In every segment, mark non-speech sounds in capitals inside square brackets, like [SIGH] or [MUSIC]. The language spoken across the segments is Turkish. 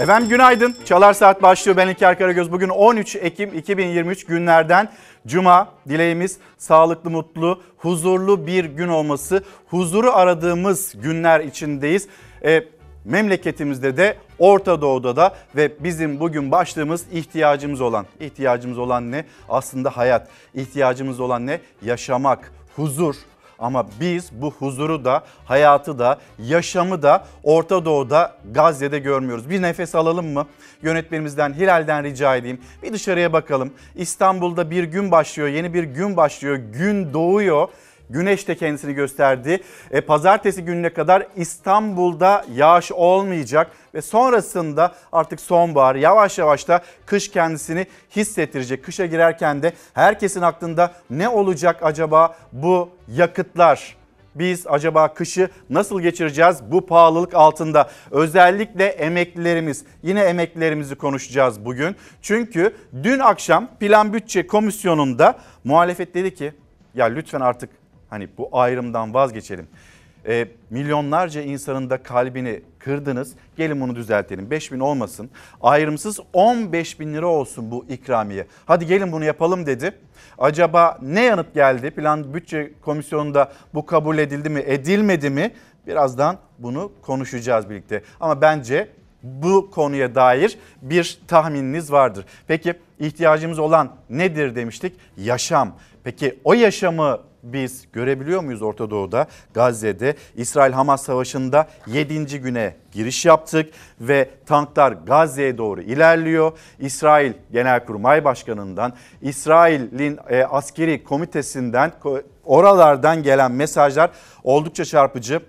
Efendim günaydın. Çalar Saat başlıyor. Ben İlker Karagöz. Bugün 13 Ekim 2023 günlerden Cuma. Dileğimiz sağlıklı, mutlu, huzurlu bir gün olması. Huzuru aradığımız günler içindeyiz. E, memleketimizde de Orta Doğu'da da ve bizim bugün başlığımız ihtiyacımız olan. İhtiyacımız olan ne? Aslında hayat. İhtiyacımız olan ne? Yaşamak, huzur, ama biz bu huzuru da, hayatı da, yaşamı da Orta Doğu'da, Gazze'de görmüyoruz. Bir nefes alalım mı? Yönetmenimizden Hilal'den rica edeyim. Bir dışarıya bakalım. İstanbul'da bir gün başlıyor, yeni bir gün başlıyor. Gün doğuyor. Güneş de kendisini gösterdi. E, pazartesi gününe kadar İstanbul'da yağış olmayacak ve sonrasında artık sonbahar yavaş yavaş da kış kendisini hissettirecek. Kışa girerken de herkesin aklında ne olacak acaba bu yakıtlar? Biz acaba kışı nasıl geçireceğiz bu pahalılık altında? Özellikle emeklilerimiz, yine emeklilerimizi konuşacağız bugün. Çünkü dün akşam Plan Bütçe Komisyonu'nda muhalefet dedi ki ya lütfen artık Hani bu ayrımdan vazgeçelim. E, milyonlarca insanın da kalbini kırdınız. Gelin bunu düzeltelim. 5 bin olmasın. Ayrımsız 15 bin lira olsun bu ikramiye. Hadi gelin bunu yapalım dedi. Acaba ne yanıt geldi? Plan Bütçe Komisyonu'nda bu kabul edildi mi, edilmedi mi? Birazdan bunu konuşacağız birlikte. Ama bence bu konuya dair bir tahmininiz vardır. Peki ihtiyacımız olan nedir demiştik? Yaşam. Peki o yaşamı biz görebiliyor muyuz Orta Doğu'da, Gazze'de? İsrail-Hamas savaşında 7. güne giriş yaptık ve tanklar Gazze'ye doğru ilerliyor. İsrail Genelkurmay Başkanı'ndan, İsrail'in e, askeri komitesinden, oralardan gelen mesajlar oldukça çarpıcı.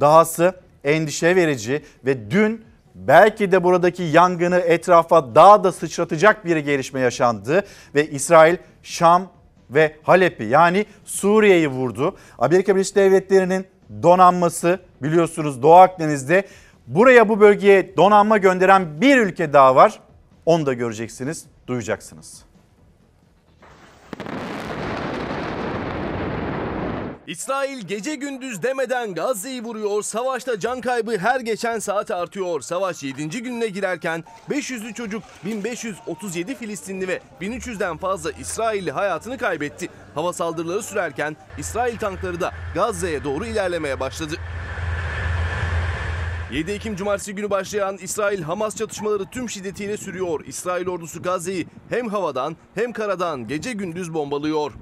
Dahası endişe verici ve dün belki de buradaki yangını etrafa daha da sıçratacak bir gelişme yaşandı ve İsrail Şam ve Halep'i yani Suriye'yi vurdu. Amerika Birleşik Devletleri'nin donanması biliyorsunuz Doğu Akdeniz'de buraya bu bölgeye donanma gönderen bir ülke daha var. Onu da göreceksiniz, duyacaksınız. İsrail gece gündüz demeden Gazze'yi vuruyor. Savaşta can kaybı her geçen saat artıyor. Savaş 7. gününe girerken 500'lü çocuk, 1537 Filistinli ve 1300'den fazla İsrailli hayatını kaybetti. Hava saldırıları sürerken İsrail tankları da Gazze'ye doğru ilerlemeye başladı. 7 Ekim Cumartesi günü başlayan İsrail-Hamas çatışmaları tüm şiddetiyle sürüyor. İsrail ordusu Gazze'yi hem havadan hem karadan gece gündüz bombalıyor.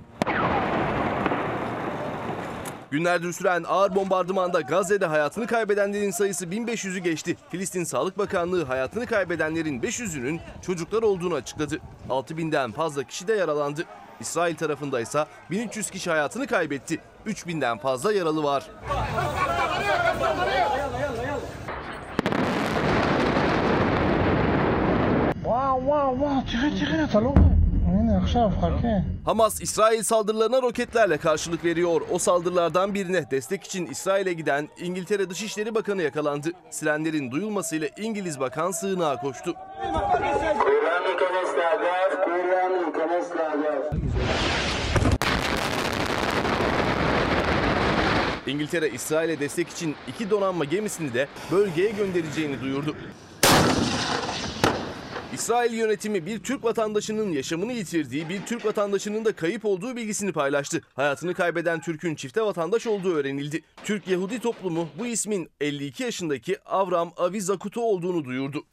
Günlerdir süren ağır bombardımanda Gazze'de hayatını kaybedenlerin sayısı 1500'ü geçti. Filistin Sağlık Bakanlığı hayatını kaybedenlerin 500'ünün çocuklar olduğunu açıkladı. 6000'den fazla kişi de yaralandı. İsrail tarafında ise 1300 kişi hayatını kaybetti. 3000'den fazla yaralı var. Wow, wow, wow. Çıkın, çıkın. Salon. Hamas, İsrail saldırılarına roketlerle karşılık veriyor. O saldırılardan birine destek için İsrail'e giden İngiltere Dışişleri Bakanı yakalandı. Sirenlerin duyulmasıyla İngiliz Bakan sığınağa koştu. İngiltere, İsrail'e destek için iki donanma gemisini de bölgeye göndereceğini duyurdu. İsrail yönetimi bir Türk vatandaşının yaşamını yitirdiği, bir Türk vatandaşının da kayıp olduğu bilgisini paylaştı. Hayatını kaybeden Türk'ün çifte vatandaş olduğu öğrenildi. Türk Yahudi toplumu bu ismin 52 yaşındaki Avram Avizakutu olduğunu duyurdu.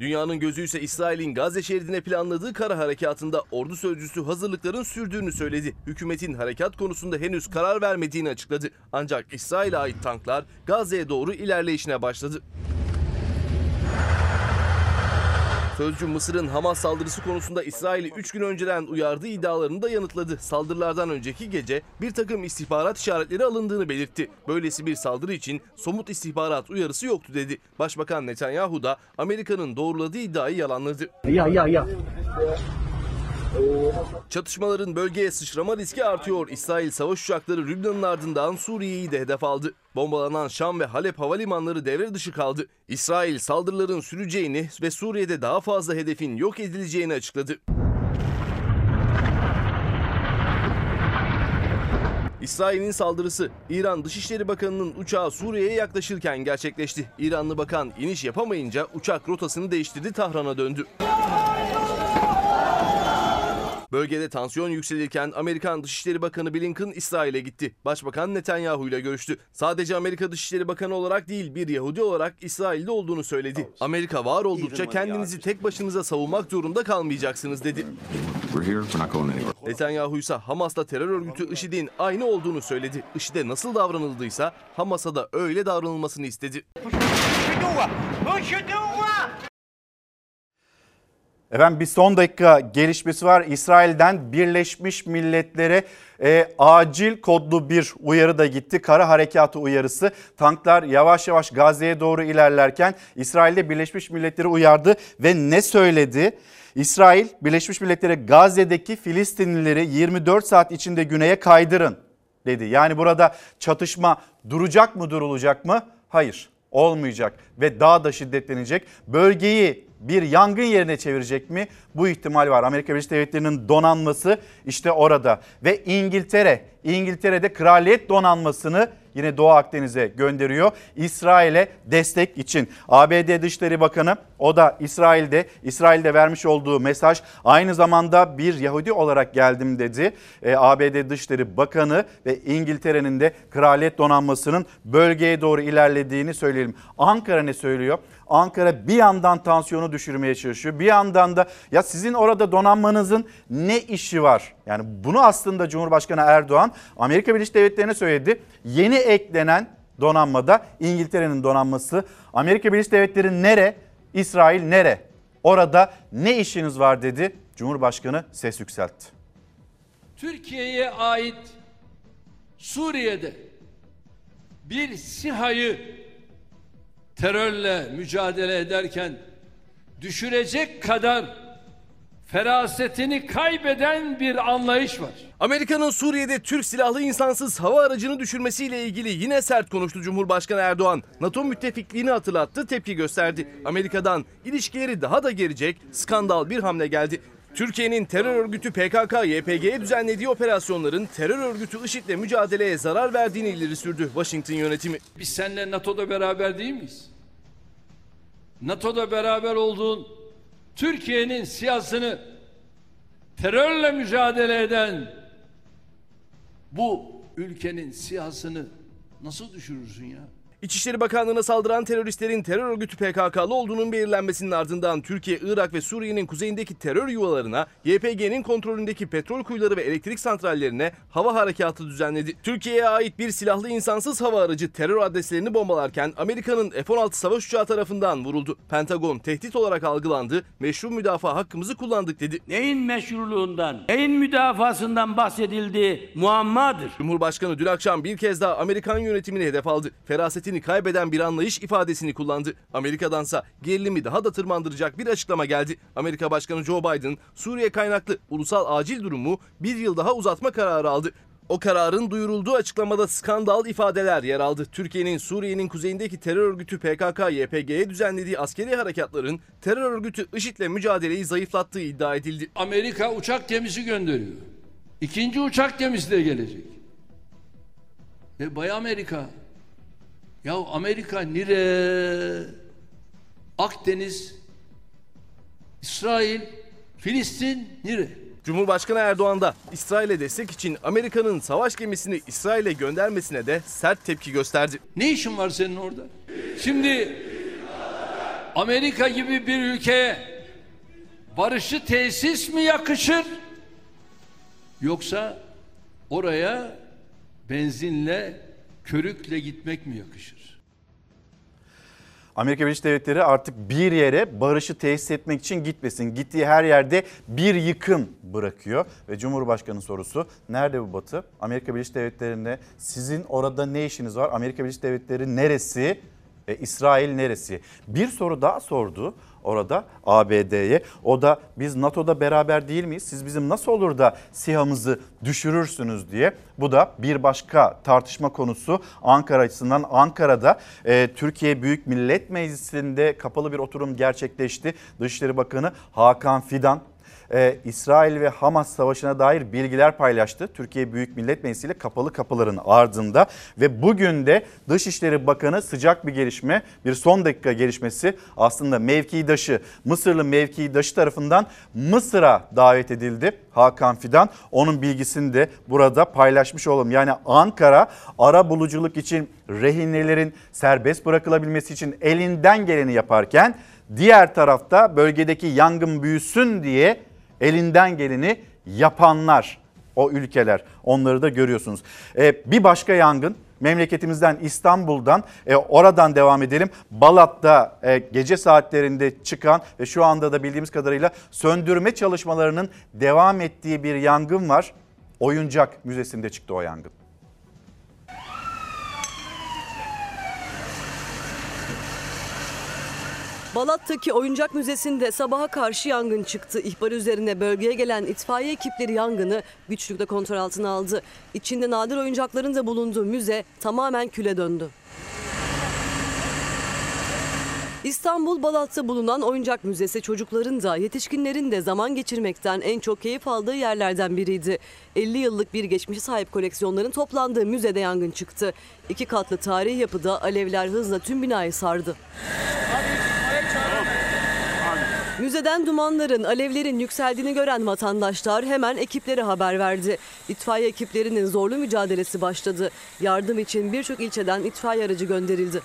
Dünyanın gözü ise İsrail'in Gazze şeridine planladığı kara harekatında ordu sözcüsü hazırlıkların sürdüğünü söyledi. Hükümetin harekat konusunda henüz karar vermediğini açıkladı. Ancak İsrail'e ait tanklar Gazze'ye doğru ilerleyişine başladı. Sözcü Mısır'ın Hamas saldırısı konusunda İsrail'i 3 gün önceden uyardığı iddialarını da yanıtladı. Saldırılardan önceki gece bir takım istihbarat işaretleri alındığını belirtti. Böylesi bir saldırı için somut istihbarat uyarısı yoktu dedi. Başbakan Netanyahu da Amerika'nın doğruladığı iddiayı yalanladı. Ya ya ya. Çatışmaların bölgeye sıçrama riski artıyor. İsrail savaş uçakları Lübnan'ın ardından Suriye'yi de hedef aldı. Bombalanan Şam ve Halep havalimanları devre dışı kaldı. İsrail saldırıların süreceğini ve Suriye'de daha fazla hedefin yok edileceğini açıkladı. İsrail'in saldırısı İran Dışişleri Bakanı'nın uçağı Suriye'ye yaklaşırken gerçekleşti. İranlı bakan iniş yapamayınca uçak rotasını değiştirdi Tahran'a döndü. Bölgede tansiyon yükselirken Amerikan Dışişleri Bakanı Blinken İsrail'e gitti. Başbakan Netanyahu ile görüştü. Sadece Amerika Dışişleri Bakanı olarak değil bir Yahudi olarak İsrail'de olduğunu söyledi. Amerika var oldukça kendinizi tek başınıza savunmak zorunda kalmayacaksınız dedi. Netanyahu ise Hamas'la terör örgütü IŞİD'in aynı olduğunu söyledi. IŞİD'e nasıl davranıldıysa Hamas'a da öyle davranılmasını istedi. Efendim bir son dakika gelişmesi var. İsrail'den Birleşmiş Milletler'e e, acil kodlu bir uyarı da gitti. Kara harekatı uyarısı. Tanklar yavaş yavaş Gazze'ye doğru ilerlerken İsrail'de Birleşmiş Milletler'i uyardı ve ne söyledi? İsrail Birleşmiş Milletler'e Gazze'deki Filistinlileri 24 saat içinde güneye kaydırın dedi. Yani burada çatışma duracak mı durulacak mı? Hayır olmayacak ve daha da şiddetlenecek. Bölgeyi bir yangın yerine çevirecek mi? Bu ihtimal var. Amerika Birleşik Devletleri'nin donanması işte orada ve İngiltere, İngiltere'de kraliyet donanmasını yine Doğu Akdeniz'e gönderiyor. İsrail'e destek için. ABD Dışişleri Bakanı o da İsrail'de, İsrail'de vermiş olduğu mesaj aynı zamanda bir Yahudi olarak geldim dedi. E, ABD Dışişleri Bakanı ve İngiltere'nin de kraliyet donanmasının bölgeye doğru ilerlediğini söyleyelim. Ankara ne söylüyor? Ankara bir yandan tansiyonu düşürmeye çalışıyor. Bir yandan da ya sizin orada donanmanızın ne işi var? Yani bunu aslında Cumhurbaşkanı Erdoğan Amerika Birleşik Devletleri'ne söyledi. Yeni eklenen donanmada İngiltere'nin donanması. Amerika Birleşik Devletleri nere? İsrail nere? Orada ne işiniz var dedi. Cumhurbaşkanı ses yükseltti. Türkiye'ye ait Suriye'de bir SİHA'yı terörle mücadele ederken düşürecek kadar ferasetini kaybeden bir anlayış var. Amerika'nın Suriye'de Türk silahlı insansız hava aracını düşürmesiyle ilgili yine sert konuştu Cumhurbaşkanı Erdoğan. NATO müttefikliğini hatırlattı, tepki gösterdi. Amerika'dan ilişkileri daha da gelecek skandal bir hamle geldi. Türkiye'nin terör örgütü PKK-YPG'ye düzenlediği operasyonların terör örgütü IŞİD'le mücadeleye zarar verdiğini ileri sürdü Washington yönetimi. Biz seninle NATO'da beraber değil miyiz? NATO'da beraber olduğun Türkiye'nin siyasını terörle mücadele eden bu ülkenin siyasını nasıl düşürürsün ya? İçişleri Bakanlığı'na saldıran teröristlerin terör örgütü PKK'lı olduğunun belirlenmesinin ardından Türkiye, Irak ve Suriye'nin kuzeyindeki terör yuvalarına, YPG'nin kontrolündeki petrol kuyuları ve elektrik santrallerine hava harekatı düzenledi. Türkiye'ye ait bir silahlı insansız hava aracı terör adreslerini bombalarken Amerika'nın F-16 savaş uçağı tarafından vuruldu. Pentagon tehdit olarak algılandı, meşru müdafaa hakkımızı kullandık dedi. neyin meşruluğundan, neyin müdafasından bahsedildiği muammadır. Cumhurbaşkanı dün akşam bir kez daha Amerikan yönetimini hedef aldı. Ferasetini kaybeden bir anlayış ifadesini kullandı. Amerika'dansa gerilimi daha da tırmandıracak bir açıklama geldi. Amerika Başkanı Joe Biden Suriye kaynaklı ulusal acil durumu bir yıl daha uzatma kararı aldı. O kararın duyurulduğu açıklamada skandal ifadeler yer aldı. Türkiye'nin Suriye'nin kuzeyindeki terör örgütü PKK-YPG'ye düzenlediği askeri harekatların terör örgütü IŞİD'le mücadeleyi zayıflattığı iddia edildi. Amerika uçak gemisi gönderiyor. İkinci uçak gemisi de gelecek. Ve Bay Amerika ya Amerika nire Akdeniz İsrail Filistin nire Cumhurbaşkanı Erdoğan da İsrail'e destek için Amerika'nın savaş gemisini İsrail'e göndermesine de sert tepki gösterdi. Ne işin var senin orada? Şimdi Amerika gibi bir ülkeye barışı tesis mi yakışır? Yoksa oraya benzinle, körükle gitmek mi yakışır? Amerika Birleşik Devletleri artık bir yere barışı tesis etmek için gitmesin. Gittiği her yerde bir yıkım bırakıyor. Ve Cumhurbaşkanı sorusu nerede bu batı? Amerika Birleşik Devletleri'nde sizin orada ne işiniz var? Amerika Birleşik Devletleri neresi? E, İsrail neresi? Bir soru daha sordu orada ABD'ye. O da biz NATO'da beraber değil miyiz? Siz bizim nasıl olur da SİHA'mızı düşürürsünüz diye. Bu da bir başka tartışma konusu Ankara açısından. Ankara'da e, Türkiye Büyük Millet Meclisi'nde kapalı bir oturum gerçekleşti. Dışişleri Bakanı Hakan Fidan e, İsrail ve Hamas savaşına dair bilgiler paylaştı. Türkiye Büyük Millet Meclisi ile kapalı kapıların ardında ve bugün de Dışişleri Bakanı sıcak bir gelişme, bir son dakika gelişmesi aslında mevkidaşı, Mısırlı mevkidaşı tarafından Mısır'a davet edildi. Hakan Fidan onun bilgisini de burada paylaşmış olalım. Yani Ankara ara buluculuk için rehinelerin serbest bırakılabilmesi için elinden geleni yaparken diğer tarafta bölgedeki yangın büyüsün diye elinden geleni yapanlar o ülkeler onları da görüyorsunuz. Ee, bir başka yangın memleketimizden İstanbul'dan e, oradan devam edelim. Balat'ta e, gece saatlerinde çıkan ve şu anda da bildiğimiz kadarıyla söndürme çalışmalarının devam ettiği bir yangın var. Oyuncak Müzesi'nde çıktı o yangın. Balat'taki oyuncak müzesinde sabaha karşı yangın çıktı. İhbar üzerine bölgeye gelen itfaiye ekipleri yangını güçlükle kontrol altına aldı. İçinde nadir oyuncakların da bulunduğu müze tamamen küle döndü. İstanbul Balat'ta bulunan oyuncak müzesi çocukların da yetişkinlerin de zaman geçirmekten en çok keyif aldığı yerlerden biriydi. 50 yıllık bir geçmişe sahip koleksiyonların toplandığı müzede yangın çıktı. İki katlı tarihi yapıda alevler hızla tüm binayı sardı. Müzeden dumanların, alevlerin yükseldiğini gören vatandaşlar hemen ekiplere haber verdi. İtfaiye ekiplerinin zorlu mücadelesi başladı. Yardım için birçok ilçeden itfaiye aracı gönderildi.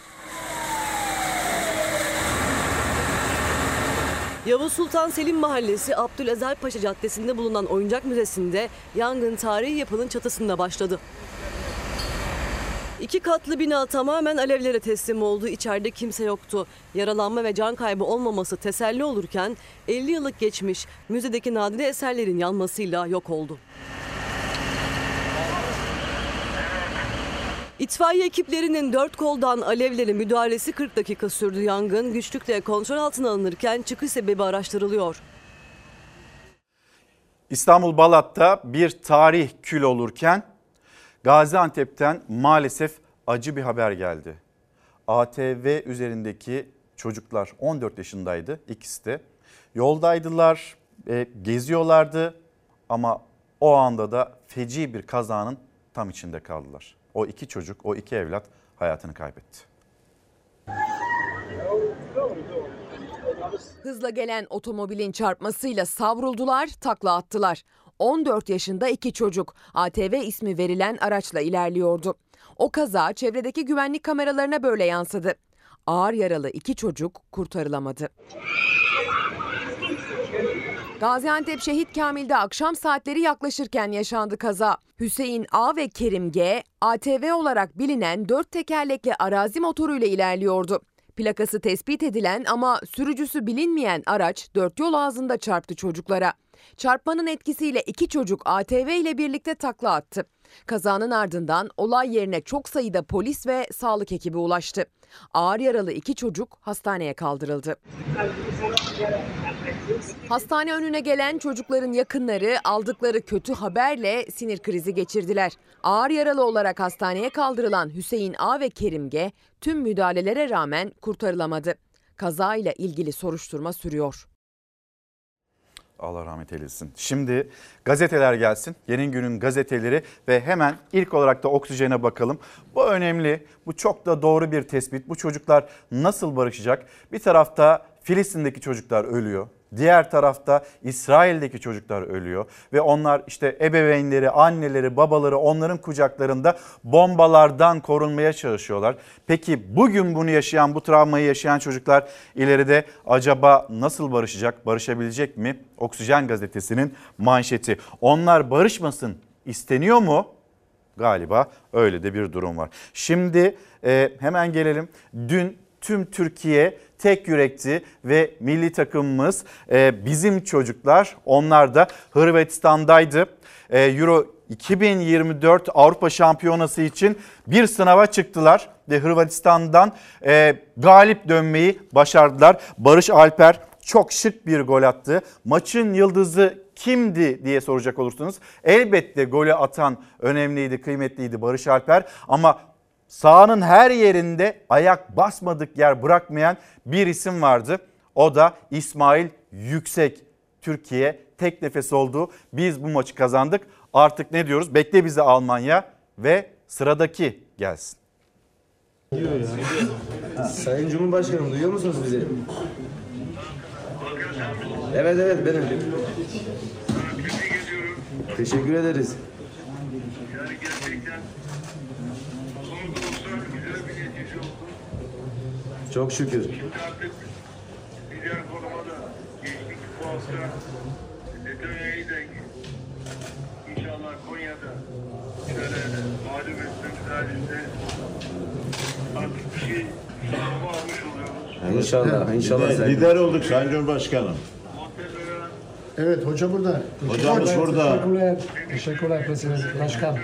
Yavuz Sultan Selim Mahallesi Abdülezer Paşa Caddesi'nde bulunan oyuncak müzesinde yangın tarihi yapının çatısında başladı. İki katlı bina tamamen alevlere teslim oldu. İçeride kimse yoktu. Yaralanma ve can kaybı olmaması teselli olurken 50 yıllık geçmiş müzedeki nadide eserlerin yanmasıyla yok oldu. İtfaiye ekiplerinin dört koldan alevlere müdahalesi 40 dakika sürdü. Yangın güçlükle kontrol altına alınırken çıkış sebebi araştırılıyor. İstanbul Balat'ta bir tarih kül olurken Gaziantep'ten maalesef acı bir haber geldi. ATV üzerindeki çocuklar 14 yaşındaydı ikisi de. Yoldaydılar, e, geziyorlardı ama o anda da feci bir kazanın tam içinde kaldılar. O iki çocuk, o iki evlat hayatını kaybetti. Hızla gelen otomobilin çarpmasıyla savruldular, takla attılar. 14 yaşında iki çocuk ATV ismi verilen araçla ilerliyordu. O kaza çevredeki güvenlik kameralarına böyle yansıdı. Ağır yaralı iki çocuk kurtarılamadı. Gaziantep Şehit Kamil'de akşam saatleri yaklaşırken yaşandı kaza. Hüseyin A ve Kerim G, ATV olarak bilinen dört tekerlekli arazi motoruyla ilerliyordu. Plakası tespit edilen ama sürücüsü bilinmeyen araç dört yol ağzında çarptı çocuklara. Çarpmanın etkisiyle iki çocuk ATV ile birlikte takla attı. Kazanın ardından olay yerine çok sayıda polis ve sağlık ekibi ulaştı. Ağır yaralı iki çocuk hastaneye kaldırıldı. Hastane önüne gelen çocukların yakınları aldıkları kötü haberle sinir krizi geçirdiler. Ağır yaralı olarak hastaneye kaldırılan Hüseyin A ve Kerim G tüm müdahalelere rağmen kurtarılamadı. Kazayla ilgili soruşturma sürüyor. Allah rahmet eylesin. Şimdi gazeteler gelsin. Yeni günün gazeteleri ve hemen ilk olarak da oksijene bakalım. Bu önemli. Bu çok da doğru bir tespit. Bu çocuklar nasıl barışacak? Bir tarafta Filistin'deki çocuklar ölüyor. Diğer tarafta İsrail'deki çocuklar ölüyor ve onlar işte ebeveynleri, anneleri, babaları onların kucaklarında bombalardan korunmaya çalışıyorlar. Peki bugün bunu yaşayan, bu travmayı yaşayan çocuklar ileride acaba nasıl barışacak, barışabilecek mi? Oksijen gazetesinin manşeti. Onlar barışmasın isteniyor mu? Galiba öyle de bir durum var. Şimdi e, hemen gelelim. Dün tüm Türkiye tek yürekti ve milli takımımız e, bizim çocuklar onlar da Hırvatistan'daydı. E, Euro 2024 Avrupa Şampiyonası için bir sınava çıktılar ve Hırvatistan'dan e, galip dönmeyi başardılar. Barış Alper çok şık bir gol attı. Maçın yıldızı kimdi diye soracak olursunuz. Elbette golü atan önemliydi, kıymetliydi Barış Alper ama sahanın her yerinde ayak basmadık yer bırakmayan bir isim vardı. O da İsmail Yüksek. Türkiye tek nefes oldu. Biz bu maçı kazandık. Artık ne diyoruz? Bekle bizi Almanya ve sıradaki gelsin. Sayın Cumhurbaşkanım duyuyor musunuz bizi? Evet evet benim. Teşekkür ederiz. Çok şükür. Diğer formada geçtik bu hafta Letonya'yı da inşallah Konya'da şöyle mağlup etmemiz halinde artık bir şey sağlama almış oluyoruz. İnşallah, inşallah Sayın. Lider olduk Sayın Cumhurbaşkanım. Evet hoca burada. Hocamız burada. Teşekkürler. Teşekkürler Başkan.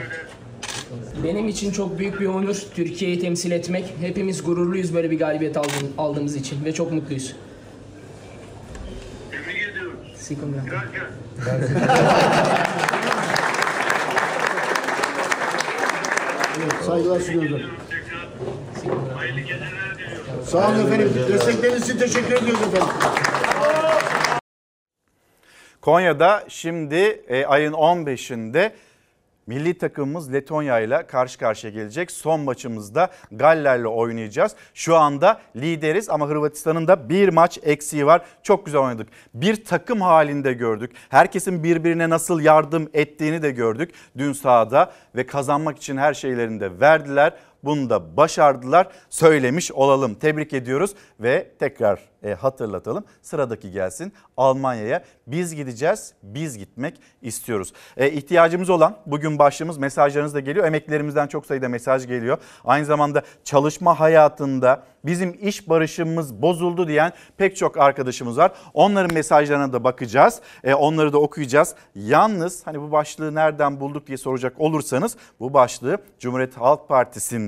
Benim için çok büyük bir onur Türkiye'yi temsil etmek. Hepimiz gururluyuz böyle bir galibiyet aldığım- aldığımız için ve çok mutluyuz. Tebrik. Sikimden. Gracias. Saygılar sunuyorum. Sağ olun efendim. Destekleriniz için teşekkür ediyoruz efendim. Konya'da şimdi e, ayın 15'inde milli takımımız Letonya ile karşı karşıya gelecek. Son maçımızda Galler'le oynayacağız. Şu anda lideriz ama Hırvatistan'ın da bir maç eksiği var. Çok güzel oynadık. Bir takım halinde gördük. Herkesin birbirine nasıl yardım ettiğini de gördük dün sahada ve kazanmak için her şeylerini de verdiler. Bunu da başardılar. Söylemiş olalım. Tebrik ediyoruz ve tekrar e, hatırlatalım. Sıradaki gelsin Almanya'ya. Biz gideceğiz, biz gitmek istiyoruz. E, ihtiyacımız olan bugün başlığımız mesajlarınız da geliyor. Emeklerimizden çok sayıda mesaj geliyor. Aynı zamanda çalışma hayatında bizim iş barışımız bozuldu diyen pek çok arkadaşımız var. Onların mesajlarına da bakacağız. E, onları da okuyacağız. Yalnız hani bu başlığı nereden bulduk diye soracak olursanız bu başlığı Cumhuriyet Halk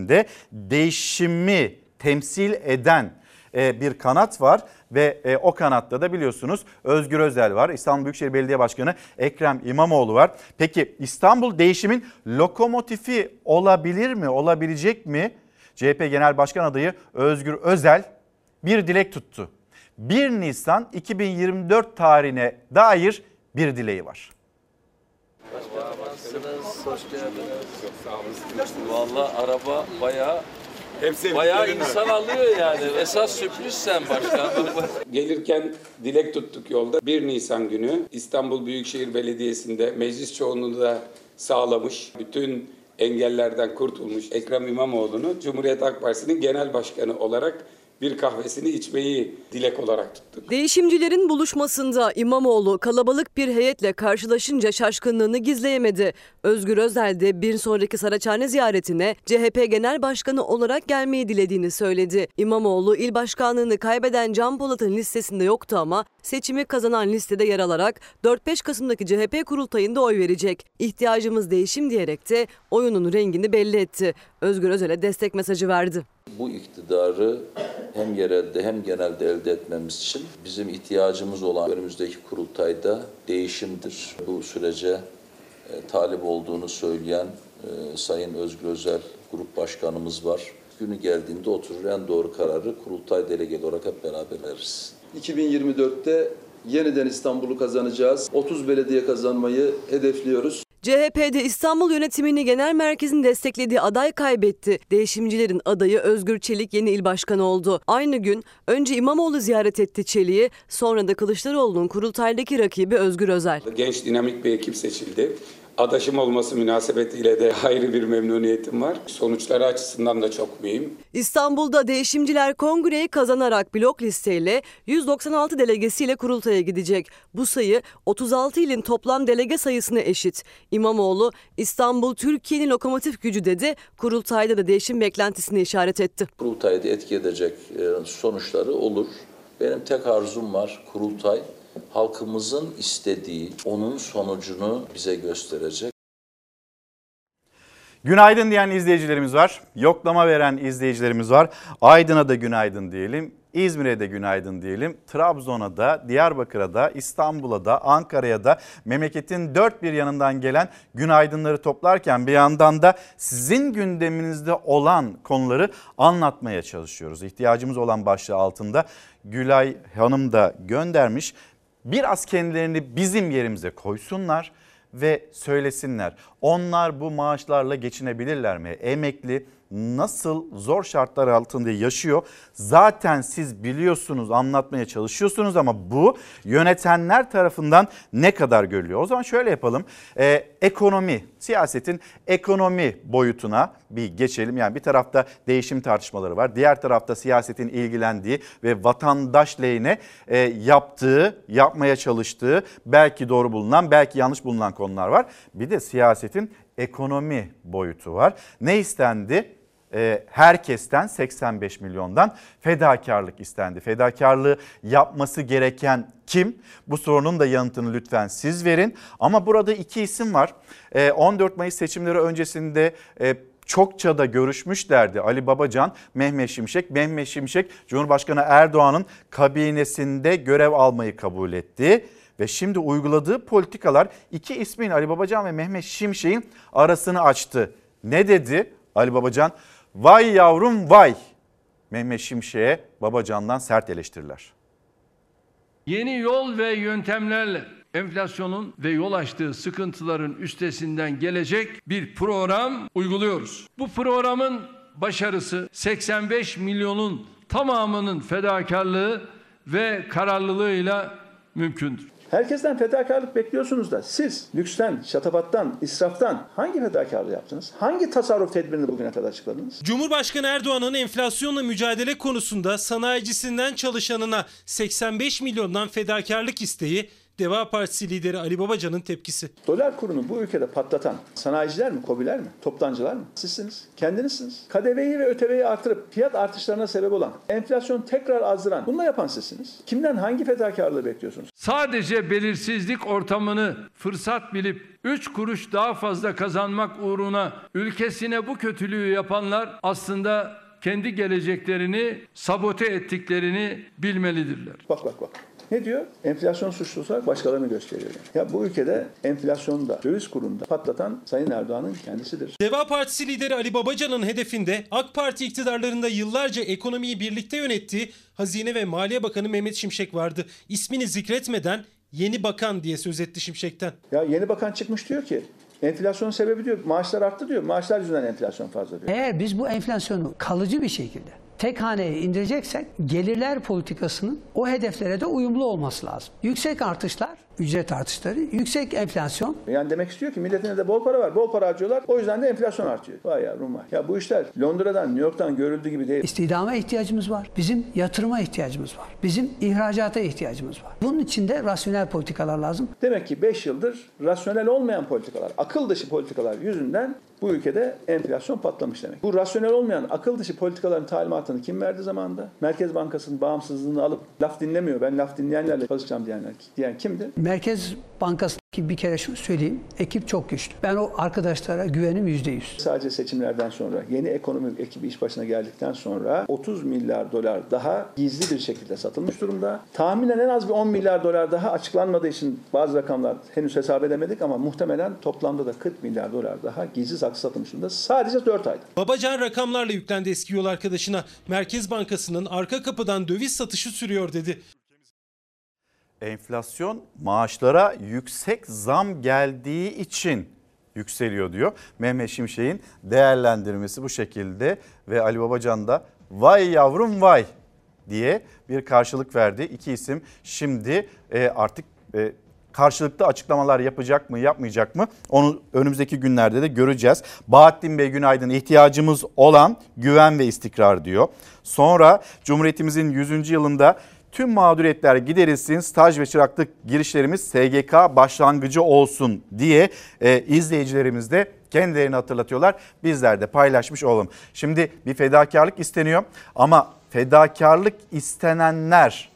Partisi'nde değişimi temsil eden e, bir kanat var ve e, o kanatta da biliyorsunuz Özgür Özel var. İstanbul Büyükşehir Belediye Başkanı Ekrem İmamoğlu var. Peki İstanbul değişimin lokomotifi olabilir mi? Olabilecek mi? CHP Genel Başkan adayı Özgür Özel bir dilek tuttu. 1 Nisan 2024 tarihine dair bir dileği var. Hoş geldiniz. Valla araba bayağı bayağı insan alıyor yani. Esas sürpriz sen başkan. [LAUGHS] Gelirken dilek tuttuk yolda. 1 Nisan günü İstanbul Büyükşehir Belediyesi'nde meclis çoğunluğunu da sağlamış. Bütün engellerden kurtulmuş Ekrem İmamoğlu'nu Cumhuriyet Halk Partisi'nin genel başkanı olarak bir kahvesini içmeyi dilek olarak tuttuk. Değişimcilerin buluşmasında İmamoğlu kalabalık bir heyetle karşılaşınca şaşkınlığını gizleyemedi. Özgür Özel de bir sonraki Saraçhane ziyaretine CHP Genel Başkanı olarak gelmeyi dilediğini söyledi. İmamoğlu il başkanlığını kaybeden Can Polat'ın listesinde yoktu ama seçimi kazanan listede yer alarak 4-5 Kasım'daki CHP kurultayında oy verecek. İhtiyacımız değişim diyerek de oyunun rengini belli etti. Özgür Özel'e destek mesajı verdi. Bu iktidarı hem yerelde hem genelde elde etmemiz için bizim ihtiyacımız olan önümüzdeki kurultayda değişimdir. Bu sürece e, talip olduğunu söyleyen e, Sayın Özgür Özel Grup Başkanımız var. Günü geldiğinde oturur en doğru kararı kurultay delegeli olarak hep beraber veririz. 2024'te yeniden İstanbul'u kazanacağız. 30 belediye kazanmayı hedefliyoruz. CHP'de İstanbul yönetimini genel merkezin desteklediği aday kaybetti. Değişimcilerin adayı Özgür Çelik yeni il başkanı oldu. Aynı gün önce İmamoğlu ziyaret etti Çelik'i, sonra da Kılıçdaroğlu'nun kurultaydaki rakibi Özgür Özel. Genç dinamik bir ekip seçildi. Adaşım olması münasebetiyle de [LAUGHS] ayrı bir memnuniyetim var. Sonuçları açısından da çok mühim. İstanbul'da değişimciler kongreyi kazanarak blok listeyle 196 delegesiyle kurultaya gidecek. Bu sayı 36 ilin toplam delege sayısına eşit. İmamoğlu İstanbul Türkiye'nin lokomotif gücü dedi. Kurultayda da değişim beklentisini işaret etti. Kurultayda etki edecek e, sonuçları olur. Benim tek arzum var kurultay halkımızın istediği onun sonucunu bize gösterecek. Günaydın diyen izleyicilerimiz var. Yoklama veren izleyicilerimiz var. Aydın'a da günaydın diyelim. İzmir'e de günaydın diyelim. Trabzon'a da, Diyarbakır'a da, İstanbul'a da, Ankara'ya da memleketin dört bir yanından gelen günaydınları toplarken bir yandan da sizin gündeminizde olan konuları anlatmaya çalışıyoruz. İhtiyacımız olan başlığı altında Gülay Hanım da göndermiş. Biraz kendilerini bizim yerimize koysunlar ve söylesinler. Onlar bu maaşlarla geçinebilirler mi? Emekli nasıl zor şartlar altında yaşıyor? Zaten siz biliyorsunuz, anlatmaya çalışıyorsunuz ama bu yönetenler tarafından ne kadar görülüyor? O zaman şöyle yapalım. Ee, ekonomi, siyasetin ekonomi boyutuna bir geçelim. Yani bir tarafta değişim tartışmaları var. Diğer tarafta siyasetin ilgilendiği ve vatandaş lehine e, yaptığı, yapmaya çalıştığı belki doğru bulunan, belki yanlış bulunan konular var. Bir de siyasetin ekonomi boyutu var. Ne istendi? Ee, herkesten 85 milyondan fedakarlık istendi. Fedakarlığı yapması gereken kim? Bu sorunun da yanıtını lütfen siz verin. Ama burada iki isim var. Ee, 14 Mayıs seçimleri öncesinde e, çokça da görüşmüşlerdi Ali Babacan, Mehmet Şimşek. Mehmet Şimşek Cumhurbaşkanı Erdoğan'ın kabinesinde görev almayı kabul etti. Ve şimdi uyguladığı politikalar iki ismin Ali Babacan ve Mehmet Şimşek'in arasını açtı. Ne dedi Ali Babacan? Vay yavrum vay. Mehmet Şimşek'e Babacan'dan sert eleştiriler. Yeni yol ve yöntemlerle enflasyonun ve yol açtığı sıkıntıların üstesinden gelecek bir program uyguluyoruz. Bu programın başarısı 85 milyonun tamamının fedakarlığı ve kararlılığıyla mümkündür. Herkesten fedakarlık bekliyorsunuz da siz lüksten, şatafattan, israftan hangi fedakarlığı yaptınız? Hangi tasarruf tedbirini bugüne kadar açıkladınız? Cumhurbaşkanı Erdoğan'ın enflasyonla mücadele konusunda sanayicisinden çalışanına 85 milyondan fedakarlık isteği Deva Partisi lideri Ali Babacan'ın tepkisi. Dolar kurunu bu ülkede patlatan sanayiciler mi, kobiler mi, toptancılar mı? Sizsiniz, kendinizsiniz. KDV'yi ve ÖTV'yi artırıp fiyat artışlarına sebep olan, enflasyon tekrar azdıran, bunu da yapan sizsiniz. Kimden hangi fedakarlığı bekliyorsunuz? Sadece belirsizlik ortamını fırsat bilip 3 kuruş daha fazla kazanmak uğruna ülkesine bu kötülüğü yapanlar aslında kendi geleceklerini sabote ettiklerini bilmelidirler. Bak bak bak. Ne diyor? Enflasyon suçlusu olarak başkalarını gösteriyor. Yani. Ya bu ülkede enflasyonda, döviz kurunda patlatan Sayın Erdoğan'ın kendisidir. Deva Partisi lideri Ali Babacan'ın hedefinde AK Parti iktidarlarında yıllarca ekonomiyi birlikte yönettiği Hazine ve Maliye Bakanı Mehmet Şimşek vardı. İsmini zikretmeden yeni bakan diye söz etti Şimşek'ten. Ya yeni bakan çıkmış diyor ki enflasyon sebebi diyor maaşlar arttı diyor. Maaşlar yüzünden enflasyon fazla diyor. Eğer biz bu enflasyonu kalıcı bir şekilde tek haneye indireceksek gelirler politikasının o hedeflere de uyumlu olması lazım. Yüksek artışlar, ücret artışları, yüksek enflasyon. Yani demek istiyor ki milletin de bol para var, bol para harcıyorlar. O yüzden de enflasyon artıyor. Vay yavrum vay. Ya bu işler Londra'dan, New York'tan görüldüğü gibi değil. İstihdama ihtiyacımız var. Bizim yatırıma ihtiyacımız var. Bizim ihracata ihtiyacımız var. Bunun için de rasyonel politikalar lazım. Demek ki 5 yıldır rasyonel olmayan politikalar, akıl dışı politikalar yüzünden bu ülkede enflasyon patlamış demek. Bu rasyonel olmayan akıl dışı politikaların talimatını kim verdi zamanında? Merkez Bankası'nın bağımsızlığını alıp laf dinlemiyor. Ben laf dinleyenlerle çalışacağım diyenler diyen kimdi? Merkez Bankası'ndaki bir kere şunu söyleyeyim. Ekip çok güçlü. Ben o arkadaşlara güvenim yüzde yüz. Sadece seçimlerden sonra yeni ekonomi ekibi iş başına geldikten sonra 30 milyar dolar daha gizli bir şekilde satılmış durumda. Tahminen en az bir 10 milyar dolar daha açıklanmadığı için bazı rakamlar henüz hesap edemedik ama muhtemelen toplamda da 40 milyar dolar daha gizli saklı satılmış durumda. Sadece 4 ayda. Babacan rakamlarla yüklendi eski yol arkadaşına. Merkez Bankası'nın arka kapıdan döviz satışı sürüyor dedi. Enflasyon maaşlara yüksek zam geldiği için yükseliyor diyor. Mehmet Şimşek'in değerlendirmesi bu şekilde ve Ali Babacan da vay yavrum vay diye bir karşılık verdi. İki isim şimdi e, artık e, karşılıklı açıklamalar yapacak mı yapmayacak mı onu önümüzdeki günlerde de göreceğiz. Bahattin Bey günaydın ihtiyacımız olan güven ve istikrar diyor. Sonra Cumhuriyetimizin 100. yılında tüm mağduriyetler giderilsin, staj ve çıraklık girişlerimiz SGK başlangıcı olsun diye e, izleyicilerimiz de kendilerini hatırlatıyorlar. Bizler de paylaşmış olalım. Şimdi bir fedakarlık isteniyor ama fedakarlık istenenler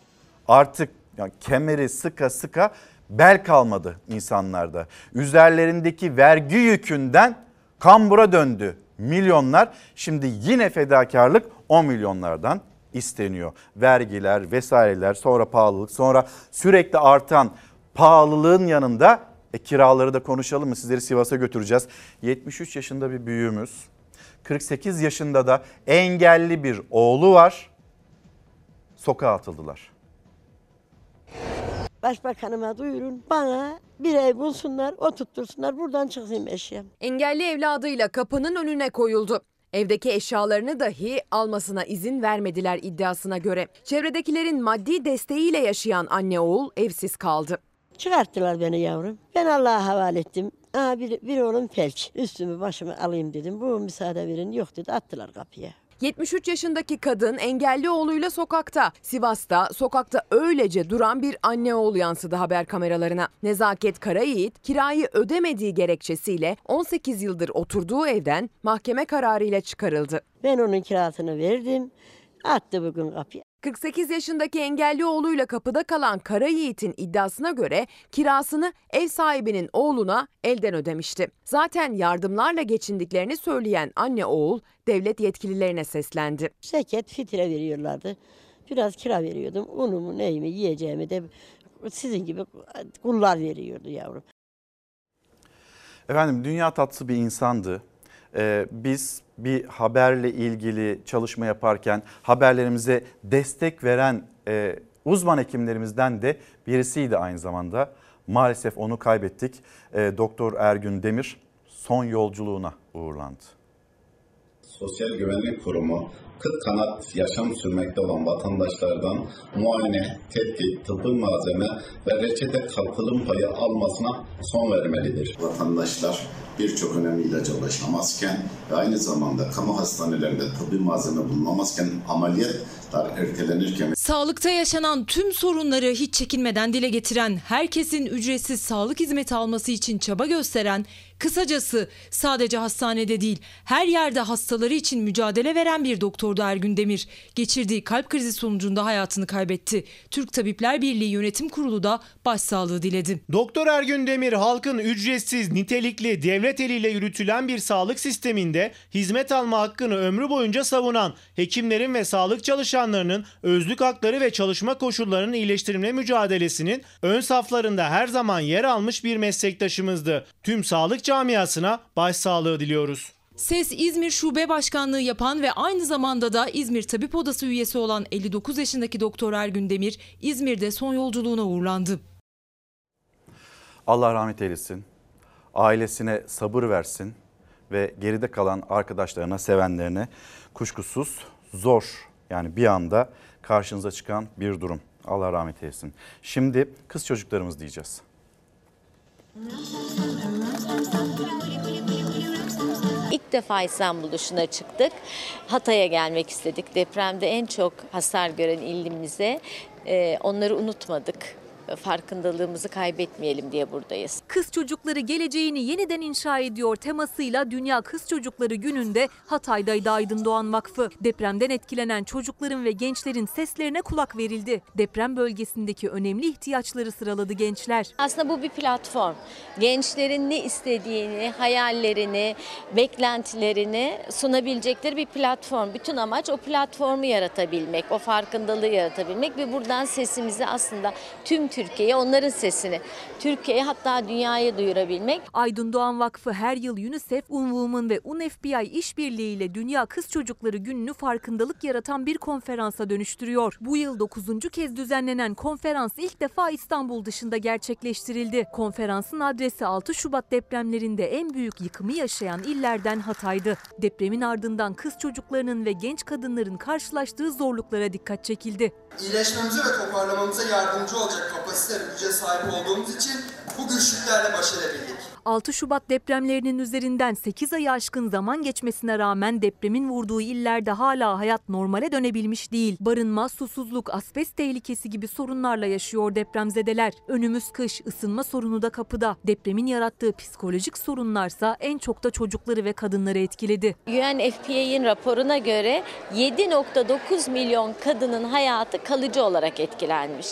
artık yani kemeri sıka sıka bel kalmadı insanlarda. Üzerlerindeki vergi yükünden kambura döndü milyonlar. Şimdi yine fedakarlık 10 milyonlardan isteniyor. Vergiler vesaireler sonra pahalılık sonra sürekli artan pahalılığın yanında e, kiraları da konuşalım mı? Sizleri Sivas'a götüreceğiz. 73 yaşında bir büyüğümüz. 48 yaşında da engelli bir oğlu var. Sokağa atıldılar. Başbakanıma duyurun. Bana bir ev bulsunlar, oturttursunlar. Buradan çıksın eşyam. Engelli evladıyla kapının önüne koyuldu. Evdeki eşyalarını dahi almasına izin vermediler iddiasına göre. Çevredekilerin maddi desteğiyle yaşayan anne oğul evsiz kaldı. Çıkarttılar beni yavrum. Ben Allah'a havale ettim. Aa, bir, bir oğlum felç. Üstümü başımı alayım dedim. Bu müsaade verin. Yok dedi. Attılar kapıya. 73 yaşındaki kadın engelli oğluyla sokakta. Sivas'ta sokakta öylece duran bir anne oğul yansıdı haber kameralarına. Nezaket Karayiğit kirayı ödemediği gerekçesiyle 18 yıldır oturduğu evden mahkeme kararıyla çıkarıldı. Ben onun kirasını verdim. Attı bugün kapıya. 48 yaşındaki engelli oğluyla kapıda kalan Kara Yiğit'in iddiasına göre kirasını ev sahibinin oğluna elden ödemişti. Zaten yardımlarla geçindiklerini söyleyen anne oğul devlet yetkililerine seslendi. Seket fitre veriyorlardı. Biraz kira veriyordum. Unumu neyimi yiyeceğimi de sizin gibi kullar veriyordu yavrum. Efendim dünya tatlısı bir insandı. Ee, biz bir haberle ilgili çalışma yaparken haberlerimize destek veren e, uzman hekimlerimizden de birisiydi aynı zamanda. Maalesef onu kaybettik. E, Doktor Ergün Demir son yolculuğuna uğurlandı. Sosyal Güvenlik Kurumu kıt kanat yaşam sürmekte olan vatandaşlardan muayene, tetkik, tıbbi malzeme ve reçete katılım payı almasına son vermelidir. Vatandaşlar birçok önemli ilaca ulaşamazken ve aynı zamanda kamu hastanelerinde tıbbi malzeme bulunamazken ameliyatlar ertelenirken Sağlıkta yaşanan tüm sorunları hiç çekinmeden dile getiren, herkesin ücretsiz sağlık hizmeti alması için çaba gösteren, kısacası sadece hastanede değil, her yerde hastaları için mücadele veren bir doktordu Ergün Demir. Geçirdiği kalp krizi sonucunda hayatını kaybetti. Türk Tabipler Birliği Yönetim Kurulu da başsağlığı diledi. Doktor Ergün Demir halkın ücretsiz, nitelikli, devlet eliyle yürütülen bir sağlık sisteminde hizmet alma hakkını ömrü boyunca savunan, hekimlerin ve sağlık çalışanlarının özlük hakları ve çalışma koşullarının iyileştirilme mücadelesinin ön saflarında her zaman yer almış bir meslektaşımızdı. Tüm sağlık camiasına başsağlığı diliyoruz. SES İzmir Şube Başkanlığı yapan ve aynı zamanda da İzmir Tabip Odası üyesi olan 59 yaşındaki Doktor Ergün Demir İzmir'de son yolculuğuna uğurlandı. Allah rahmet eylesin. Ailesine sabır versin ve geride kalan arkadaşlarına, sevenlerine kuşkusuz zor yani bir anda karşınıza çıkan bir durum. Allah rahmet eylesin. Şimdi kız çocuklarımız diyeceğiz. İlk defa İstanbul dışına çıktık. Hatay'a gelmek istedik. Depremde en çok hasar gören ilimize e, onları unutmadık. Farkındalığımızı kaybetmeyelim diye buradayız. Kız çocukları geleceğini yeniden inşa ediyor temasıyla Dünya Kız Çocukları Günü'nde Hatay'daydı Aydın Doğan Vakfı. Depremden etkilenen çocukların ve gençlerin seslerine kulak verildi. Deprem bölgesindeki önemli ihtiyaçları sıraladı gençler. Aslında bu bir platform. Gençlerin ne istediğini, hayallerini, beklentilerini sunabilecekleri bir platform. Bütün amaç o platformu yaratabilmek, o farkındalığı yaratabilmek ve buradan sesimizi aslında tüm Türkiye'ye, onların sesini Türkiye'ye hatta dünyaya duyurabilmek. Aydın Doğan Vakfı her yıl UNICEF, UNWOMAN ve UNFPI işbirliğiyle Dünya Kız Çocukları Günü'nü farkındalık yaratan bir konferansa dönüştürüyor. Bu yıl 9. kez düzenlenen konferans ilk defa İstanbul dışında gerçekleştirildi. Konferansın adresi 6 Şubat depremlerinde en büyük yıkımı yaşayan illerden Hatay'dı. Depremin ardından kız çocuklarının ve genç kadınların karşılaştığı zorluklara dikkat çekildi. İyileşmemize ve toparlamamıza yardımcı olacak kapasite güce sahip olduğumuz için bu güçlüklerle baş edebildik. 6 Şubat depremlerinin üzerinden 8 ayı aşkın zaman geçmesine rağmen depremin vurduğu illerde hala hayat normale dönebilmiş değil. Barınma, susuzluk, asbest tehlikesi gibi sorunlarla yaşıyor depremzedeler. Önümüz kış, ısınma sorunu da kapıda. Depremin yarattığı psikolojik sorunlarsa en çok da çocukları ve kadınları etkiledi. UNFPA'nın raporuna göre 7.9 milyon kadının hayatı kalıcı olarak etkilenmiş.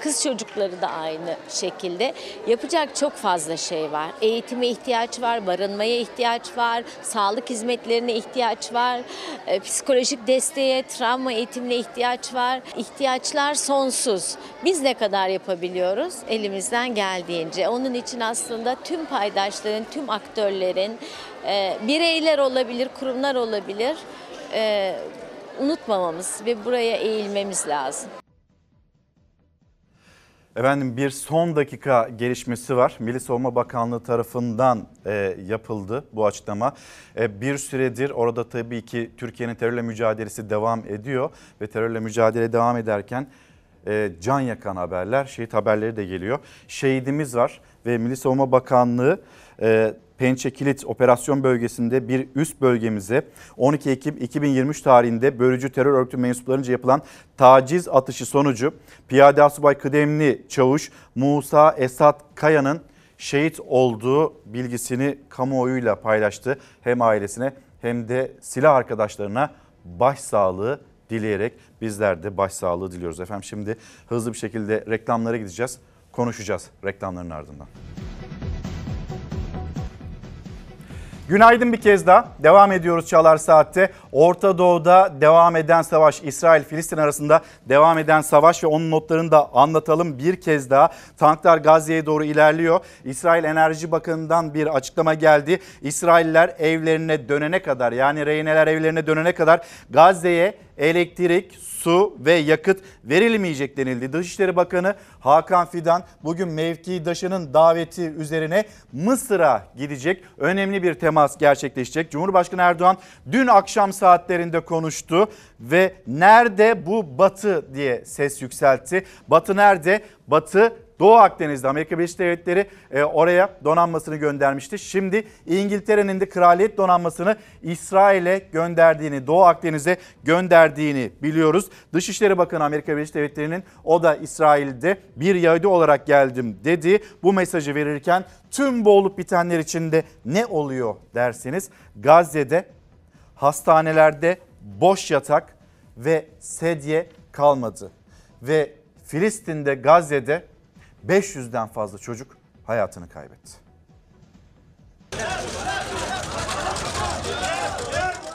Kız çocukları da aynı şekilde. Yapacak çok fazla şey var. Eğitime ihtiyaç var, barınmaya ihtiyaç var, sağlık hizmetlerine ihtiyaç var, e, psikolojik desteğe, travma eğitimine ihtiyaç var. İhtiyaçlar sonsuz. Biz ne kadar yapabiliyoruz? Elimizden geldiğince. Onun için aslında tüm paydaşların, tüm aktörlerin, e, bireyler olabilir, kurumlar olabilir, e, unutmamamız ve buraya eğilmemiz lazım. Efendim bir son dakika gelişmesi var. Milli Savunma Bakanlığı tarafından e, yapıldı bu açıklama. E, bir süredir orada tabii ki Türkiye'nin terörle mücadelesi devam ediyor ve terörle mücadele devam ederken e, can yakan haberler, şehit haberleri de geliyor. Şehidimiz var ve Milli Savunma Bakanlığı e, Pençe Kilit operasyon bölgesinde bir üst bölgemize 12 Ekim 2023 tarihinde bölücü terör örgütü mensuplarınca yapılan taciz atışı sonucu Piyade Asubay Kıdemli Çavuş Musa Esat Kaya'nın şehit olduğu bilgisini kamuoyuyla paylaştı. Hem ailesine hem de silah arkadaşlarına başsağlığı dileyerek bizler de başsağlığı diliyoruz. Efendim şimdi hızlı bir şekilde reklamlara gideceğiz. Konuşacağız reklamların ardından. Günaydın bir kez daha. Devam ediyoruz Çalar Saat'te. Orta Doğu'da devam eden savaş, İsrail-Filistin arasında devam eden savaş ve onun notlarını da anlatalım bir kez daha. Tanklar Gazze'ye doğru ilerliyor. İsrail Enerji Bakanı'ndan bir açıklama geldi. İsrailler evlerine dönene kadar yani rehineler evlerine dönene kadar Gazze'ye elektrik, su ve yakıt verilmeyecek denildi. Dışişleri Bakanı Hakan Fidan bugün mevkidaşının daveti üzerine Mısır'a gidecek. Önemli bir temas gerçekleşecek. Cumhurbaşkanı Erdoğan dün akşam saatlerinde konuştu ve nerede bu batı diye ses yükseltti. Batı nerede? Batı Doğu Akdeniz'de Amerika Birleşik Devletleri e, oraya donanmasını göndermişti. Şimdi İngiltere'nin de kraliyet donanmasını İsrail'e gönderdiğini, Doğu Akdeniz'e gönderdiğini biliyoruz. Dışişleri Bakanı Amerika Birleşik Devletleri'nin o da İsrail'de bir Yahudi olarak geldim dedi. Bu mesajı verirken tüm bu olup bitenler içinde ne oluyor derseniz Gazze'de hastanelerde boş yatak ve sedye kalmadı. Ve Filistin'de Gazze'de 500'den fazla çocuk hayatını kaybetti.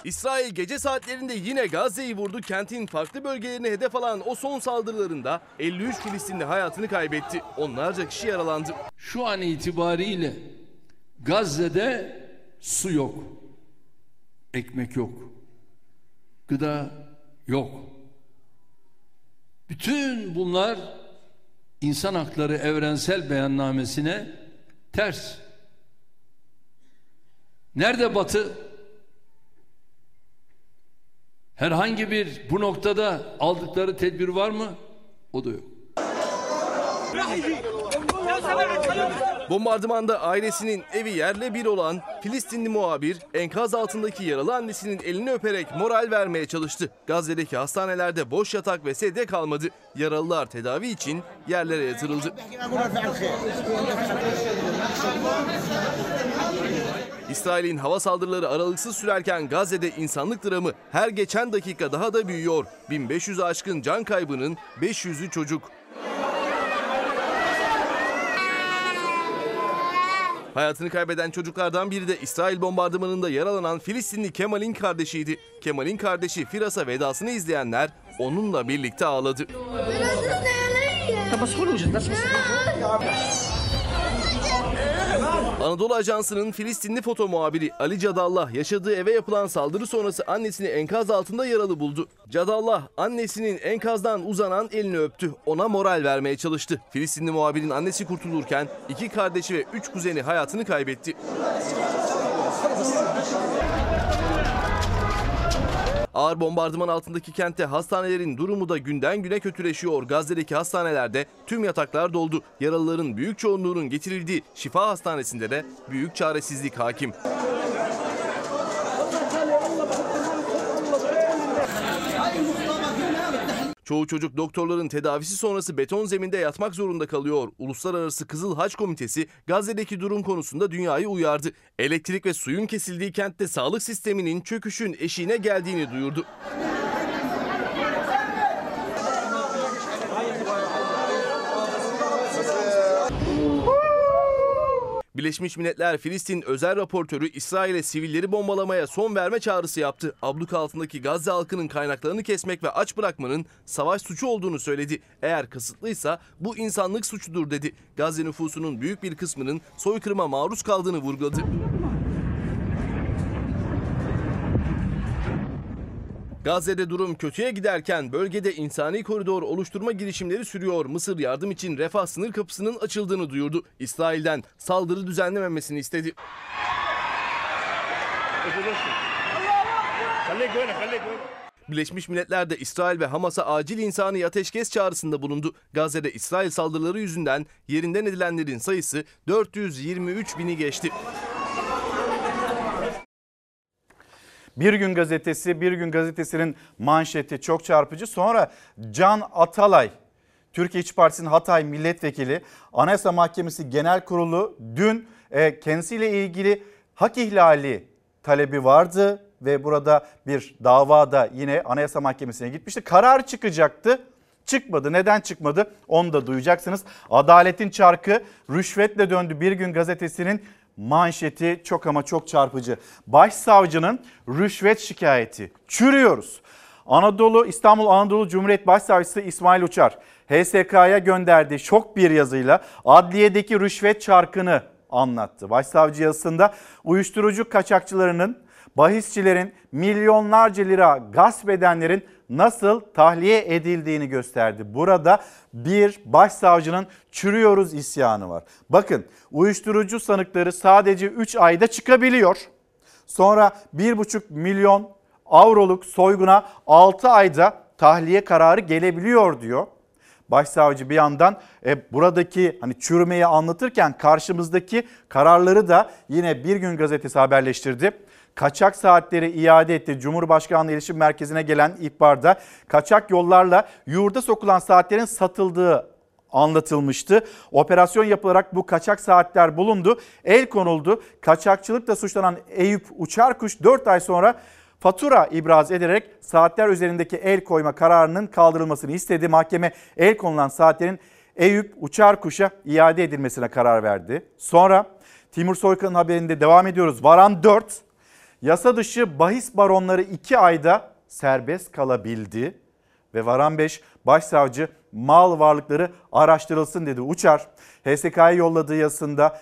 İsrail gece saatlerinde yine Gazze'yi vurdu. Kentin farklı bölgelerini hedef alan o son saldırılarında 53 Filistinli hayatını kaybetti. Onlarca kişi yaralandı. Şu an itibariyle Gazze'de su yok. Ekmek yok. Gıda yok. Bütün bunlar İnsan Hakları Evrensel Beyannamesine ters. Nerede Batı? Herhangi bir bu noktada aldıkları tedbir var mı? O da yok. Bombardımanda ailesinin evi yerle bir olan Filistinli muhabir enkaz altındaki yaralı annesinin elini öperek moral vermeye çalıştı. Gazze'deki hastanelerde boş yatak ve sedye kalmadı. Yaralılar tedavi için yerlere yatırıldı. İsrail'in hava saldırıları aralıksız sürerken Gazze'de insanlık dramı her geçen dakika daha da büyüyor. 1500'ü aşkın can kaybının 500'ü çocuk. Hayatını kaybeden çocuklardan biri de İsrail bombardımanında yaralanan Filistinli Kemal'in kardeşiydi. Kemal'in kardeşi Firas'a vedasını izleyenler onunla birlikte ağladı. Anadolu Ajansı'nın Filistinli foto muhabiri Ali Cadallah yaşadığı eve yapılan saldırı sonrası annesini enkaz altında yaralı buldu. Cadallah annesinin enkazdan uzanan elini öptü. Ona moral vermeye çalıştı. Filistinli muhabirin annesi kurtulurken iki kardeşi ve üç kuzeni hayatını kaybetti. Ağır bombardıman altındaki kentte hastanelerin durumu da günden güne kötüleşiyor. Gazze'deki hastanelerde tüm yataklar doldu. Yaralıların büyük çoğunluğunun getirildiği şifa hastanesinde de büyük çaresizlik hakim. Çoğu çocuk doktorların tedavisi sonrası beton zeminde yatmak zorunda kalıyor. Uluslararası Kızıl Haç Komitesi Gazze'deki durum konusunda dünyayı uyardı. Elektrik ve suyun kesildiği kentte sağlık sisteminin çöküşün eşiğine geldiğini duyurdu. Birleşmiş Milletler Filistin özel raportörü İsrail'e sivilleri bombalamaya son verme çağrısı yaptı. Abluka altındaki Gazze halkının kaynaklarını kesmek ve aç bırakmanın savaş suçu olduğunu söyledi. Eğer kasıtlıysa bu insanlık suçudur dedi. Gazze nüfusunun büyük bir kısmının soykırıma maruz kaldığını vurguladı. Gazze'de durum kötüye giderken bölgede insani koridor oluşturma girişimleri sürüyor. Mısır yardım için refah sınır kapısının açıldığını duyurdu. İsrail'den saldırı düzenlememesini istedi. Birleşmiş Milletler de İsrail ve Hamas'a acil insani ateşkes çağrısında bulundu. Gazze'de İsrail saldırıları yüzünden yerinden edilenlerin sayısı 423 bini geçti. Bir Gün Gazetesi, Bir Gün Gazetesi'nin manşeti çok çarpıcı. Sonra Can Atalay, Türkiye İş Partisi'nin Hatay Milletvekili, Anayasa Mahkemesi Genel Kurulu dün e, kendisiyle ilgili hak ihlali talebi vardı ve burada bir davada yine Anayasa Mahkemesi'ne gitmişti. Karar çıkacaktı. Çıkmadı. Neden çıkmadı? Onu da duyacaksınız. Adaletin çarkı rüşvetle döndü. Bir gün gazetesinin manşeti çok ama çok çarpıcı. Başsavcının rüşvet şikayeti. Çürüyoruz. Anadolu İstanbul Anadolu Cumhuriyet Başsavcısı İsmail Uçar HSK'ya gönderdiği şok bir yazıyla adliyedeki rüşvet çarkını anlattı. Başsavcı yazısında uyuşturucu kaçakçılarının, bahisçilerin, milyonlarca lira gasp edenlerin nasıl tahliye edildiğini gösterdi. Burada bir başsavcının çürüyoruz isyanı var. Bakın uyuşturucu sanıkları sadece 3 ayda çıkabiliyor. Sonra 1,5 milyon avroluk soyguna 6 ayda tahliye kararı gelebiliyor diyor. Başsavcı bir yandan e, buradaki hani çürümeyi anlatırken karşımızdaki kararları da yine Bir Gün Gazetesi haberleştirdi. Kaçak saatleri iade etti. Cumhurbaşkanlığı İletişim Merkezi'ne gelen ihbarda kaçak yollarla yurda sokulan saatlerin satıldığı anlatılmıştı. Operasyon yapılarak bu kaçak saatler bulundu. El konuldu. Kaçakçılıkla suçlanan Eyüp Uçarkuş 4 ay sonra fatura ibraz ederek saatler üzerindeki el koyma kararının kaldırılmasını istedi. Mahkeme el konulan saatlerin Eyüp Uçarkuş'a iade edilmesine karar verdi. Sonra Timur Soykan'ın haberinde devam ediyoruz. Varan 4 yasa dışı bahis baronları 2 ayda serbest kalabildi. Ve Varan 5 başsavcı mal varlıkları araştırılsın dedi. Uçar HSK'ya yolladığı yazısında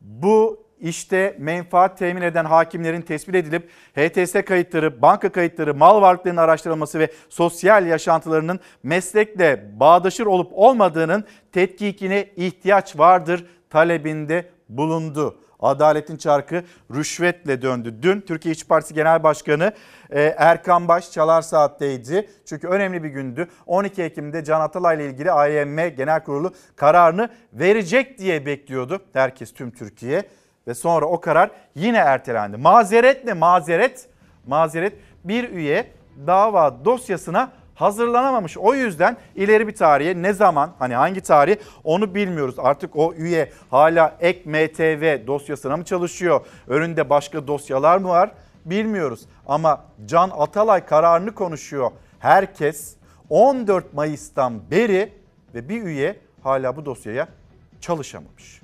bu işte menfaat temin eden hakimlerin tespit edilip HTS kayıtları, banka kayıtları, mal varlıklarının araştırılması ve sosyal yaşantılarının meslekle bağdaşır olup olmadığının tetkikine ihtiyaç vardır talebinde bulundu. Adaletin çarkı rüşvetle döndü. Dün Türkiye İş Partisi Genel Başkanı e, Erkan Baş Çalar Saat'teydi. Çünkü önemli bir gündü. 12 Ekim'de Can Atalay ile ilgili AYM Genel Kurulu kararını verecek diye bekliyordu. Herkes tüm Türkiye ve sonra o karar yine ertelendi. Mazeret ne? Mazeret, mazeret bir üye dava dosyasına hazırlanamamış. O yüzden ileri bir tarihe ne zaman hani hangi tarih onu bilmiyoruz. Artık o üye hala ek MTV dosyasına mı çalışıyor? Önünde başka dosyalar mı var? Bilmiyoruz. Ama Can Atalay kararını konuşuyor. Herkes 14 Mayıs'tan beri ve bir üye hala bu dosyaya çalışamamış.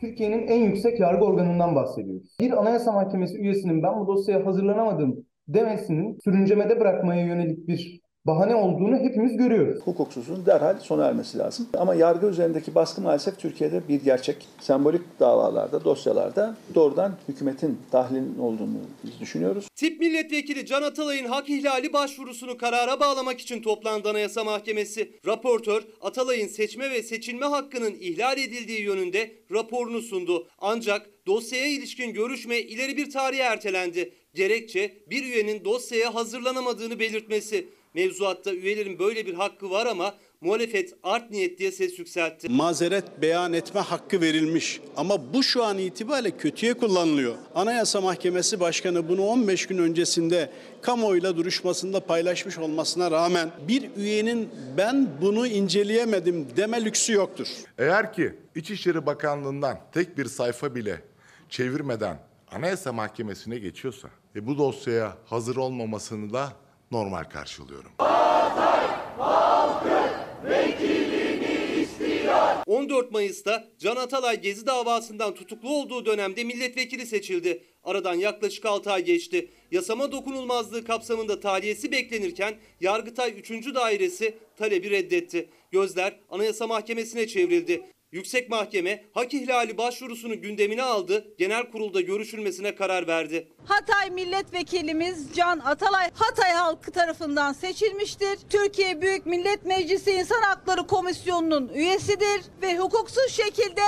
Türkiye'nin en yüksek yargı organından bahsediyoruz. Bir anayasa mahkemesi üyesinin ben bu dosyaya hazırlanamadım demesinin sürüncemede bırakmaya yönelik bir bahane olduğunu hepimiz görüyoruz. Hukuksuzluğun derhal sona ermesi lazım. Ama yargı üzerindeki baskı maalesef Türkiye'de bir gerçek. Sembolik davalarda, dosyalarda doğrudan hükümetin dahlinin olduğunu biz düşünüyoruz. Tip milletvekili Can Atalay'ın hak ihlali başvurusunu karara bağlamak için toplandı Anayasa Mahkemesi. Raportör Atalay'ın seçme ve seçilme hakkının ihlal edildiği yönünde raporunu sundu. Ancak dosyaya ilişkin görüşme ileri bir tarihe ertelendi. Gerekçe bir üyenin dosyaya hazırlanamadığını belirtmesi. Mevzuatta üyelerin böyle bir hakkı var ama muhalefet art niyet diye ses yükseltti. Mazeret beyan etme hakkı verilmiş ama bu şu an itibariyle kötüye kullanılıyor. Anayasa Mahkemesi Başkanı bunu 15 gün öncesinde kamuoyuyla duruşmasında paylaşmış olmasına rağmen bir üyenin ben bunu inceleyemedim deme lüksü yoktur. Eğer ki İçişleri Bakanlığı'ndan tek bir sayfa bile çevirmeden Anayasa Mahkemesi'ne geçiyorsa ve bu dosyaya hazır olmamasını da normal karşılıyorum. 14 Mayıs'ta Can Atalay Gezi davasından tutuklu olduğu dönemde milletvekili seçildi. Aradan yaklaşık 6 ay geçti. Yasama dokunulmazlığı kapsamında tahliyesi beklenirken Yargıtay 3. Dairesi talebi reddetti. Gözler Anayasa Mahkemesi'ne çevrildi. Yüksek Mahkeme hak ihlali başvurusunu gündemine aldı, genel kurulda görüşülmesine karar verdi. Hatay milletvekilimiz Can Atalay Hatay halkı tarafından seçilmiştir. Türkiye Büyük Millet Meclisi İnsan Hakları Komisyonu'nun üyesidir ve hukuksuz şekilde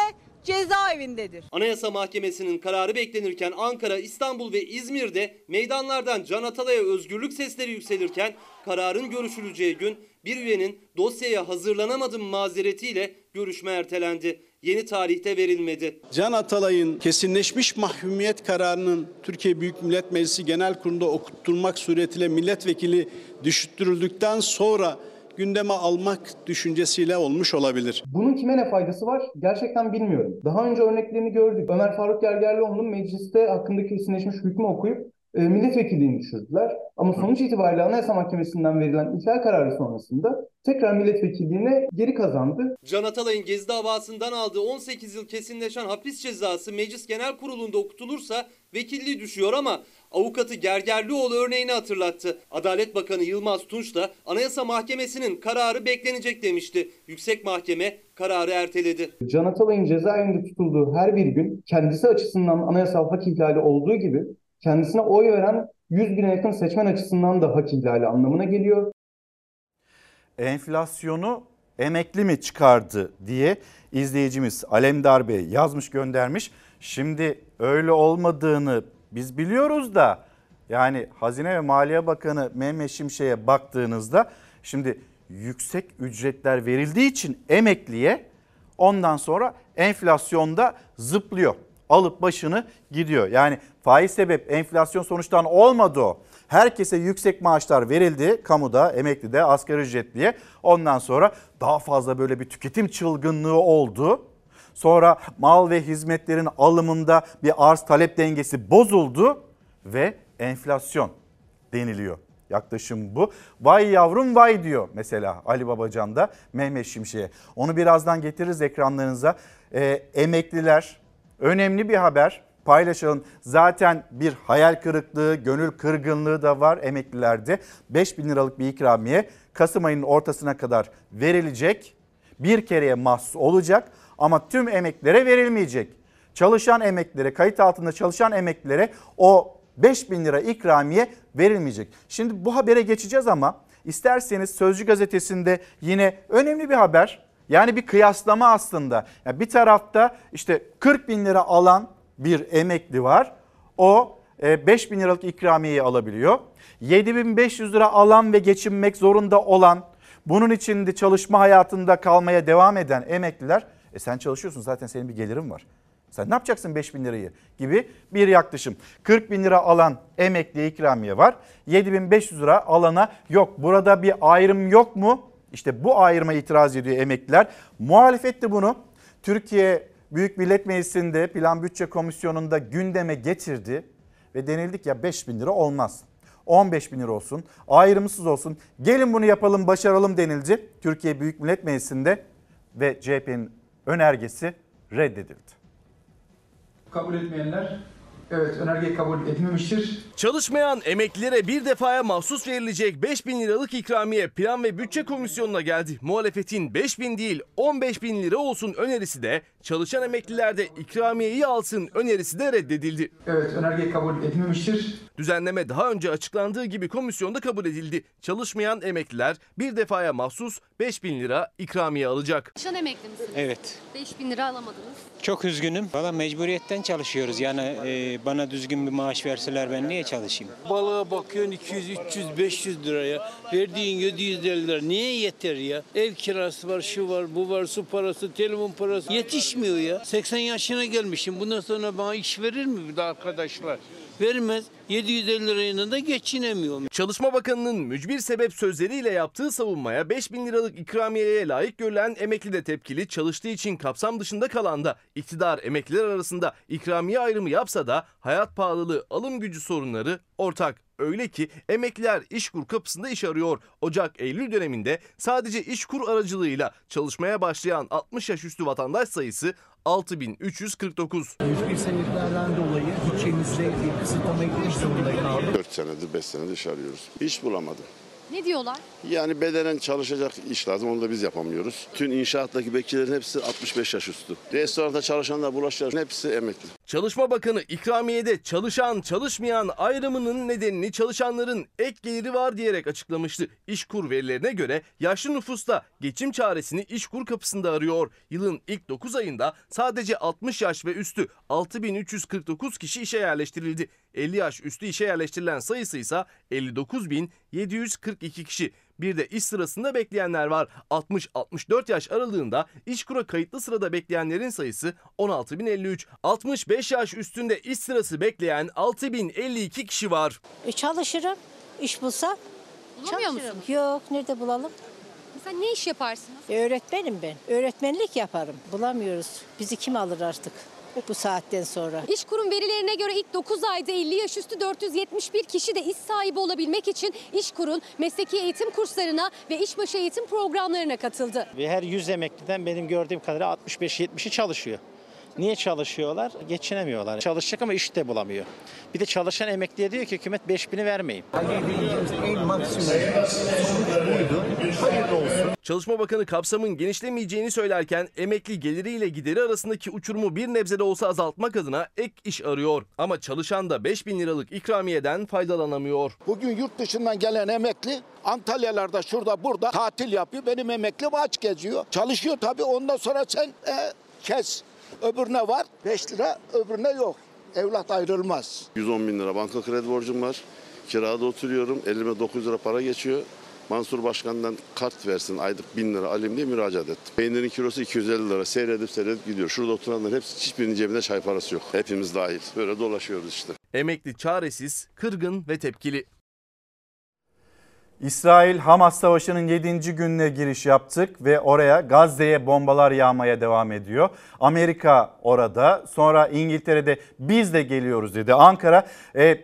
cezaevindedir. Anayasa Mahkemesi'nin kararı beklenirken Ankara, İstanbul ve İzmir'de meydanlardan Can Atalay'a özgürlük sesleri yükselirken kararın görüşüleceği gün bir üyenin dosyaya hazırlanamadım mazeretiyle görüşme ertelendi. Yeni tarihte verilmedi. Can Atalay'ın kesinleşmiş mahkumiyet kararının Türkiye Büyük Millet Meclisi Genel Kurulu'nda okutturmak suretiyle milletvekili düşürtürüldükten sonra gündeme almak düşüncesiyle olmuş olabilir. Bunun kime ne faydası var gerçekten bilmiyorum. Daha önce örneklerini gördük. Ömer Faruk Gergerlioğlu'nun mecliste hakkındaki kesinleşmiş hükmü okuyup e, milletvekilliğini düşürdüler. Ama sonuç itibariyle Anayasa Mahkemesi'nden verilen ihlal kararı sonrasında tekrar milletvekilliğine geri kazandı. Can Atalay'ın Gezi davasından aldığı 18 yıl kesinleşen hapis cezası Meclis Genel Kurulu'nda okutulursa vekilliği düşüyor ama avukatı Gergerlioğlu örneğini hatırlattı. Adalet Bakanı Yılmaz Tunç da Anayasa Mahkemesi'nin kararı beklenecek demişti. Yüksek Mahkeme kararı erteledi. Can Atalay'ın cezaevinde tutulduğu her bir gün kendisi açısından anayasal hak ihlali olduğu gibi kendisine oy veren 100 bine yakın seçmen açısından da hak ihlali anlamına geliyor. enflasyonu emekli mi çıkardı diye izleyicimiz Alemdar Bey yazmış göndermiş. Şimdi öyle olmadığını biz biliyoruz da yani Hazine ve Maliye Bakanı Mehmet Şimşek'e baktığınızda şimdi yüksek ücretler verildiği için emekliye ondan sonra enflasyonda zıplıyor. Alıp başını gidiyor. Yani faiz sebep enflasyon sonuçtan olmadı o. Herkese yüksek maaşlar verildi kamuda, emeklide, asgari ücretliye. Ondan sonra daha fazla böyle bir tüketim çılgınlığı oldu. Sonra mal ve hizmetlerin alımında bir arz talep dengesi bozuldu ve enflasyon deniliyor. Yaklaşım bu. Vay yavrum vay diyor mesela Ali Babacan da Mehmet Şimşek'e. Onu birazdan getiririz ekranlarınıza. Ee, emekliler önemli bir haber paylaşalım. Zaten bir hayal kırıklığı, gönül kırgınlığı da var emeklilerde. 5 bin liralık bir ikramiye Kasım ayının ortasına kadar verilecek. Bir kereye mahsus olacak ama tüm emeklilere verilmeyecek. Çalışan emeklilere, kayıt altında çalışan emeklilere o 5 bin lira ikramiye verilmeyecek. Şimdi bu habere geçeceğiz ama isterseniz Sözcü gazetesinde yine önemli bir haber. Yani bir kıyaslama aslında. Yani bir tarafta işte 40 bin lira alan bir emekli var. O 5 bin liralık ikramiyeyi alabiliyor. 7500 lira alan ve geçinmek zorunda olan bunun için de çalışma hayatında kalmaya devam eden emekliler e sen çalışıyorsun zaten senin bir gelirin var. Sen ne yapacaksın 5 bin lirayı gibi bir yaklaşım. 40 bin lira alan emekli ikramiye var. 7500 lira alana yok. Burada bir ayrım yok mu? İşte bu ayrıma itiraz ediyor emekliler. Muhalefet de bunu Türkiye Büyük Millet Meclisi'nde Plan Bütçe Komisyonu'nda gündeme getirdi. Ve denildik ya 5 bin lira olmaz. 15 bin lira olsun, ayrımsız olsun. Gelin bunu yapalım, başaralım denildi. Türkiye Büyük Millet Meclisi'nde ve CHP'nin önergesi reddedildi. Kabul etmeyenler evet önerge kabul edilmemiştir. Çalışmayan emeklilere bir defaya mahsus verilecek 5 bin liralık ikramiye Plan ve Bütçe Komisyonu'na geldi. Muhalefetin 5 bin değil 15 bin lira olsun önerisi de çalışan emekliler de ikramiyeyi alsın önerisi de reddedildi. Evet önerge kabul edilmemiştir. Düzenleme daha önce açıklandığı gibi komisyonda kabul edildi. Çalışmayan emekliler bir defaya mahsus 5 bin lira ikramiye alacak. Çalışan emekli misiniz? Evet. 5 bin lira alamadınız. Çok üzgünüm. Valla mecburiyetten çalışıyoruz. Yani e, bana düzgün bir maaş verseler ben niye çalışayım? Balığa bakıyorsun 200, 300, 500 liraya. Verdiğin 750 lira. Niye yeter ya? Ev kirası var, şu var, bu var, su parası, telefon parası. Yetişmiyor ya. 80 yaşına gelmişim. Bundan sonra bana iş verir mi bir de arkadaşlar? Vermez. 750 lirayla da geçinemiyorum. Çalışma Bakanı'nın mücbir sebep sözleriyle yaptığı savunmaya 5 bin liralık ikramiyeye layık görülen emekli de tepkili. Çalıştığı için kapsam dışında kalan da iktidar emekliler arasında ikramiye ayrımı yapsa da hayat pahalılığı, alım gücü sorunları ortak. Öyle ki emekliler işkur kapısında iş arıyor. Ocak-Eylül döneminde sadece işkur aracılığıyla çalışmaya başlayan 60 yaş üstü vatandaş sayısı 6349. Mücbir sebeplerden dolayı bütçemizde bir kısıtlama gitmek zorunda kaldık. 4 senedir 5 senedir iş arıyoruz. İş bulamadım. Ne diyorlar? Yani bedenen çalışacak iş lazım. Onu da biz yapamıyoruz. Tüm inşaattaki bekçilerin hepsi 65 yaş üstü. Restoranda çalışanlar, bulaşıkçılar hepsi emekli. Çalışma Bakanı ikramiyede çalışan çalışmayan ayrımının nedenini çalışanların ek geliri var diyerek açıklamıştı. İşkur verilerine göre yaşlı nüfusta geçim çaresini İşkur kapısında arıyor. Yılın ilk 9 ayında sadece 60 yaş ve üstü 6349 kişi işe yerleştirildi. 50 yaş üstü işe yerleştirilen sayısı ise 59.742 kişi. Bir de iş sırasında bekleyenler var. 60-64 yaş aralığında işkura kayıtlı sırada bekleyenlerin sayısı 16.053. 65 yaş üstünde iş sırası bekleyen 6.052 kişi var. E, çalışırım. İş bulsam. Bulamıyor çalışırım. musun? Yok nerede bulalım? Mesela ne iş yaparsınız? E, öğretmenim ben. Öğretmenlik yaparım. Bulamıyoruz. Bizi kim alır artık bu saatten sonra? İşkurum verilerine göre ilk 9 ayda 50 yaş üstü 471 kişi de iş sahibi olabilmek için İşkur'un mesleki eğitim kurslarına ve işbaşı eğitim programlarına katıldı. Ve her 100 emekliden benim gördüğüm kadarıyla 65-70'i çalışıyor. Niye çalışıyorlar? Geçinemiyorlar. Çalışacak ama iş de bulamıyor. Bir de çalışan emekliye diyor ki hükümet 5000'i vermeyin. En maksimum sonuç buydu. Hayırlı olsun. Çalışma Bakanı kapsamın genişlemeyeceğini söylerken emekli geliriyle gideri arasındaki uçurumu bir nebze de olsa azaltmak adına ek iş arıyor. Ama çalışan da 5000 liralık ikramiyeden faydalanamıyor. Bugün yurt dışından gelen emekli Antalyalarda şurada burada tatil yapıyor. Benim emekli aç geziyor. Çalışıyor tabii ondan sonra sen e, kes. Öbürüne var 5 lira öbürüne yok. Evlat ayrılmaz. 110 bin lira banka kredi borcum var. Kirada oturuyorum. Elime 9 lira para geçiyor. Mansur Başkan'dan kart versin aylık 1000 lira alayım diye müracaat ettim. Peynirin kilosu 250 lira. Seyredip seyredip gidiyor. Şurada oturanların hepsi hiçbirinin cebinde çay parası yok. Hepimiz dahil. Böyle dolaşıyoruz işte. Emekli çaresiz, kırgın ve tepkili. İsrail-Hamas savaşının 7. gününe giriş yaptık ve oraya Gazze'ye bombalar yağmaya devam ediyor. Amerika orada sonra İngiltere'de biz de geliyoruz dedi. Ankara e,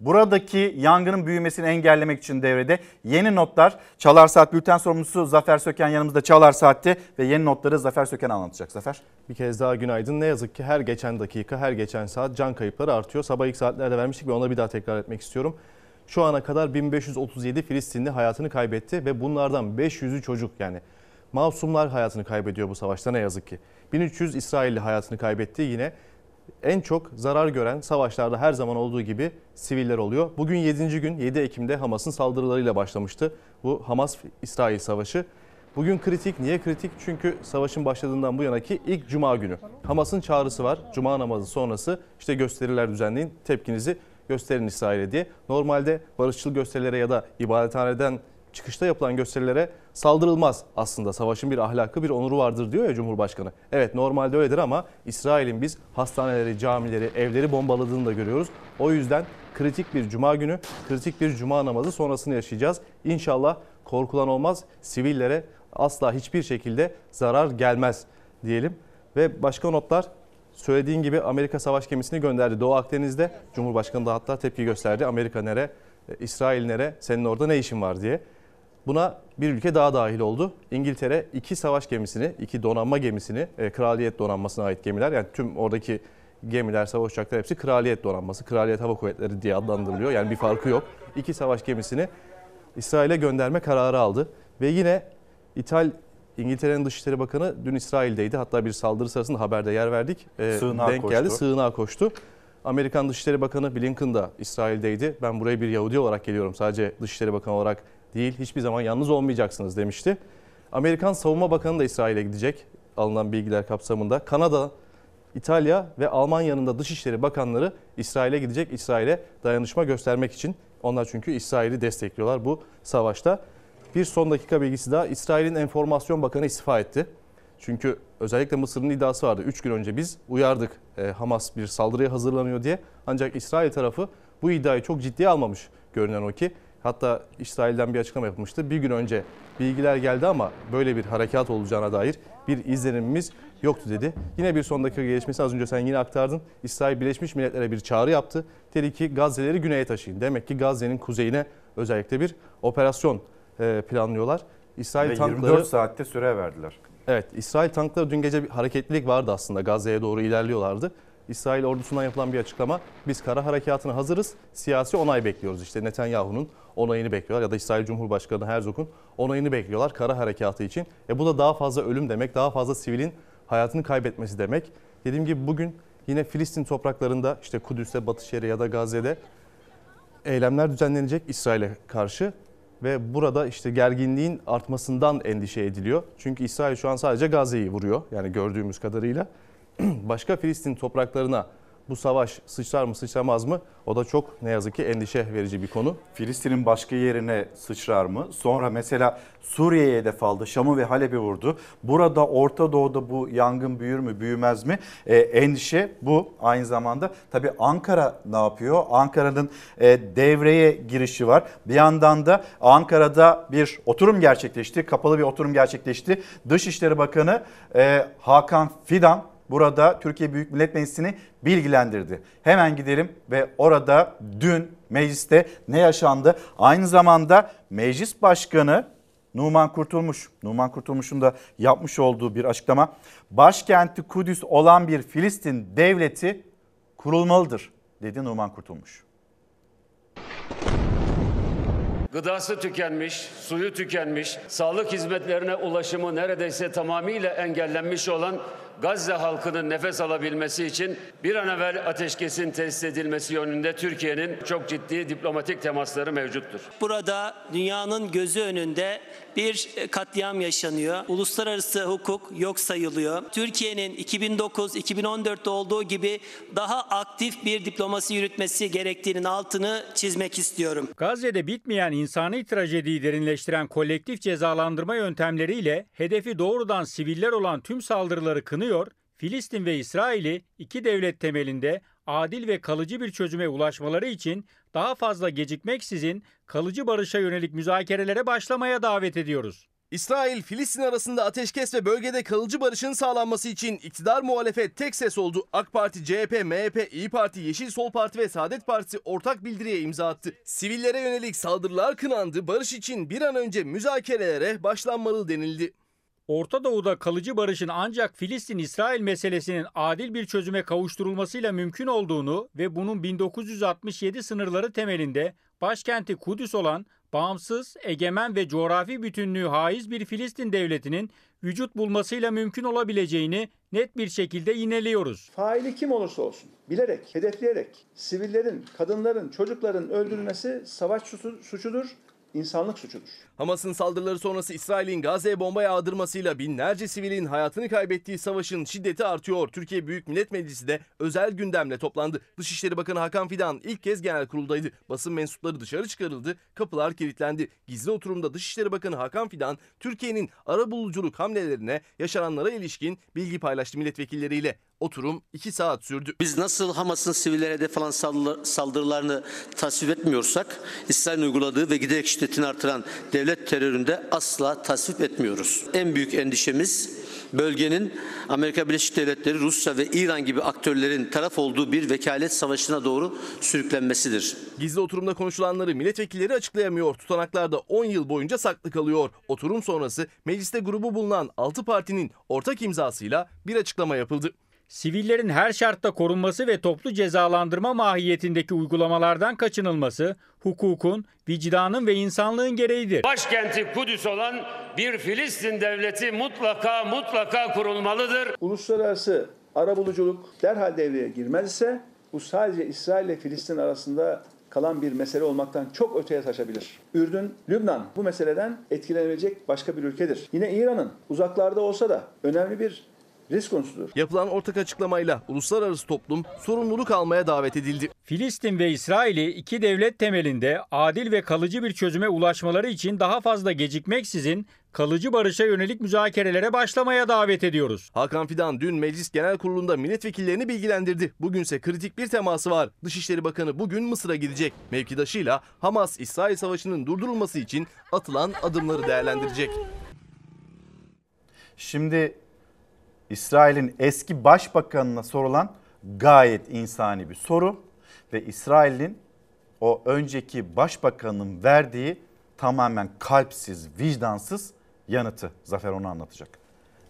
buradaki yangının büyümesini engellemek için devrede yeni notlar. Çalar Saat Bülten sorumlusu Zafer Söken yanımızda Çalar Saat'te ve yeni notları Zafer Söken anlatacak. Zafer. Bir kez daha günaydın. Ne yazık ki her geçen dakika, her geçen saat can kayıpları artıyor. Sabah ilk saatlerde vermiştik ve onları bir daha tekrar etmek istiyorum. Şu ana kadar 1537 Filistinli hayatını kaybetti ve bunlardan 500'ü çocuk yani. Masumlar hayatını kaybediyor bu savaşta ne yazık ki. 1300 İsrailli hayatını kaybetti yine. En çok zarar gören savaşlarda her zaman olduğu gibi siviller oluyor. Bugün 7. gün 7 Ekim'de Hamas'ın saldırılarıyla başlamıştı bu Hamas-İsrail savaşı. Bugün kritik. Niye kritik? Çünkü savaşın başladığından bu yanaki ilk cuma günü. Hamas'ın çağrısı var. Cuma namazı sonrası işte gösteriler düzenleyin. Tepkinizi gösterin İsrail'e diye. Normalde barışçıl gösterilere ya da ibadethaneden çıkışta yapılan gösterilere saldırılmaz aslında. Savaşın bir ahlakı, bir onuru vardır diyor ya Cumhurbaşkanı. Evet normalde öyledir ama İsrail'in biz hastaneleri, camileri, evleri bombaladığını da görüyoruz. O yüzden kritik bir cuma günü, kritik bir cuma namazı sonrasını yaşayacağız. İnşallah korkulan olmaz. Sivillere asla hiçbir şekilde zarar gelmez diyelim. Ve başka notlar Söylediğin gibi Amerika savaş gemisini gönderdi Doğu Akdeniz'de. Cumhurbaşkanı da hatta tepki gösterdi. Amerika nere, İsrail nere, senin orada ne işin var diye. Buna bir ülke daha dahil oldu. İngiltere iki savaş gemisini, iki donanma gemisini, e, kraliyet donanmasına ait gemiler. Yani tüm oradaki gemiler, savaş uçakları hepsi kraliyet donanması, kraliyet hava kuvvetleri diye adlandırılıyor. Yani bir farkı yok. İki savaş gemisini İsrail'e gönderme kararı aldı. Ve yine İtal İngiltere'nin Dışişleri Bakanı dün İsrail'deydi. Hatta bir saldırı sırasında haberde yer verdik. Ee, Sığınağa denk koştu. geldi, sığınağa koştu. Amerikan Dışişleri Bakanı Blinken da İsrail'deydi. Ben buraya bir Yahudi olarak geliyorum. Sadece Dışişleri Bakanı olarak değil. Hiçbir zaman yalnız olmayacaksınız demişti. Amerikan Savunma Bakanı da İsrail'e gidecek. Alınan bilgiler kapsamında. Kanada, İtalya ve Almanya'nın da Dışişleri Bakanları İsrail'e gidecek. İsrail'e dayanışma göstermek için. Onlar çünkü İsrail'i destekliyorlar bu savaşta. Bir son dakika bilgisi daha. İsrail'in Enformasyon Bakanı istifa etti. Çünkü özellikle Mısır'ın iddiası vardı. 3 gün önce biz uyardık e, Hamas bir saldırıya hazırlanıyor diye. Ancak İsrail tarafı bu iddiayı çok ciddiye almamış görünen o ki. Hatta İsrail'den bir açıklama yapılmıştı. Bir gün önce bilgiler geldi ama böyle bir harekat olacağına dair bir izlenimimiz yoktu dedi. Yine bir son dakika gelişmesi az önce sen yine aktardın. İsrail Birleşmiş Milletler'e bir çağrı yaptı. Dedi ki Gazze'leri güneye taşıyın. Demek ki Gazze'nin kuzeyine özellikle bir operasyon planlıyorlar. İsrail Ve tankları 24 saatte süre verdiler. Evet, İsrail tankları dün gece bir hareketlilik vardı aslında. Gazze'ye doğru ilerliyorlardı. İsrail ordusundan yapılan bir açıklama. Biz kara harekatına hazırız. Siyasi onay bekliyoruz. İşte Netanyahu'nun onayını bekliyorlar ya da İsrail Cumhurbaşkanı Herzog'un onayını bekliyorlar kara harekatı için. E bu da daha fazla ölüm demek, daha fazla sivilin hayatını kaybetmesi demek. Dediğim gibi bugün yine Filistin topraklarında işte Kudüs'te, Batı Şeria ya da Gazze'de eylemler düzenlenecek İsrail'e karşı ve burada işte gerginliğin artmasından endişe ediliyor. Çünkü İsrail şu an sadece Gazze'yi vuruyor yani gördüğümüz kadarıyla. [CLEARS THROAT] Başka Filistin topraklarına bu savaş sıçrar mı sıçramaz mı? O da çok ne yazık ki endişe verici bir konu. Filistin'in başka yerine sıçrar mı? Sonra mesela Suriye'ye hedef aldı. Şam'ı ve Halep'i vurdu. Burada Orta Doğu'da bu yangın büyür mü büyümez mi? E, endişe bu aynı zamanda. Tabii Ankara ne yapıyor? Ankara'nın e, devreye girişi var. Bir yandan da Ankara'da bir oturum gerçekleşti. Kapalı bir oturum gerçekleşti. Dışişleri Bakanı e, Hakan Fidan burada Türkiye Büyük Millet Meclisi'ni bilgilendirdi. Hemen gidelim ve orada dün mecliste ne yaşandı? Aynı zamanda meclis başkanı Numan Kurtulmuş, Numan Kurtulmuş'un da yapmış olduğu bir açıklama. Başkenti Kudüs olan bir Filistin devleti kurulmalıdır dedi Numan Kurtulmuş. Gıdası tükenmiş, suyu tükenmiş, sağlık hizmetlerine ulaşımı neredeyse tamamıyla engellenmiş olan Gazze halkının nefes alabilmesi için bir an evvel ateşkesin tesis edilmesi yönünde Türkiye'nin çok ciddi diplomatik temasları mevcuttur. Burada dünyanın gözü önünde bir katliam yaşanıyor. Uluslararası hukuk yok sayılıyor. Türkiye'nin 2009-2014'te olduğu gibi daha aktif bir diplomasi yürütmesi gerektiğinin altını çizmek istiyorum. Gazze'de bitmeyen insani trajediyi derinleştiren kolektif cezalandırma yöntemleriyle hedefi doğrudan siviller olan tüm saldırıları kınıyor, Filistin ve İsrail'i iki devlet temelinde adil ve kalıcı bir çözüme ulaşmaları için daha fazla gecikmeksizin kalıcı barışa yönelik müzakerelere başlamaya davet ediyoruz. İsrail, Filistin arasında ateşkes ve bölgede kalıcı barışın sağlanması için iktidar muhalefet tek ses oldu. AK Parti, CHP, MHP, İyi Parti, Yeşil Sol Parti ve Saadet Partisi ortak bildiriye imza attı. Sivillere yönelik saldırılar kınandı, barış için bir an önce müzakerelere başlanmalı denildi. Orta Doğu'da kalıcı barışın ancak Filistin-İsrail meselesinin adil bir çözüme kavuşturulmasıyla mümkün olduğunu ve bunun 1967 sınırları temelinde başkenti Kudüs olan bağımsız, egemen ve coğrafi bütünlüğü haiz bir Filistin devletinin vücut bulmasıyla mümkün olabileceğini net bir şekilde yineliyoruz. Faili kim olursa olsun bilerek, hedefleyerek sivillerin, kadınların, çocukların öldürülmesi savaş suçudur, insanlık suçudur. Hamas'ın saldırıları sonrası İsrail'in Gazze'ye bomba yağdırmasıyla binlerce sivilin hayatını kaybettiği savaşın şiddeti artıyor. Türkiye Büyük Millet Meclisi de özel gündemle toplandı. Dışişleri Bakanı Hakan Fidan ilk kez genel kuruldaydı. Basın mensupları dışarı çıkarıldı, kapılar kilitlendi. Gizli oturumda Dışişleri Bakanı Hakan Fidan, Türkiye'nin arabuluculuk hamlelerine, yaşananlara ilişkin bilgi paylaştı milletvekilleriyle. Oturum 2 saat sürdü. Biz nasıl Hamas'ın sivillere hedef falan saldırılarını tasvip etmiyorsak, İsrail'in uyguladığı ve giderek şiddetini artıran devlet teröründe asla tasvip etmiyoruz. En büyük endişemiz bölgenin Amerika Birleşik Devletleri, Rusya ve İran gibi aktörlerin taraf olduğu bir vekalet savaşına doğru sürüklenmesidir. Gizli oturumda konuşulanları milletvekilleri açıklayamıyor. Tutanaklarda 10 yıl boyunca saklı kalıyor. Oturum sonrası mecliste grubu bulunan 6 partinin ortak imzasıyla bir açıklama yapıldı. Sivillerin her şartta korunması ve toplu cezalandırma mahiyetindeki uygulamalardan kaçınılması hukukun, vicdanın ve insanlığın gereğidir. Başkenti Kudüs olan bir Filistin devleti mutlaka mutlaka kurulmalıdır. Uluslararası arabuluculuk derhal devreye girmez ise bu sadece İsrail ile Filistin arasında kalan bir mesele olmaktan çok öteye taşabilir. Ürdün, Lübnan bu meseleden etkilenebilecek başka bir ülkedir. Yine İran'ın uzaklarda olsa da önemli bir risk konusudur. Yapılan ortak açıklamayla uluslararası toplum sorumluluk almaya davet edildi. Filistin ve İsrail'i iki devlet temelinde adil ve kalıcı bir çözüme ulaşmaları için daha fazla gecikmeksizin kalıcı barışa yönelik müzakerelere başlamaya davet ediyoruz. Hakan Fidan dün Meclis Genel Kurulu'nda milletvekillerini bilgilendirdi. Bugünse kritik bir teması var. Dışişleri Bakanı bugün Mısır'a gidecek. Mevkidaşıyla Hamas-İsrail savaşının durdurulması için atılan adımları değerlendirecek. Şimdi İsrail'in eski başbakanına sorulan gayet insani bir soru ve İsrail'in o önceki başbakanın verdiği tamamen kalpsiz, vicdansız yanıtı. Zafer onu anlatacak.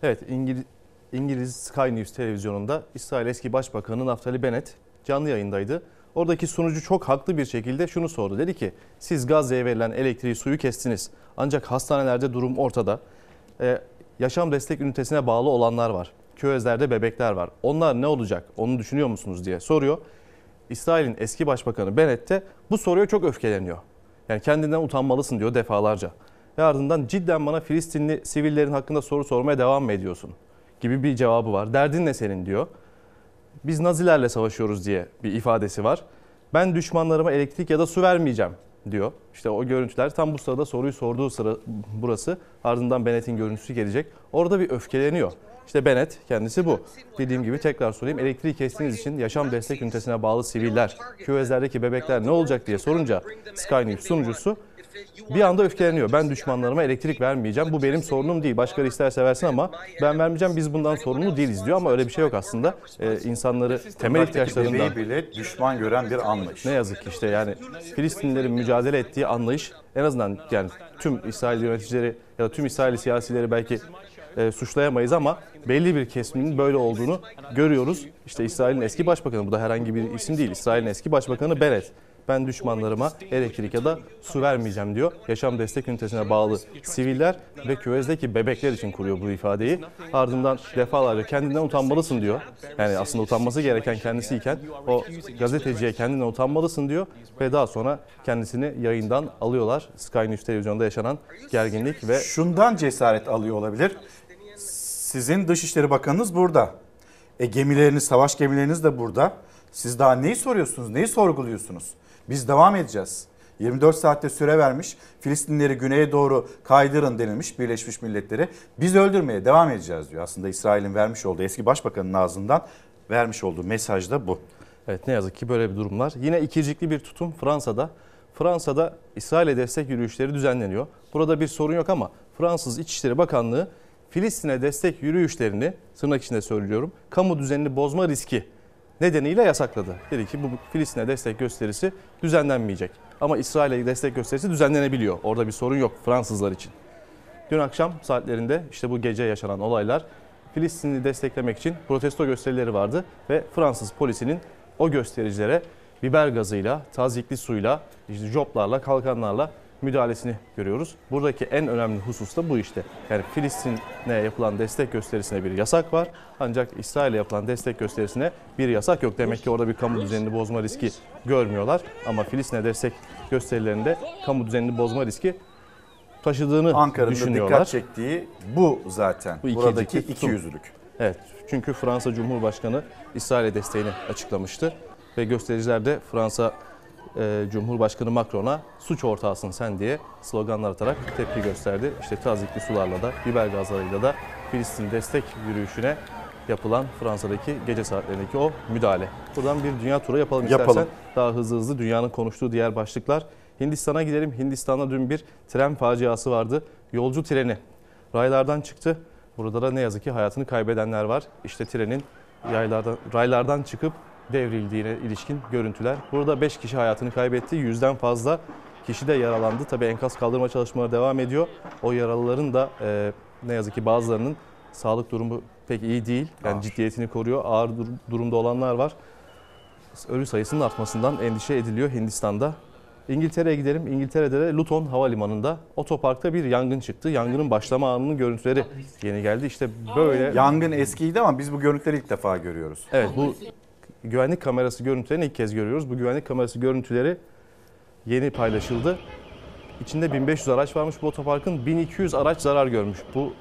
Evet İngiliz İngiliz Sky News televizyonunda İsrail eski başbakanı Naftali Bennett canlı yayındaydı. Oradaki sunucu çok haklı bir şekilde şunu sordu. Dedi ki siz Gazze'ye verilen elektriği suyu kestiniz. Ancak hastanelerde durum ortada. Ee, yaşam destek ünitesine bağlı olanlar var. Küvezlerde bebekler var. Onlar ne olacak onu düşünüyor musunuz diye soruyor. İsrail'in eski başbakanı Bennett de bu soruya çok öfkeleniyor. Yani kendinden utanmalısın diyor defalarca. Ve ardından cidden bana Filistinli sivillerin hakkında soru sormaya devam mı ediyorsun? Gibi bir cevabı var. Derdin ne senin diyor. Biz Nazilerle savaşıyoruz diye bir ifadesi var. Ben düşmanlarıma elektrik ya da su vermeyeceğim diyor. İşte o görüntüler tam bu sırada soruyu sorduğu sıra burası. Ardından Bennett'in görüntüsü gelecek. Orada bir öfkeleniyor. İşte Bennett kendisi bu. Dediğim gibi tekrar sorayım. Elektriği kestiğiniz için yaşam destek ünitesine bağlı siviller, küvezlerdeki bebekler ne olacak diye sorunca Sky News sunucusu bir anda öfkeleniyor. Ben düşmanlarıma elektrik vermeyeceğim. Bu benim sorunum değil. Başkaları isterse versin ama ben vermeyeceğim. Biz bundan sorumlu değiliz diyor ama öyle bir şey yok aslında. Ee, insanları temel ihtiyaçlarından bile düşman gören bir anlayış. ne yazık ki işte yani Filistinlilerin mücadele ettiği anlayış en azından yani tüm İsrail yöneticileri ya da tüm İsrail siyasileri belki e, suçlayamayız ama belli bir kesimin böyle olduğunu görüyoruz. İşte İsrail'in eski başbakanı bu da herhangi bir isim değil. İsrail'in eski başbakanı Bennett. Ben düşmanlarıma elektrik ya da su vermeyeceğim diyor. Yaşam destek ünitesine bağlı siviller ve küvezdeki bebekler için kuruyor bu ifadeyi. Ardından defalarca kendinden utanmalısın diyor. Yani aslında utanması gereken kendisiyken o gazeteciye kendinden utanmalısın diyor. Ve daha sonra kendisini yayından alıyorlar. Sky News televizyonda yaşanan gerginlik ve Şundan cesaret alıyor olabilir. Sizin Dışişleri Bakanınız burada. E gemileriniz, savaş gemileriniz de burada. Siz daha neyi soruyorsunuz, neyi sorguluyorsunuz? Biz devam edeceğiz. 24 saatte süre vermiş. Filistinleri güneye doğru kaydırın denilmiş Birleşmiş Milletleri. Biz öldürmeye devam edeceğiz diyor. Aslında İsrail'in vermiş olduğu eski başbakanın ağzından vermiş olduğu mesaj da bu. Evet ne yazık ki böyle bir durum var. Yine ikircikli bir tutum Fransa'da. Fransa'da İsrail'e destek yürüyüşleri düzenleniyor. Burada bir sorun yok ama Fransız İçişleri Bakanlığı Filistin'e destek yürüyüşlerini tırnak içinde söylüyorum kamu düzenini bozma riski nedeniyle yasakladı. Dedi ki bu Filistin'e destek gösterisi düzenlenmeyecek. Ama İsrail'e destek gösterisi düzenlenebiliyor. Orada bir sorun yok Fransızlar için. Dün akşam saatlerinde işte bu gece yaşanan olaylar Filistin'i desteklemek için protesto gösterileri vardı ve Fransız polisinin o göstericilere biber gazıyla, tazikli suyla, işte joplarla, kalkanlarla müdahalesini görüyoruz. Buradaki en önemli husus da bu işte. Yani Filistin'e yapılan destek gösterisine bir yasak var. Ancak İsrail'e yapılan destek gösterisine bir yasak yok. Demek ki orada bir kamu düzenini bozma riski görmüyorlar. Ama Filistin'e destek gösterilerinde kamu düzenini bozma riski taşıdığını Ankara'nın düşünüyorlar. dikkat çektiği bu zaten. Bu Buradaki iki yüzlülük. Evet çünkü Fransa Cumhurbaşkanı İsrail'e desteğini açıklamıştı. Ve göstericiler de Fransa e, Cumhurbaşkanı Macron'a suç ortağısın sen diye sloganlar atarak tepki gösterdi. İşte tazikli sularla da biber gazlarıyla da Filistin destek yürüyüşüne yapılan Fransa'daki gece saatlerindeki o müdahale. Buradan bir dünya turu yapalım, Yapalım. istersen. Daha hızlı hızlı dünyanın konuştuğu diğer başlıklar. Hindistan'a gidelim. Hindistan'da dün bir tren faciası vardı. Yolcu treni raylardan çıktı. Burada da ne yazık ki hayatını kaybedenler var. İşte trenin yaylardan, raylardan çıkıp devrildiğine ilişkin görüntüler. Burada 5 kişi hayatını kaybetti. Yüzden fazla kişi de yaralandı. Tabii enkaz kaldırma çalışmaları devam ediyor. O yaralıların da e, ne yazık ki bazılarının sağlık durumu pek iyi değil. Yani ciddiyetini koruyor. Ağır dur- durumda olanlar var. Ölü sayısının artmasından endişe ediliyor Hindistan'da. İngiltere'ye gidelim. İngiltere'de de Luton Havalimanı'nda otoparkta bir yangın çıktı. Yangının başlama anının görüntüleri yeni geldi. İşte böyle... Yangın eskiydi ama biz bu görüntüleri ilk defa görüyoruz. Evet bu güvenlik kamerası görüntülerini ilk kez görüyoruz. Bu güvenlik kamerası görüntüleri yeni paylaşıldı. İçinde 1500 araç varmış bu otoparkın. 1200 araç zarar görmüş. Bu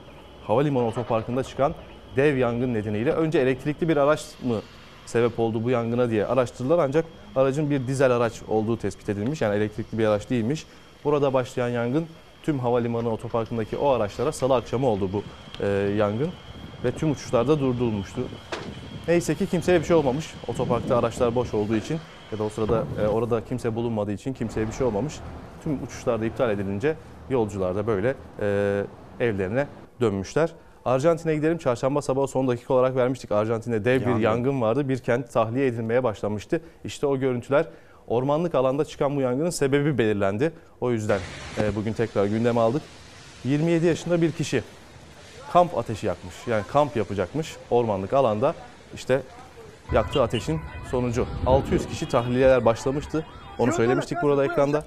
havalimanı otoparkında çıkan dev yangın nedeniyle. Önce elektrikli bir araç mı sebep oldu bu yangına diye araştırdılar ancak aracın bir dizel araç olduğu tespit edilmiş. Yani elektrikli bir araç değilmiş. Burada başlayan yangın tüm havalimanı otoparkındaki o araçlara salı akşamı oldu bu e, yangın ve tüm uçuşlarda durdurulmuştu. Neyse ki kimseye bir şey olmamış. Otoparkta araçlar boş olduğu için ya da o sırada e, orada kimse bulunmadığı için kimseye bir şey olmamış. Tüm uçuşlar da iptal edilince yolcular da böyle e, evlerine dönmüşler. Arjantin'e gidelim. Çarşamba sabahı son dakika olarak vermiştik. Arjantin'de dev bir Yangın. vardı. Bir kent tahliye edilmeye başlamıştı. İşte o görüntüler ormanlık alanda çıkan bu yangının sebebi belirlendi. O yüzden e, bugün tekrar gündeme aldık. 27 yaşında bir kişi kamp ateşi yakmış. Yani kamp yapacakmış ormanlık alanda işte yaktığı ateşin sonucu. 600 kişi tahliyeler başlamıştı. Onu söylemiştik burada ekranda.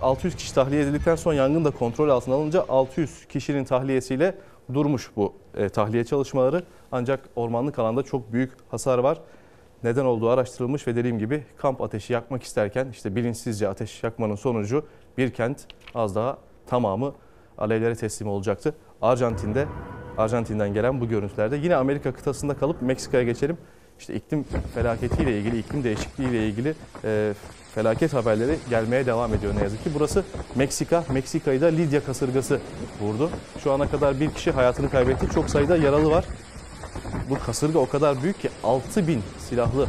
600 kişi tahliye edildikten sonra yangın da kontrol altına alınca 600 kişinin tahliyesiyle durmuş bu e, tahliye çalışmaları. Ancak ormanlık alanda çok büyük hasar var. Neden olduğu araştırılmış ve dediğim gibi kamp ateşi yakmak isterken işte bilinçsizce ateş yakmanın sonucu bir kent az daha tamamı alevlere teslim olacaktı. Arjantin'de Arjantin'den gelen bu görüntülerde yine Amerika kıtasında kalıp Meksika'ya geçelim. İşte iklim felaketiyle ilgili, iklim değişikliğiyle ilgili e, felaket haberleri gelmeye devam ediyor ne yazık ki. Burası Meksika. Meksika'yı da Lidya kasırgası vurdu. Şu ana kadar bir kişi hayatını kaybetti. Çok sayıda yaralı var. Bu kasırga o kadar büyük ki 6000 silahlı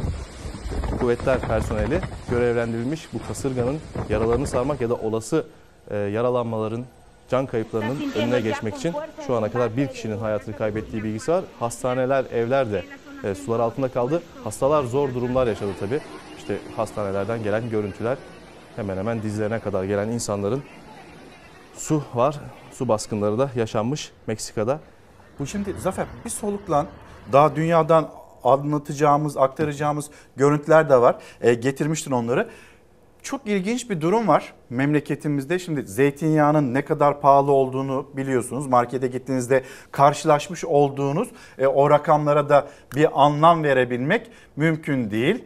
kuvvetler personeli görevlendirilmiş bu kasırganın yaralarını sarmak ya da olası e, yaralanmaların, can kayıplarının önüne geçmek için şu ana kadar bir kişinin hayatını kaybettiği bilgisi var. Hastaneler, evler de e, sular altında kaldı. Hastalar zor durumlar yaşadı tabii. İşte hastanelerden gelen görüntüler hemen hemen dizlerine kadar gelen insanların su var. Su baskınları da yaşanmış Meksika'da. Bu şimdi Zafer bir soluklan. Daha dünyadan anlatacağımız, aktaracağımız görüntüler de var. E, getirmiştin onları. Çok ilginç bir durum var memleketimizde. Şimdi zeytinyağının ne kadar pahalı olduğunu biliyorsunuz. Markete gittiğinizde karşılaşmış olduğunuz e, o rakamlara da bir anlam verebilmek mümkün değil.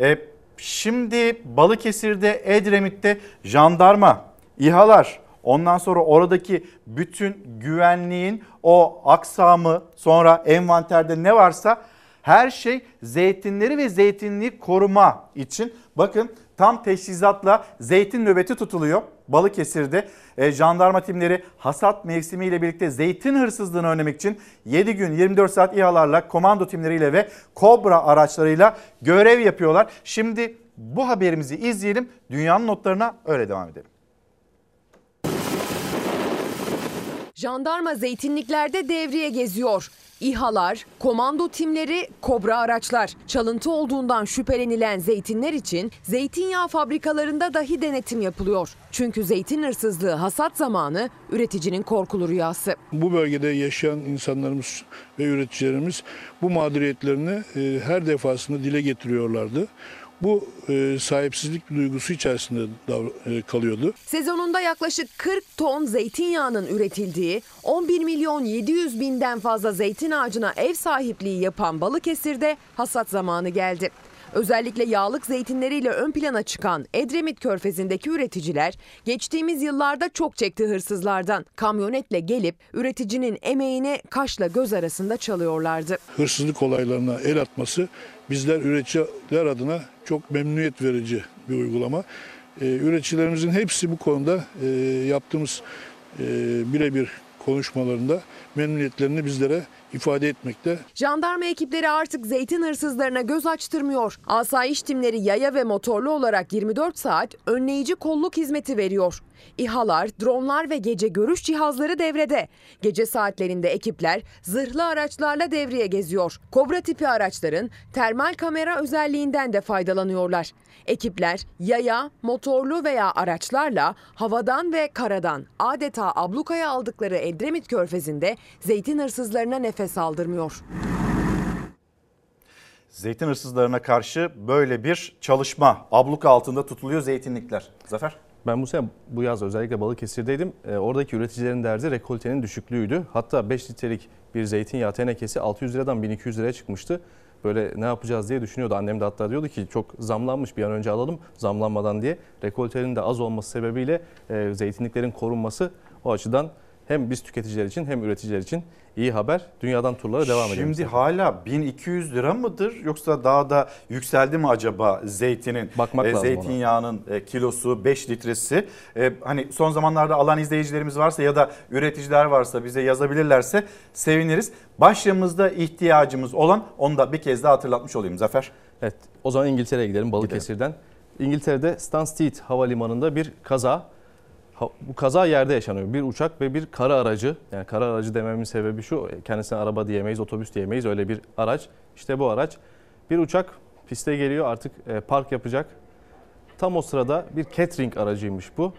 E, şimdi Balıkesir'de, Edremit'te jandarma, İHA'lar, ondan sonra oradaki bütün güvenliğin o aksamı, sonra envanterde ne varsa her şey zeytinleri ve zeytinliği koruma için. Bakın tam teçhizatla zeytin nöbeti tutuluyor Balıkesir'de. E, jandarma timleri hasat mevsimiyle birlikte zeytin hırsızlığını önlemek için 7 gün 24 saat İHA'larla, komando timleriyle ve Kobra araçlarıyla görev yapıyorlar. Şimdi bu haberimizi izleyelim. Dünyanın notlarına öyle devam edelim. Jandarma zeytinliklerde devreye geziyor. İHA'lar, komando timleri, kobra araçlar. Çalıntı olduğundan şüphelenilen zeytinler için zeytinyağı fabrikalarında dahi denetim yapılıyor. Çünkü zeytin hırsızlığı hasat zamanı üreticinin korkulu rüyası. Bu bölgede yaşayan insanlarımız ve üreticilerimiz bu mağduriyetlerini e, her defasında dile getiriyorlardı. Bu e, sahipsizlik duygusu içerisinde e, kalıyordu. Sezonunda yaklaşık 40 ton zeytinyağının üretildiği 11 milyon 700 binden fazla zeytin ağacına ev sahipliği yapan Balıkesir'de hasat zamanı geldi. Özellikle yağlık zeytinleriyle ön plana çıkan Edremit Körfezi'ndeki üreticiler geçtiğimiz yıllarda çok çekti hırsızlardan. Kamyonetle gelip üreticinin emeğini kaşla göz arasında çalıyorlardı. Hırsızlık olaylarına el atması bizler üreticiler adına çok memnuniyet verici bir uygulama. E, üreticilerimizin hepsi bu konuda e, yaptığımız e, birebir konuşmalarında memnuniyetlerini bizlere ifade etmekte. Jandarma ekipleri artık zeytin hırsızlarına göz açtırmıyor. Asayiş timleri yaya ve motorlu olarak 24 saat önleyici kolluk hizmeti veriyor. İHA'lar, dronlar ve gece görüş cihazları devrede. Gece saatlerinde ekipler zırhlı araçlarla devreye geziyor. Kobra tipi araçların termal kamera özelliğinden de faydalanıyorlar. Ekipler yaya, motorlu veya araçlarla havadan ve karadan adeta ablukaya aldıkları Edremit Körfezi'nde zeytin hırsızlarına nefes aldırmıyor. Zeytin hırsızlarına karşı böyle bir çalışma abluka altında tutuluyor zeytinlikler. Zafer? Ben bu sene bu yaz özellikle Balıkesir'deydim. E, oradaki üreticilerin derdi rekoltenin düşüklüğüydü. Hatta 5 litrelik bir zeytinyağı tenekesi 600 liradan 1200 liraya çıkmıştı. Böyle ne yapacağız diye düşünüyordu. Annem de hatta diyordu ki çok zamlanmış bir an önce alalım zamlanmadan diye. Rekoltenin de az olması sebebiyle e, zeytinliklerin korunması o açıdan hem biz tüketiciler için hem üreticiler için iyi haber. Dünyadan turlara devam edelim. Şimdi hala 1200 lira mıdır yoksa daha da yükseldi mi acaba zeytinin? Bakmak e, lazım Zeytinyağının e, kilosu 5 litresi. E, hani son zamanlarda alan izleyicilerimiz varsa ya da üreticiler varsa bize yazabilirlerse seviniriz. Başlığımızda ihtiyacımız olan onu da bir kez daha hatırlatmış olayım Zafer. Evet o zaman İngiltere'ye gidelim Balıkesir'den. İngiltere'de Stansted Havalimanı'nda bir kaza. Bu kaza yerde yaşanıyor. Bir uçak ve bir kara aracı. Yani kara aracı dememin sebebi şu. Kendisine araba diyemeyiz, otobüs diyemeyiz. Öyle bir araç. İşte bu araç. Bir uçak piste geliyor artık e, park yapacak. Tam o sırada bir catering aracıymış bu.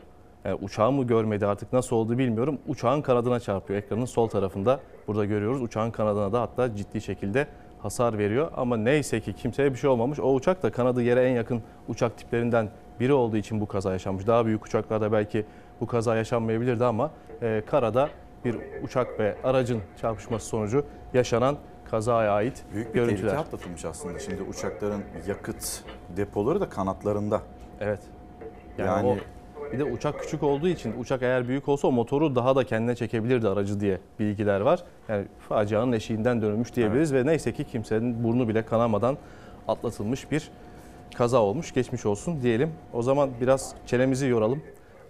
Yani uçağı mı görmedi artık nasıl oldu bilmiyorum. Uçağın kanadına çarpıyor ekranın sol tarafında. Burada görüyoruz uçağın kanadına da hatta ciddi şekilde hasar veriyor. Ama neyse ki kimseye bir şey olmamış. O uçak da kanadı yere en yakın uçak tiplerinden biri olduğu için bu kaza yaşanmış. Daha büyük uçaklarda belki bu kaza yaşanmayabilirdi ama e, karada bir uçak ve aracın çarpışması sonucu yaşanan kazaya ait Büyük bir görüntüler. tehlike atlatılmış aslında. Şimdi uçakların yakıt depoları da kanatlarında. Evet. Yani, Yani- o bir de uçak küçük olduğu için uçak eğer büyük olsa o motoru daha da kendine çekebilirdi aracı diye bilgiler var. Yani facianın eşiğinden dönülmüş diyebiliriz ve neyse ki kimsenin burnu bile kanamadan atlatılmış bir kaza olmuş. Geçmiş olsun diyelim. O zaman biraz çenemizi yoralım.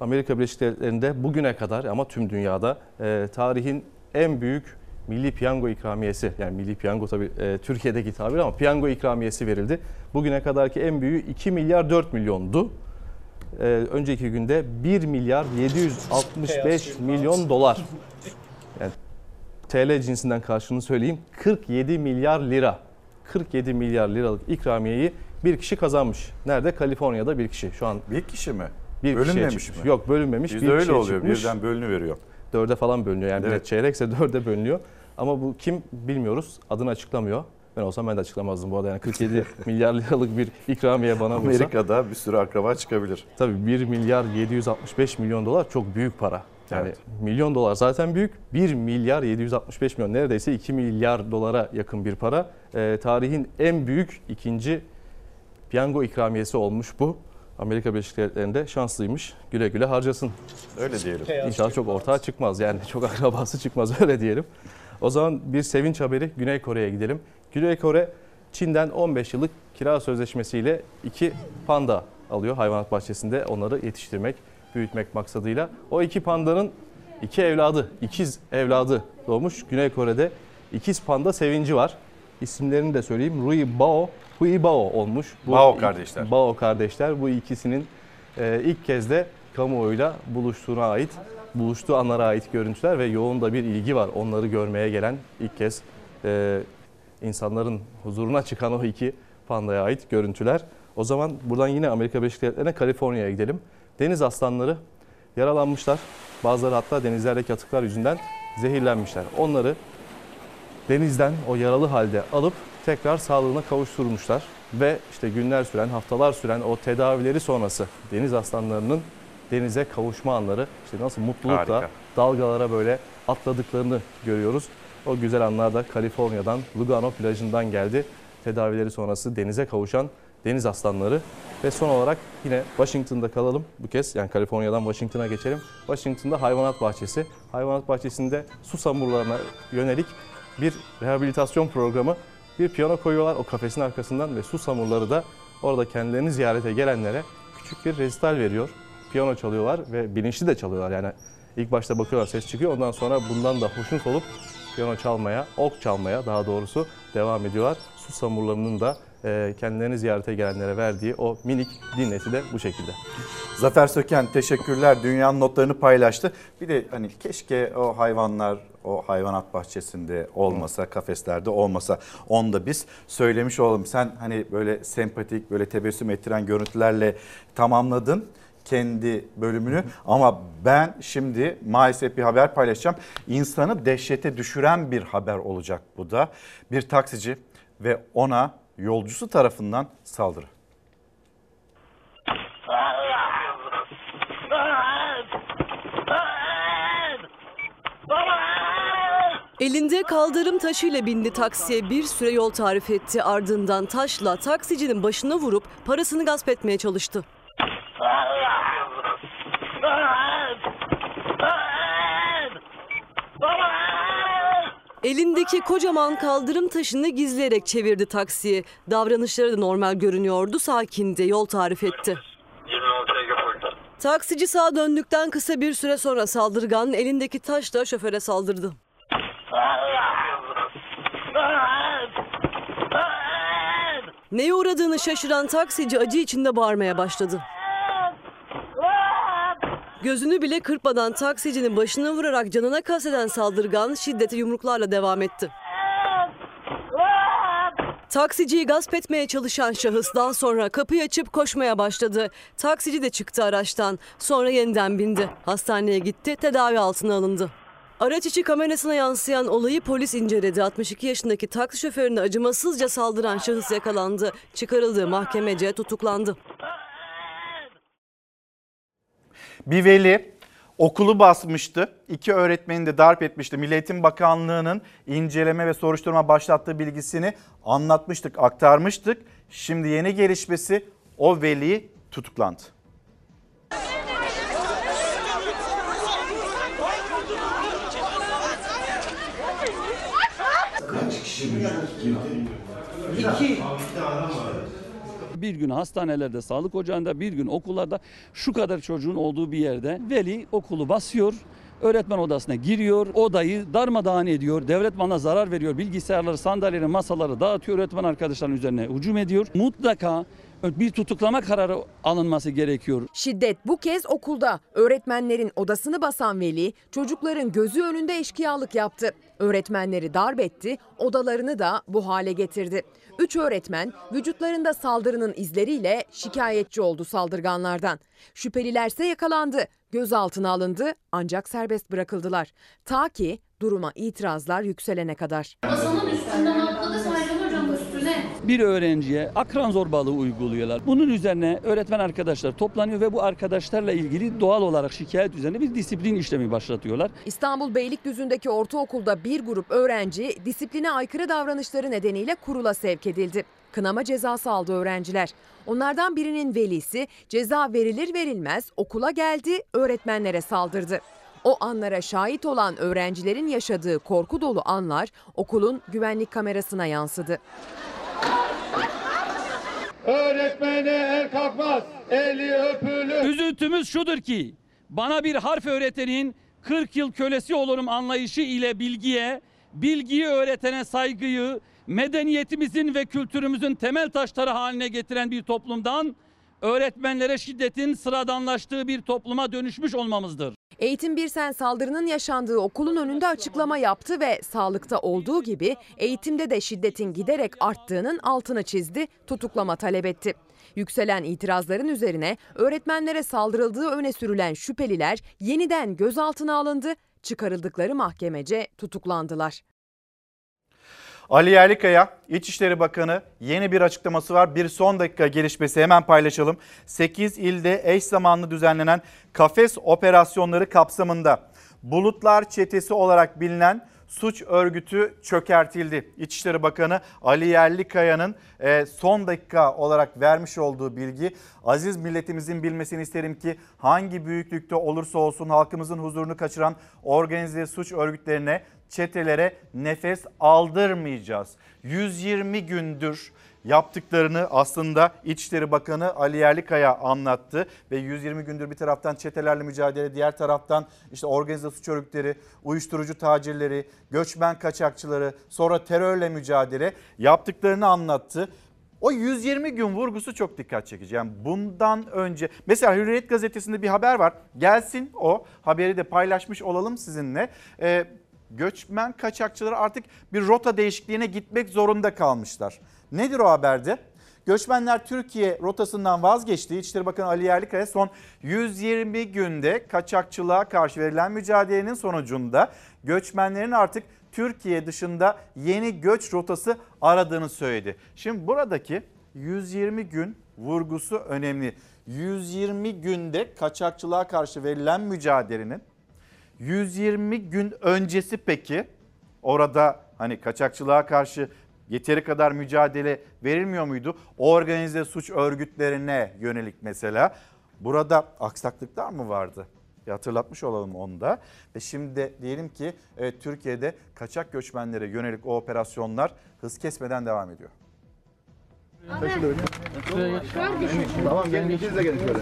Amerika Birleşik Devletleri'nde bugüne kadar ama tüm dünyada e, tarihin en büyük milli piyango ikramiyesi yani milli piyango tabii e, Türkiye'deki tabir ama piyango ikramiyesi verildi. Bugüne kadarki en büyüğü 2 milyar 4 milyondu. Ee, önceki günde 1 milyar 765 milyon dolar. Yani TL cinsinden karşılığını söyleyeyim 47 milyar lira. 47 milyar liralık ikramiyeyi bir kişi kazanmış. Nerede? Kaliforniya'da bir kişi. Şu an bir kişi mi? Bir Bölünmemiş çıkmış. mi? Yok bölünmemiş. Bizde bir öyle kişiye oluyor. çıkmış. Birden bölünü veriyor. Dörde falan bölünüyor. Yani Evet. bilet çeyrekse [LAUGHS] dörde bölünüyor. Ama bu kim bilmiyoruz. Adını açıklamıyor. Ben olsam ben de açıklamazdım bu arada. Yani 47 [LAUGHS] milyar liralık bir ikramiye bana vursa. Amerika'da bir sürü akraba çıkabilir. Tabii 1 milyar 765 milyon dolar çok büyük para. Yani Evet. milyon dolar zaten büyük. 1 milyar 765 milyon neredeyse 2 milyar dolara yakın bir para. Ee, tarihin en büyük ikinci piyango ikramiyesi olmuş bu. Amerika Birleşik Devletleri'nde şanslıymış. Güle güle harcasın. Öyle diyelim. İnşallah çok ortağı çıkmaz yani [LAUGHS] çok akrabası çıkmaz [LAUGHS] öyle diyelim. O zaman bir sevinç haberi Güney Kore'ye gidelim. Güney Kore Çin'den 15 yıllık kira sözleşmesiyle iki panda alıyor hayvanat bahçesinde onları yetiştirmek, büyütmek maksadıyla. O iki pandanın iki evladı, ikiz evladı doğmuş. Güney Kore'de ikiz panda sevinci var. İsimlerini de söyleyeyim. Rui Bao, Hui Bao olmuş. Bao kardeşler. Bao kardeşler. Bu ikisinin e, ilk kez de kamuoyuyla buluştuğuna ait, buluştuğu anlara ait görüntüler ve yoğun da bir ilgi var. Onları görmeye gelen ilk kez e, insanların huzuruna çıkan o iki pandaya ait görüntüler. O zaman buradan yine Amerika Birleşik Devletleri'ne Kaliforniya'ya gidelim. Deniz aslanları yaralanmışlar. Bazıları hatta denizlerdeki atıklar yüzünden zehirlenmişler. Onları denizden o yaralı halde alıp tekrar sağlığına kavuşturmuşlar. Ve işte günler süren, haftalar süren o tedavileri sonrası deniz aslanlarının denize kavuşma anları işte nasıl mutlulukla Harika. dalgalara böyle atladıklarını görüyoruz. O güzel anlar da Kaliforniya'dan, Lugano plajından geldi. Tedavileri sonrası denize kavuşan deniz aslanları. Ve son olarak yine Washington'da kalalım bu kez. Yani Kaliforniya'dan Washington'a geçelim. Washington'da hayvanat bahçesi. Hayvanat bahçesinde su samurlarına yönelik bir rehabilitasyon programı. Bir piyano koyuyorlar o kafesin arkasından ve su samurları da orada kendilerini ziyarete gelenlere küçük bir resital veriyor. Piyano çalıyorlar ve bilinçli de çalıyorlar. Yani ilk başta bakıyorlar ses çıkıyor. Ondan sonra bundan da hoşnut olup piyano çalmaya, ok çalmaya daha doğrusu devam ediyorlar. Su samurlarının da kendilerini ziyarete gelenlere verdiği o minik dinleti de bu şekilde. Zafer Söken teşekkürler. Dünyanın notlarını paylaştı. Bir de hani keşke o hayvanlar o hayvanat bahçesinde olmasa, kafeslerde olmasa. Onu da biz söylemiş olalım. Sen hani böyle sempatik, böyle tebessüm ettiren görüntülerle tamamladın kendi bölümünü ama ben şimdi maalesef bir haber paylaşacağım. İnsanı dehşete düşüren bir haber olacak bu da. Bir taksici ve ona yolcusu tarafından saldırı. Elinde kaldırım taşıyla bindi taksiye bir süre yol tarif etti. Ardından taşla taksicinin başına vurup parasını gasp etmeye çalıştı. Elindeki kocaman kaldırım taşını gizleyerek çevirdi taksiyi. Davranışları da normal görünüyordu, sakindi, yol tarif etti. Taksici sağa döndükten kısa bir süre sonra saldırgan elindeki taşla şoföre saldırdı. Neye uğradığını şaşıran taksici acı içinde bağırmaya başladı. Gözünü bile kırpmadan taksicinin başına vurarak canına kasteden saldırgan şiddete yumruklarla devam etti. Taksiciyi gasp etmeye çalışan şahıs daha sonra kapıyı açıp koşmaya başladı. Taksici de çıktı araçtan. Sonra yeniden bindi. Hastaneye gitti, tedavi altına alındı. Araç içi kamerasına yansıyan olayı polis inceledi. 62 yaşındaki taksi şoförüne acımasızca saldıran şahıs yakalandı. Çıkarıldığı mahkemece tutuklandı. Bir veli okulu basmıştı. İki öğretmeni de darp etmişti. Milli Eğitim Bakanlığı'nın inceleme ve soruşturma başlattığı bilgisini anlatmıştık, aktarmıştık. Şimdi yeni gelişmesi o veli tutuklandı. Kaç kişi girdi? İki. Bir gün hastanelerde, sağlık ocağında, bir gün okullarda şu kadar çocuğun olduğu bir yerde veli okulu basıyor. Öğretmen odasına giriyor, odayı darmadağın ediyor, devlet malına zarar veriyor, bilgisayarları, sandalyeleri, masaları dağıtıyor, öğretmen arkadaşların üzerine hücum ediyor. Mutlaka bir tutuklama kararı alınması gerekiyor. Şiddet bu kez okulda. Öğretmenlerin odasını basan veli çocukların gözü önünde eşkıyalık yaptı. Öğretmenleri darp etti, odalarını da bu hale getirdi. Üç öğretmen vücutlarında saldırının izleriyle şikayetçi oldu saldırganlardan. Şüphelilerse yakalandı, gözaltına alındı ancak serbest bırakıldılar. Ta ki duruma itirazlar yükselene kadar. Masanın üstünden atladı Saycan Üstüne. Bir öğrenciye akran zorbalığı uyguluyorlar. Bunun üzerine öğretmen arkadaşlar toplanıyor ve bu arkadaşlarla ilgili doğal olarak şikayet üzerine bir disiplin işlemi başlatıyorlar. İstanbul Beylikdüzü'ndeki ortaokulda bir grup öğrenci disipline aykırı davranışları nedeniyle kurula sevk edildi. Kınama cezası aldı öğrenciler. Onlardan birinin velisi ceza verilir verilmez okula geldi, öğretmenlere saldırdı. O anlara şahit olan öğrencilerin yaşadığı korku dolu anlar okulun güvenlik kamerasına yansıdı. Öğretmene el kalkmaz, eli öpülür. Üzüntümüz şudur ki bana bir harf öğretenin 40 yıl kölesi olurum anlayışı ile bilgiye, bilgiyi öğretene saygıyı, medeniyetimizin ve kültürümüzün temel taşları haline getiren bir toplumdan öğretmenlere şiddetin sıradanlaştığı bir topluma dönüşmüş olmamızdır. Eğitim Birsen saldırının yaşandığı okulun önünde açıklama yaptı ve sağlıkta olduğu gibi eğitimde de şiddetin giderek arttığının altını çizdi, tutuklama talep etti. Yükselen itirazların üzerine öğretmenlere saldırıldığı öne sürülen şüpheliler yeniden gözaltına alındı, çıkarıldıkları mahkemece tutuklandılar. Ali Yerlikaya, İçişleri Bakanı yeni bir açıklaması var. Bir son dakika gelişmesi hemen paylaşalım. 8 ilde eş zamanlı düzenlenen kafes operasyonları kapsamında Bulutlar Çetesi olarak bilinen suç örgütü çökertildi. İçişleri Bakanı Ali Yerlikaya'nın e, son dakika olarak vermiş olduğu bilgi aziz milletimizin bilmesini isterim ki hangi büyüklükte olursa olsun halkımızın huzurunu kaçıran organize suç örgütlerine çetelere nefes aldırmayacağız. 120 gündür yaptıklarını aslında İçişleri Bakanı Ali Yerlikaya anlattı ve 120 gündür bir taraftan çetelerle mücadele, diğer taraftan işte organize suç örgütleri, uyuşturucu tacirleri, göçmen kaçakçıları, sonra terörle mücadele yaptıklarını anlattı. O 120 gün vurgusu çok dikkat çekici. Yani bundan önce mesela Hürriyet gazetesinde bir haber var. Gelsin o haberi de paylaşmış olalım sizinle. Ee, göçmen kaçakçıları artık bir rota değişikliğine gitmek zorunda kalmışlar. Nedir o haberde? Göçmenler Türkiye rotasından vazgeçti. İçişleri Bakanı Ali Yerlikaya son 120 günde kaçakçılığa karşı verilen mücadelenin sonucunda göçmenlerin artık Türkiye dışında yeni göç rotası aradığını söyledi. Şimdi buradaki 120 gün vurgusu önemli. 120 günde kaçakçılığa karşı verilen mücadelenin 120 gün öncesi peki orada hani kaçakçılığa karşı yeteri kadar mücadele verilmiyor muydu? Organize suç örgütlerine yönelik mesela. Burada aksaklıklar mı vardı? Bir hatırlatmış olalım onu da. Ve şimdi diyelim ki evet, Türkiye'de kaçak göçmenlere yönelik o operasyonlar hız kesmeden devam ediyor. Tamam gelin ikiniz de gelin şöyle.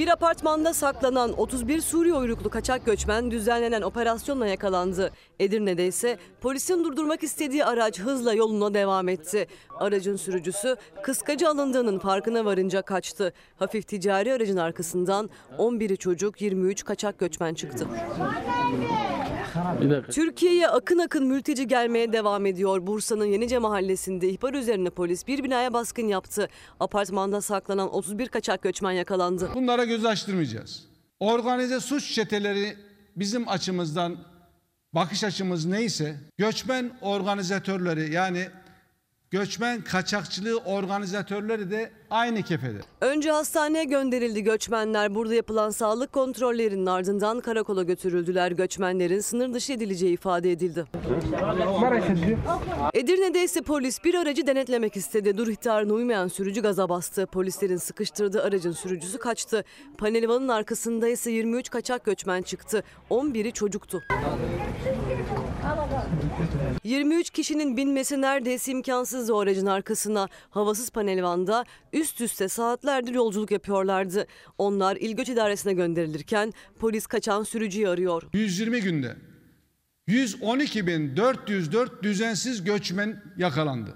Bir apartmanda saklanan 31 Suriye uyruklu kaçak göçmen düzenlenen operasyonla yakalandı. Edirne'de ise polisin durdurmak istediği araç hızla yoluna devam etti. Aracın sürücüsü kıskacı alındığının farkına varınca kaçtı. Hafif ticari aracın arkasından 11'i çocuk 23 kaçak göçmen çıktı. Türkiye'ye akın akın mülteci gelmeye devam ediyor. Bursa'nın Yenice mahallesinde ihbar üzerine polis bir binaya baskın yaptı. Apartmanda saklanan 31 kaçak göçmen yakalandı. Bunlara göz açtırmayacağız. Organize suç çeteleri bizim açımızdan bakış açımız neyse göçmen organizatörleri yani göçmen kaçakçılığı organizatörleri de aynı kefede. Önce hastaneye gönderildi göçmenler. Burada yapılan sağlık kontrollerinin ardından karakola götürüldüler. Göçmenlerin sınır dışı edileceği ifade edildi. Edirne'de ise polis bir aracı denetlemek istedi. Dur ihtarına uymayan sürücü gaza bastı. Polislerin sıkıştırdığı aracın sürücüsü kaçtı. Panelvanın arkasında ise 23 kaçak göçmen çıktı. 11'i çocuktu. 23 kişinin binmesi neredeyse imkansızdı o aracın arkasına. Havasız panelvanda üst üste saatlerdir yolculuk yapıyorlardı. Onlar İl Göç İdaresi'ne gönderilirken polis kaçan sürücüyü arıyor. 120 günde 112.404 düzensiz göçmen yakalandı.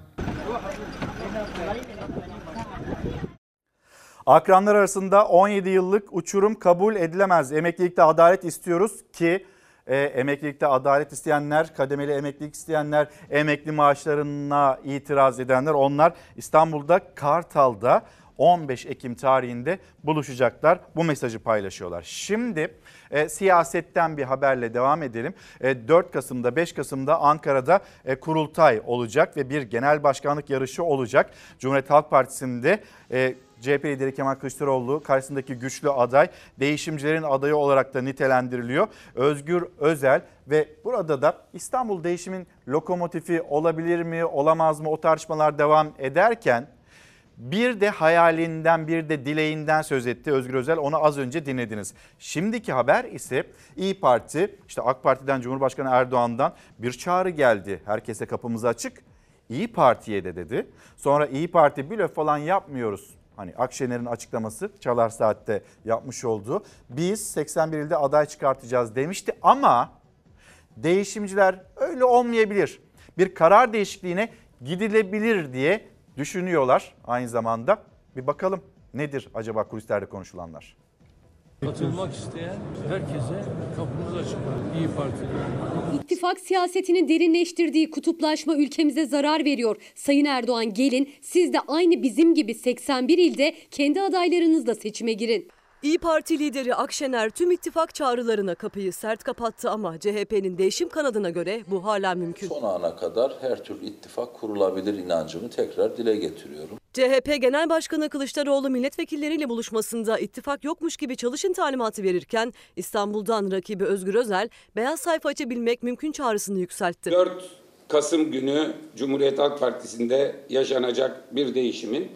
Akranlar arasında 17 yıllık uçurum kabul edilemez. Emeklilikte adalet istiyoruz ki e, emeklilikte adalet isteyenler, kademeli emeklilik isteyenler, emekli maaşlarına itiraz edenler onlar İstanbul'da Kartal'da 15 Ekim tarihinde buluşacaklar. Bu mesajı paylaşıyorlar. Şimdi e, siyasetten bir haberle devam edelim. E, 4 Kasım'da 5 Kasım'da Ankara'da e, kurultay olacak ve bir genel başkanlık yarışı olacak. Cumhuriyet Halk Partisi'nde e, CHP lideri Kemal Kılıçdaroğlu karşısındaki güçlü aday değişimcilerin adayı olarak da nitelendiriliyor. Özgür Özel ve burada da İstanbul değişimin lokomotifi olabilir mi olamaz mı o tartışmalar devam ederken bir de hayalinden bir de dileğinden söz etti Özgür Özel. Onu az önce dinlediniz. Şimdiki haber ise İyi Parti, işte AK Parti'den Cumhurbaşkanı Erdoğan'dan bir çağrı geldi. Herkese kapımız açık. İyi Parti'ye de dedi. Sonra İyi Parti blöf falan yapmıyoruz. Hani Akşener'in açıklaması Çalar Saat'te yapmış olduğu. Biz 81 ilde aday çıkartacağız demişti ama değişimciler öyle olmayabilir. Bir karar değişikliğine gidilebilir diye düşünüyorlar aynı zamanda. Bir bakalım nedir acaba kulislerde konuşulanlar? Katılmak isteyen herkese kapımız açık. İyi Parti'de. İttifak siyasetinin derinleştirdiği kutuplaşma ülkemize zarar veriyor. Sayın Erdoğan gelin siz de aynı bizim gibi 81 ilde kendi adaylarınızla seçime girin. İyi Parti lideri Akşener tüm ittifak çağrılarına kapıyı sert kapattı ama CHP'nin değişim kanadına göre bu hala mümkün. Son ana kadar her türlü ittifak kurulabilir inancımı tekrar dile getiriyorum. CHP Genel Başkanı Kılıçdaroğlu milletvekilleriyle buluşmasında ittifak yokmuş gibi çalışın talimatı verirken İstanbul'dan rakibi Özgür Özel beyaz sayfa açabilmek mümkün çağrısını yükseltti. 4 Kasım günü Cumhuriyet Halk Partisi'nde yaşanacak bir değişimin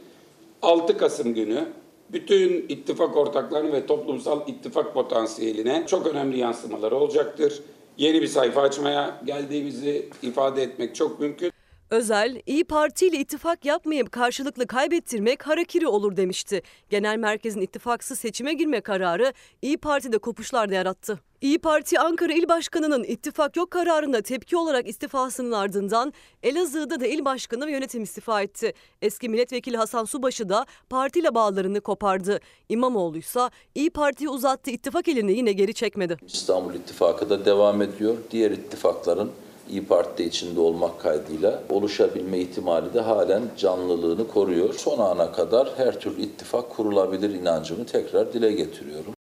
6 Kasım günü bütün ittifak ortaklarının ve toplumsal ittifak potansiyeline çok önemli yansımaları olacaktır. Yeni bir sayfa açmaya geldiğimizi ifade etmek çok mümkün. Özel, İyi Parti ile ittifak yapmayıp karşılıklı kaybettirmek harakiri olur demişti. Genel merkezin ittifaksız seçime girme kararı İyi Parti'de kopuşlar da yarattı. İyi Parti Ankara İl Başkanı'nın ittifak yok kararında tepki olarak istifasının ardından Elazığ'da da il başkanı ve yönetim istifa etti. Eski milletvekili Hasan Subaşı da partiyle bağlarını kopardı. İmamoğlu ise İyi Parti'ye uzattığı ittifak elini yine geri çekmedi. İstanbul İttifakı da devam ediyor. Diğer ittifakların İyi Parti'de içinde olmak kaydıyla oluşabilme ihtimali de halen canlılığını koruyor. Son ana kadar her türlü ittifak kurulabilir inancımı tekrar dile getiriyorum.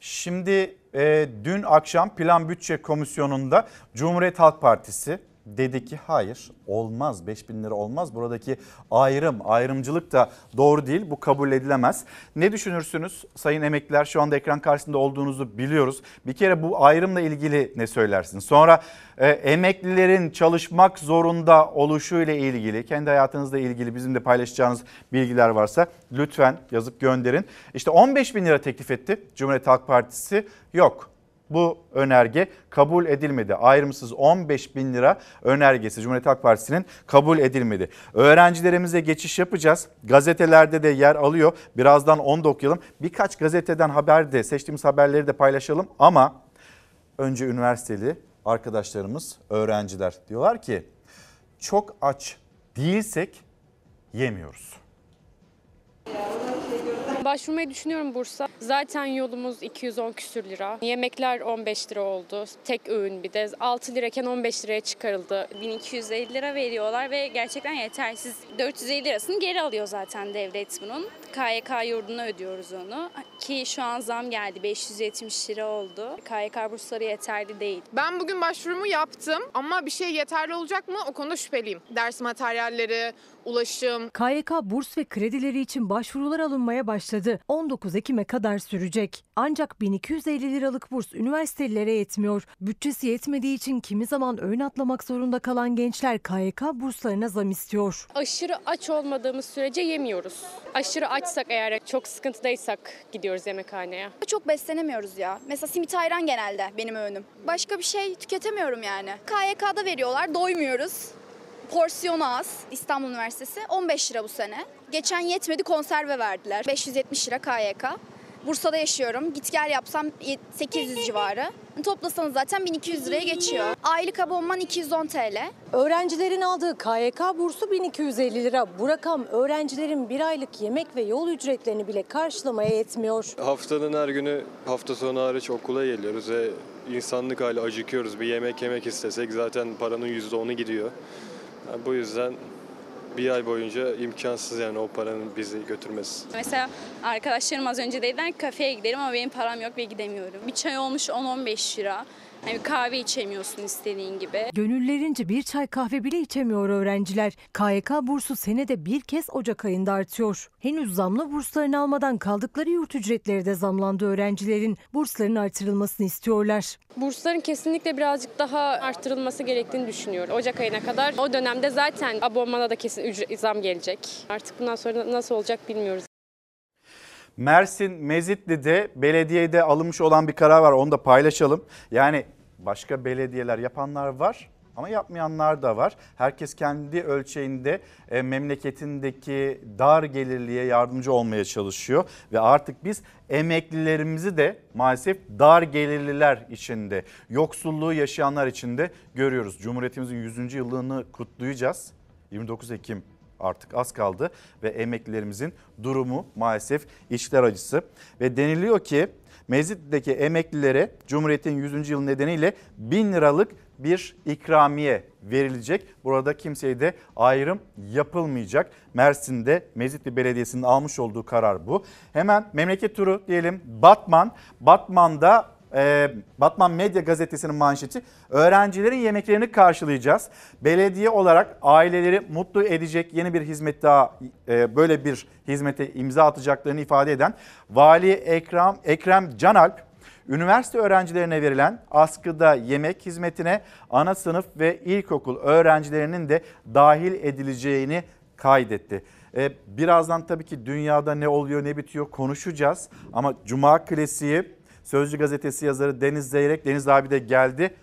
Şimdi e, dün akşam Plan Bütçe Komisyonu'nda Cumhuriyet Halk Partisi dedi ki hayır olmaz 5 bin lira olmaz. Buradaki ayrım ayrımcılık da doğru değil bu kabul edilemez. Ne düşünürsünüz sayın emekliler şu anda ekran karşısında olduğunuzu biliyoruz. Bir kere bu ayrımla ilgili ne söylersiniz? Sonra e, emeklilerin çalışmak zorunda oluşuyla ilgili kendi hayatınızla ilgili bizim de paylaşacağınız bilgiler varsa lütfen yazıp gönderin. İşte 15 bin lira teklif etti Cumhuriyet Halk Partisi yok bu önerge kabul edilmedi. Ayrımsız 15 bin lira önergesi Cumhuriyet Halk Partisi'nin kabul edilmedi. Öğrencilerimize geçiş yapacağız. Gazetelerde de yer alıyor. Birazdan onu da okuyalım. Birkaç gazeteden haber de seçtiğimiz haberleri de paylaşalım ama önce üniversiteli arkadaşlarımız, öğrenciler diyorlar ki çok aç değilsek yemiyoruz. Başvurmayı düşünüyorum bursa. Zaten yolumuz 210 küsür lira. Yemekler 15 lira oldu. Tek öğün bir de 6 lirayken 15 liraya çıkarıldı. 1250 lira veriyorlar ve gerçekten yetersiz. 450 lirasını geri alıyor zaten devlet bunun. KYK yurduna ödüyoruz onu. Ki şu an zam geldi 570 lira oldu. KYK bursları yeterli değil. Ben bugün başvurumu yaptım ama bir şey yeterli olacak mı o konuda şüpheliyim. Ders materyalleri, ulaşım. KYK burs ve kredileri için başvurular alınmaya başladı. 19 Ekim'e kadar sürecek. Ancak 1250 liralık burs üniversitelilere yetmiyor. Bütçesi yetmediği için kimi zaman ön atlamak zorunda kalan gençler KYK burslarına zam istiyor. Aşırı aç olmadığımız sürece yemiyoruz. Aşırı açsak eğer çok sıkıntıdaysak gidiyoruz yemekhaneye. Çok beslenemiyoruz ya. Mesela simit ayran genelde benim öğünüm. Başka bir şey tüketemiyorum yani. KYK'da veriyorlar, doymuyoruz. Porsiyonu az. İstanbul Üniversitesi 15 lira bu sene. Geçen yetmedi konserve verdiler. 570 lira KYK. Bursa'da yaşıyorum. Git gel yapsam 800 [LAUGHS] civarı. Toplasanız zaten 1200 liraya geçiyor. Aylık abonman 210 TL. Öğrencilerin aldığı KYK bursu 1250 lira. Bu rakam öğrencilerin bir aylık yemek ve yol ücretlerini bile karşılamaya yetmiyor. Haftanın her günü hafta sonu hariç okula geliyoruz ve insanlık hali acıkıyoruz. Bir yemek yemek istesek zaten paranın %10'u gidiyor. Yani bu yüzden bir ay boyunca imkansız yani o paranın bizi götürmesi. Mesela arkadaşlarım az önce dediler kafeye gidelim ama benim param yok ve gidemiyorum. Bir çay olmuş 10-15 lira. Bir kahve içemiyorsun istediğin gibi. Gönüllerince bir çay kahve bile içemiyor öğrenciler. KYK bursu senede bir kez Ocak ayında artıyor. Henüz zamlı burslarını almadan kaldıkları yurt ücretleri de zamlandı öğrencilerin. Bursların artırılmasını istiyorlar. Bursların kesinlikle birazcık daha arttırılması gerektiğini düşünüyorum. Ocak ayına kadar o dönemde zaten abonmana da kesin ücret zam gelecek. Artık bundan sonra nasıl olacak bilmiyoruz. Mersin Mezitli'de belediyede alınmış olan bir karar var onu da paylaşalım. Yani başka belediyeler yapanlar var ama yapmayanlar da var. Herkes kendi ölçeğinde e, memleketindeki dar gelirliye yardımcı olmaya çalışıyor. Ve artık biz emeklilerimizi de maalesef dar gelirliler içinde, yoksulluğu yaşayanlar içinde görüyoruz. Cumhuriyetimizin 100. yılını kutlayacağız. 29 Ekim artık az kaldı ve emeklilerimizin durumu maalesef içler acısı. Ve deniliyor ki Mezit'teki emeklilere Cumhuriyet'in 100. yılı nedeniyle 1000 liralık bir ikramiye verilecek. Burada kimseye de ayrım yapılmayacak. Mersin'de Mezitli Belediyesi'nin almış olduğu karar bu. Hemen memleket turu diyelim Batman. Batman'da e, Batman Medya Gazetesi'nin manşeti öğrencilerin yemeklerini karşılayacağız. Belediye olarak aileleri mutlu edecek yeni bir hizmet daha e, böyle bir hizmete imza atacaklarını ifade eden Vali Ekrem, Ekrem Canalp üniversite öğrencilerine verilen askıda yemek hizmetine ana sınıf ve ilkokul öğrencilerinin de dahil edileceğini kaydetti. E, birazdan tabii ki dünyada ne oluyor ne bitiyor konuşacağız ama Cuma Klasiği Sözcü gazetesi yazarı Deniz Zeyrek, Deniz abi de geldi.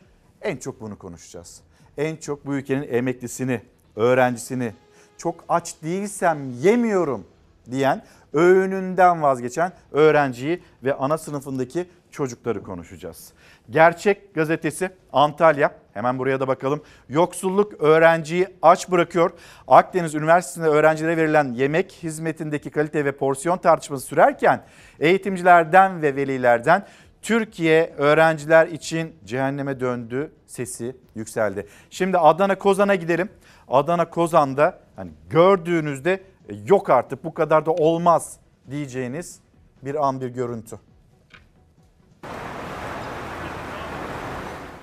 En çok bunu konuşacağız. En çok bu ülkenin emeklisini, öğrencisini, çok aç değilsem yemiyorum diyen, öğününden vazgeçen öğrenciyi ve ana sınıfındaki çocukları konuşacağız. Gerçek gazetesi Antalya. Hemen buraya da bakalım. Yoksulluk öğrenciyi aç bırakıyor. Akdeniz Üniversitesi'nde öğrencilere verilen yemek hizmetindeki kalite ve porsiyon tartışması sürerken eğitimcilerden ve velilerden Türkiye öğrenciler için cehenneme döndü sesi yükseldi. Şimdi Adana Kozan'a gidelim. Adana Kozan'da hani gördüğünüzde yok artık bu kadar da olmaz diyeceğiniz bir an bir görüntü.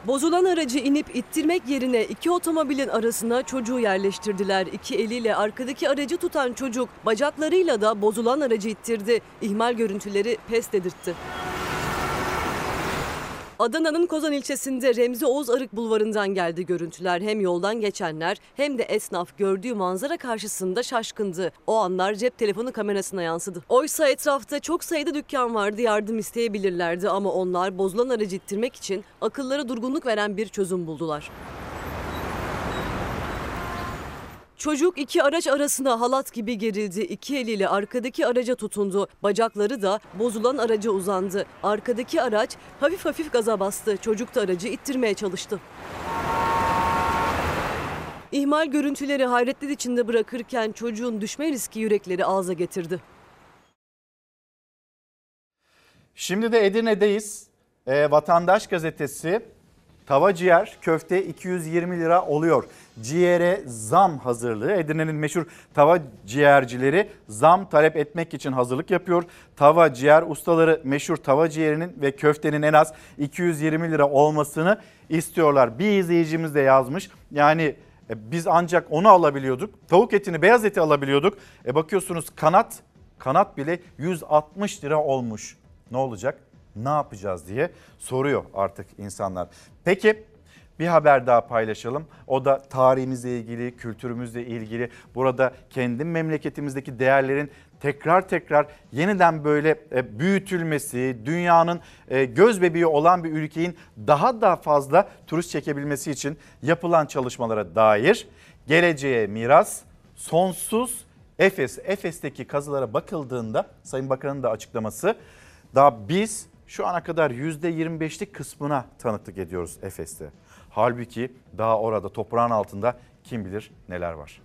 Bozulan aracı inip ittirmek yerine iki otomobilin arasına çocuğu yerleştirdiler. İki eliyle arkadaki aracı tutan çocuk bacaklarıyla da bozulan aracı ittirdi. İhmal görüntüleri pes dedirtti. Adana'nın Kozan ilçesinde Remzi Oğuz Arık bulvarından geldi görüntüler. Hem yoldan geçenler hem de esnaf gördüğü manzara karşısında şaşkındı. O anlar cep telefonu kamerasına yansıdı. Oysa etrafta çok sayıda dükkan vardı yardım isteyebilirlerdi ama onlar bozulan aracı ittirmek için akıllara durgunluk veren bir çözüm buldular. Çocuk iki araç arasına halat gibi gerildi. İki eliyle arkadaki araca tutundu. Bacakları da bozulan araca uzandı. Arkadaki araç hafif hafif gaza bastı. Çocuk da aracı ittirmeye çalıştı. İhmal görüntüleri hayretler içinde bırakırken çocuğun düşme riski yürekleri ağza getirdi. Şimdi de Edirne'deyiz. Ee, Vatandaş gazetesi tava ciğer köfte 220 lira oluyor. Ciğere zam hazırlığı. Edirne'nin meşhur tava ciğercileri zam talep etmek için hazırlık yapıyor. Tava ciğer ustaları meşhur tava ciğerinin ve köftenin en az 220 lira olmasını istiyorlar. Bir izleyicimiz de yazmış. Yani e, biz ancak onu alabiliyorduk. Tavuk etini, beyaz eti alabiliyorduk. E bakıyorsunuz kanat, kanat bile 160 lira olmuş. Ne olacak? Ne yapacağız diye soruyor artık insanlar. Peki bir haber daha paylaşalım. O da tarihimizle ilgili, kültürümüzle ilgili. Burada kendi memleketimizdeki değerlerin tekrar tekrar yeniden böyle e, büyütülmesi, dünyanın e, göz bebeği olan bir ülkenin daha da fazla turist çekebilmesi için yapılan çalışmalara dair geleceğe miras sonsuz Efes, Efes'teki kazılara bakıldığında Sayın Bakan'ın da açıklaması daha biz şu ana kadar %25'lik kısmına tanıklık ediyoruz Efes'te. Halbuki daha orada toprağın altında kim bilir neler var.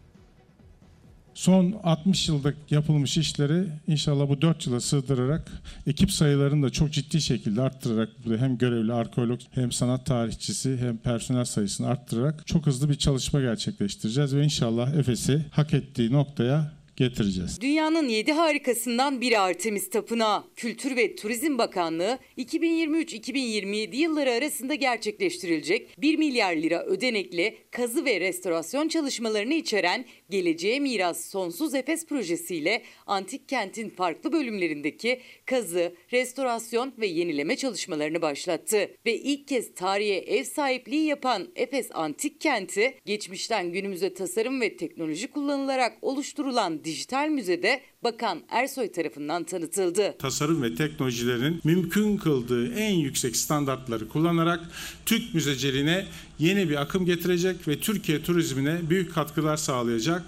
Son 60 yılda yapılmış işleri inşallah bu 4 yıla sığdırarak ekip sayılarını da çok ciddi şekilde arttırarak burada hem görevli arkeolog hem sanat tarihçisi hem personel sayısını arttırarak çok hızlı bir çalışma gerçekleştireceğiz ve inşallah Efes'i hak ettiği noktaya getireceğiz. Dünyanın 7 harikasından biri Artemis Tapınağı. Kültür ve Turizm Bakanlığı 2023-2027 yılları arasında gerçekleştirilecek 1 milyar lira ödenekli kazı ve restorasyon çalışmalarını içeren Geleceğe Miras Sonsuz Efes projesiyle antik kentin farklı bölümlerindeki kazı, restorasyon ve yenileme çalışmalarını başlattı. Ve ilk kez tarihe ev sahipliği yapan Efes Antik Kenti, geçmişten günümüze tasarım ve teknoloji kullanılarak oluşturulan dijital müzede Bakan Ersoy tarafından tanıtıldı. Tasarım ve teknolojilerin mümkün kıldığı en yüksek standartları kullanarak Türk müzeciliğine yeni bir akım getirecek ve Türkiye turizmine büyük katkılar sağlayacak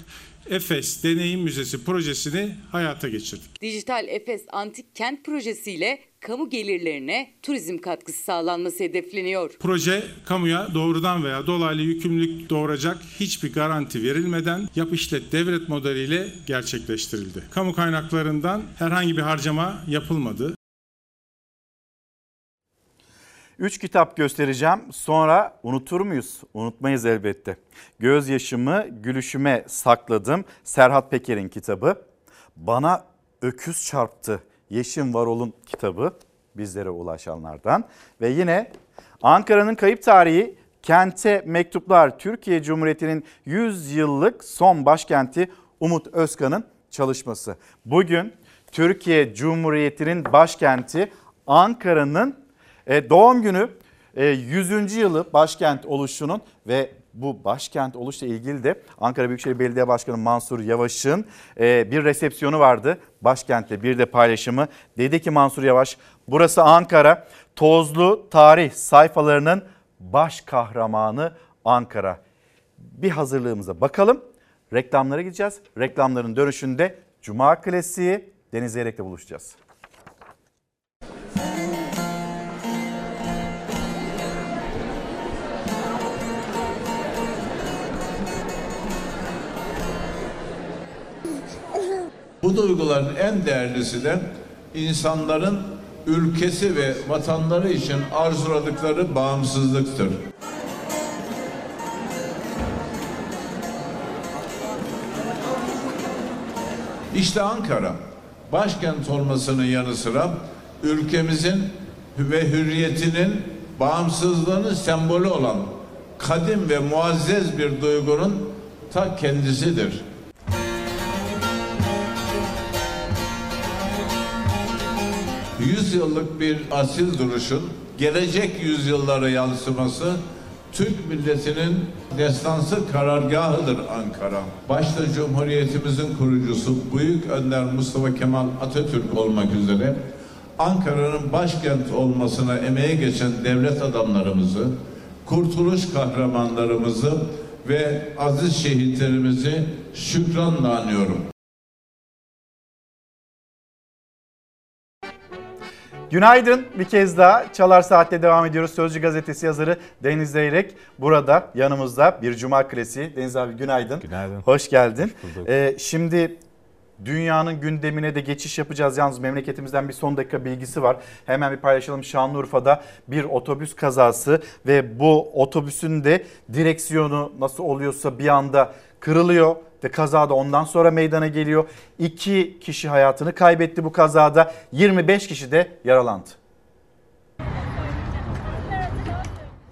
Efes Deneyim Müzesi projesini hayata geçirdik. Dijital Efes Antik Kent projesiyle kamu gelirlerine turizm katkısı sağlanması hedefleniyor. Proje kamuya doğrudan veya dolaylı yükümlülük doğuracak hiçbir garanti verilmeden yap işlet devret modeliyle gerçekleştirildi. Kamu kaynaklarından herhangi bir harcama yapılmadı. Üç kitap göstereceğim. Sonra unutur muyuz? Unutmayız elbette. Gözyaşımı gülüşüme sakladım. Serhat Peker'in kitabı. Bana öküz çarptı. Yeşim Varol'un kitabı bizlere ulaşanlardan. Ve yine Ankara'nın kayıp tarihi Kente Mektuplar Türkiye Cumhuriyeti'nin 100 yıllık son başkenti Umut Özkan'ın çalışması. Bugün Türkiye Cumhuriyeti'nin başkenti Ankara'nın e, doğum günü 100. E, yılı başkent oluşunun ve bu başkent oluşla ilgili de Ankara Büyükşehir Belediye Başkanı Mansur Yavaş'ın e, bir resepsiyonu vardı. Başkentte bir de paylaşımı. Dedi ki Mansur Yavaş burası Ankara tozlu tarih sayfalarının baş kahramanı Ankara. Bir hazırlığımıza bakalım. Reklamlara gideceğiz. Reklamların dönüşünde Cuma Klasiği Deniz Zeyrek'le buluşacağız. Bu duyguların en değerlisi de insanların ülkesi ve vatanları için arzuladıkları bağımsızlıktır. İşte Ankara, başkent olmasının yanı sıra ülkemizin ve hürriyetinin bağımsızlığının sembolü olan kadim ve muazzez bir duygunun ta kendisidir. 100 yıllık bir asil duruşun gelecek yüzyıllara yansıması Türk milletinin destansı karargahıdır Ankara. Başta Cumhuriyetimizin kurucusu Büyük Önder Mustafa Kemal Atatürk olmak üzere Ankara'nın başkent olmasına emeği geçen devlet adamlarımızı, kurtuluş kahramanlarımızı ve aziz şehitlerimizi şükranla anıyorum. Günaydın bir kez daha Çalar Saat'te devam ediyoruz. Sözcü Gazetesi yazarı Deniz Zeyrek burada yanımızda bir Cuma Klasiği. Deniz abi günaydın. Günaydın. Hoş geldin. Hoş bulduk. Ee, şimdi Dünyanın gündemine de geçiş yapacağız. Yalnız memleketimizden bir son dakika bilgisi var. Hemen bir paylaşalım. Şanlıurfa'da bir otobüs kazası ve bu otobüsün de direksiyonu nasıl oluyorsa bir anda kırılıyor ve kaza da ondan sonra meydana geliyor. İki kişi hayatını kaybetti bu kazada. 25 kişi de yaralandı.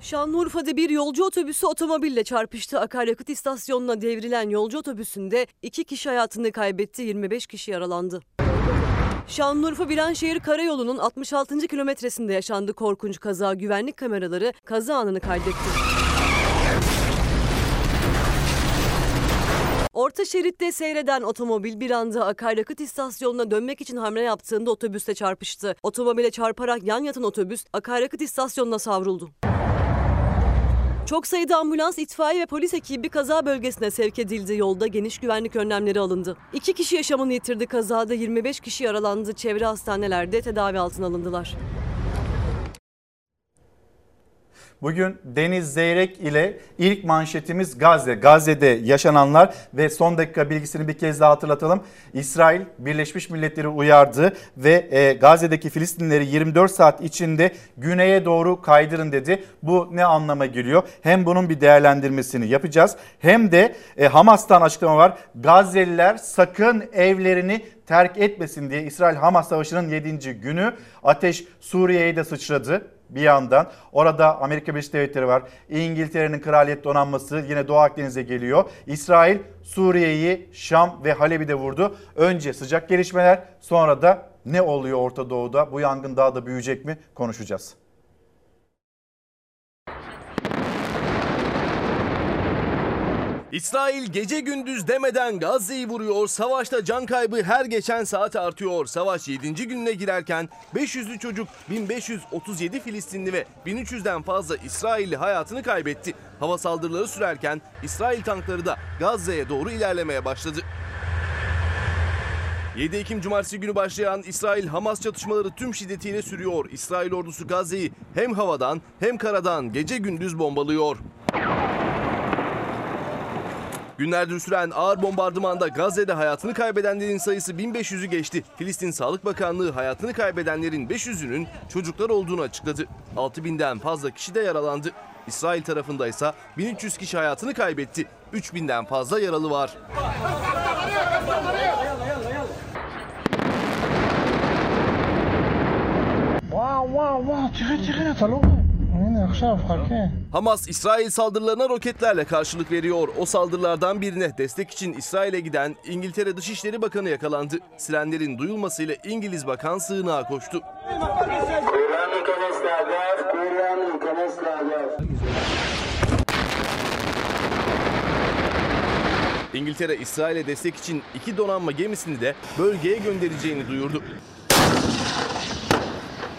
Şanlıurfa'da bir yolcu otobüsü otomobille çarpıştı. Akaryakıt istasyonuna devrilen yolcu otobüsünde iki kişi hayatını kaybetti, 25 kişi yaralandı. Şanlıurfa Viranşehir Karayolu'nun 66. kilometresinde yaşandı korkunç kaza. Güvenlik kameraları kaza anını kaydetti. Orta şeritte seyreden otomobil bir anda akaryakıt istasyonuna dönmek için hamle yaptığında otobüste çarpıştı. Otomobile çarparak yan yatan otobüs akaryakıt istasyonuna savruldu. Çok sayıda ambulans, itfaiye ve polis ekibi kaza bölgesine sevk edildi. Yolda geniş güvenlik önlemleri alındı. İki kişi yaşamını yitirdi kazada, 25 kişi yaralandı. Çevre hastanelerde tedavi altına alındılar. Bugün Deniz Zeyrek ile ilk manşetimiz Gazze. Gazze'de yaşananlar ve son dakika bilgisini bir kez daha hatırlatalım. İsrail Birleşmiş Milletleri uyardı ve e, Gazze'deki Filistinlileri 24 saat içinde güneye doğru kaydırın dedi. Bu ne anlama geliyor? Hem bunun bir değerlendirmesini yapacağız hem de e, Hamas'tan açıklama var. Gazze'liler sakın evlerini terk etmesin diye İsrail Hamas Savaşı'nın 7. günü ateş Suriye'ye de sıçradı bir yandan. Orada Amerika Birleşik Devletleri var. İngiltere'nin kraliyet donanması yine Doğu Akdeniz'e geliyor. İsrail Suriye'yi, Şam ve Halep'i de vurdu. Önce sıcak gelişmeler sonra da ne oluyor Orta Doğu'da? Bu yangın daha da büyüyecek mi? Konuşacağız. İsrail gece gündüz demeden Gazze'yi vuruyor. Savaşta can kaybı her geçen saat artıyor. Savaş 7. gününe girerken 500'lü çocuk, 1537 Filistinli ve 1300'den fazla İsrailli hayatını kaybetti. Hava saldırıları sürerken İsrail tankları da Gazze'ye doğru ilerlemeye başladı. 7 Ekim Cumartesi günü başlayan İsrail-Hamas çatışmaları tüm şiddetiyle sürüyor. İsrail ordusu Gazze'yi hem havadan hem karadan gece gündüz bombalıyor. Günlerdir süren ağır bombardımanda Gazze'de hayatını kaybedenlerin sayısı 1500'ü geçti. Filistin Sağlık Bakanlığı hayatını kaybedenlerin 500'ünün çocuklar olduğunu açıkladı. 6000'den fazla kişi de yaralandı. İsrail tarafında ise 1300 kişi hayatını kaybetti. 3000'den fazla yaralı var. Wow, wow, wow. Çıkın, çıkın, salon. Hamas, İsrail saldırılarına roketlerle karşılık veriyor. O saldırılardan birine destek için İsrail'e giden İngiltere Dışişleri Bakanı yakalandı. Sirenlerin duyulmasıyla İngiliz Bakan sığınağa koştu. İngiltere, İsrail'e destek için iki donanma gemisini de bölgeye göndereceğini duyurdu.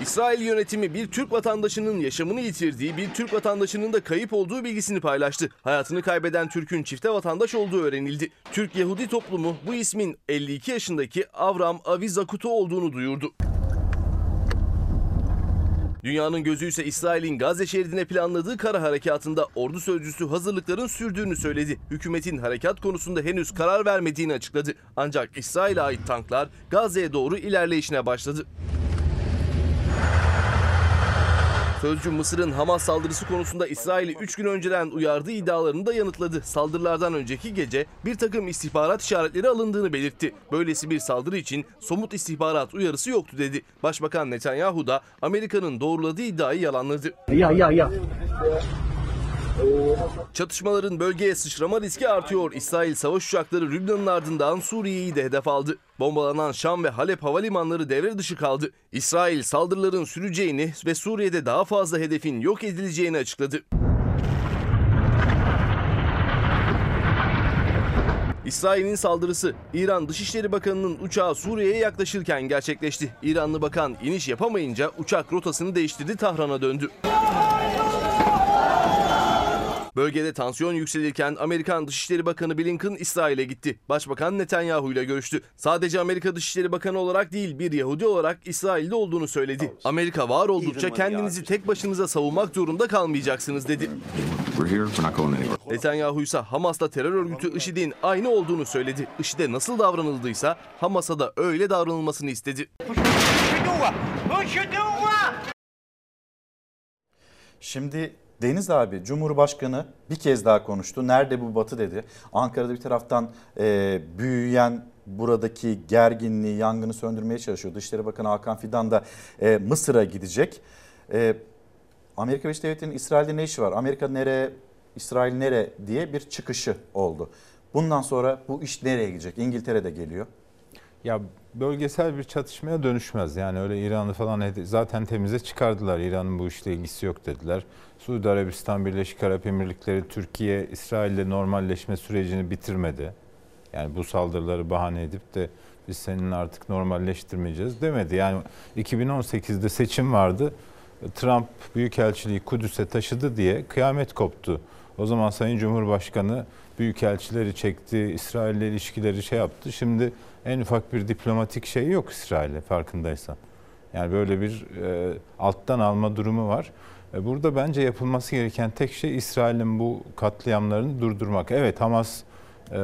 İsrail yönetimi bir Türk vatandaşının yaşamını yitirdiği, bir Türk vatandaşının da kayıp olduğu bilgisini paylaştı. Hayatını kaybeden Türk'ün çifte vatandaş olduğu öğrenildi. Türk Yahudi toplumu bu ismin 52 yaşındaki Avram Avizakutu olduğunu duyurdu. Dünyanın gözü ise İsrail'in Gazze şeridine planladığı kara harekatında ordu sözcüsü hazırlıkların sürdüğünü söyledi. Hükümetin harekat konusunda henüz karar vermediğini açıkladı. Ancak İsrail'e ait tanklar Gazze'ye doğru ilerleyişine başladı. Sözcü Mısır'ın Hamas saldırısı konusunda İsrail'i 3 gün önceden uyardığı iddialarını da yanıtladı. Saldırılardan önceki gece bir takım istihbarat işaretleri alındığını belirtti. Böylesi bir saldırı için somut istihbarat uyarısı yoktu dedi. Başbakan Netanyahu da Amerika'nın doğruladığı iddiayı yalanladı. Ya, ya, ya. Çatışmaların bölgeye sıçrama riski artıyor. İsrail savaş uçakları Lübnan'ın ardından Suriye'yi de hedef aldı. Bombalanan Şam ve Halep havalimanları devre dışı kaldı. İsrail saldırıların süreceğini ve Suriye'de daha fazla hedefin yok edileceğini açıkladı. İsrail'in saldırısı İran Dışişleri Bakanı'nın uçağı Suriye'ye yaklaşırken gerçekleşti. İranlı bakan iniş yapamayınca uçak rotasını değiştirdi Tahran'a döndü. Bölgede tansiyon yükselirken Amerikan Dışişleri Bakanı Blinken İsrail'e gitti. Başbakan Netanyahu ile görüştü. Sadece Amerika Dışişleri Bakanı olarak değil bir Yahudi olarak İsrail'de olduğunu söyledi. Amerika var oldukça kendinizi tek başınıza savunmak zorunda kalmayacaksınız dedi. Netanyahu ise Hamas'la terör örgütü IŞİD'in aynı olduğunu söyledi. IŞİD'e nasıl davranıldıysa Hamas'a da öyle davranılmasını istedi. Şimdi Deniz abi Cumhurbaşkanı bir kez daha konuştu. Nerede bu batı dedi. Ankara'da bir taraftan e, büyüyen buradaki gerginliği, yangını söndürmeye çalışıyor. Dışişleri Bakanı Hakan Fidan da e, Mısır'a gidecek. E, Amerika Birleşik Devletleri'nin İsrail'de ne işi var? Amerika nereye, İsrail nereye diye bir çıkışı oldu. Bundan sonra bu iş nereye gidecek? İngiltere de geliyor. Ya bölgesel bir çatışmaya dönüşmez. Yani öyle İran'ı falan zaten temize çıkardılar. İran'ın bu işle ilgisi yok dediler. Suudi Arabistan, Birleşik Arap Emirlikleri, Türkiye, İsrail'le normalleşme sürecini bitirmedi. Yani bu saldırıları bahane edip de biz seninle artık normalleştirmeyeceğiz demedi. Yani 2018'de seçim vardı. Trump Büyükelçiliği Kudüs'e taşıdı diye kıyamet koptu. O zaman Sayın Cumhurbaşkanı büyükelçileri çekti, İsrail'le ilişkileri şey yaptı. Şimdi en ufak bir diplomatik şey yok İsrail'e farkındaysan. Yani böyle bir e, alttan alma durumu var. E, burada bence yapılması gereken tek şey İsrail'in bu katliamlarını durdurmak. Evet Hamas e,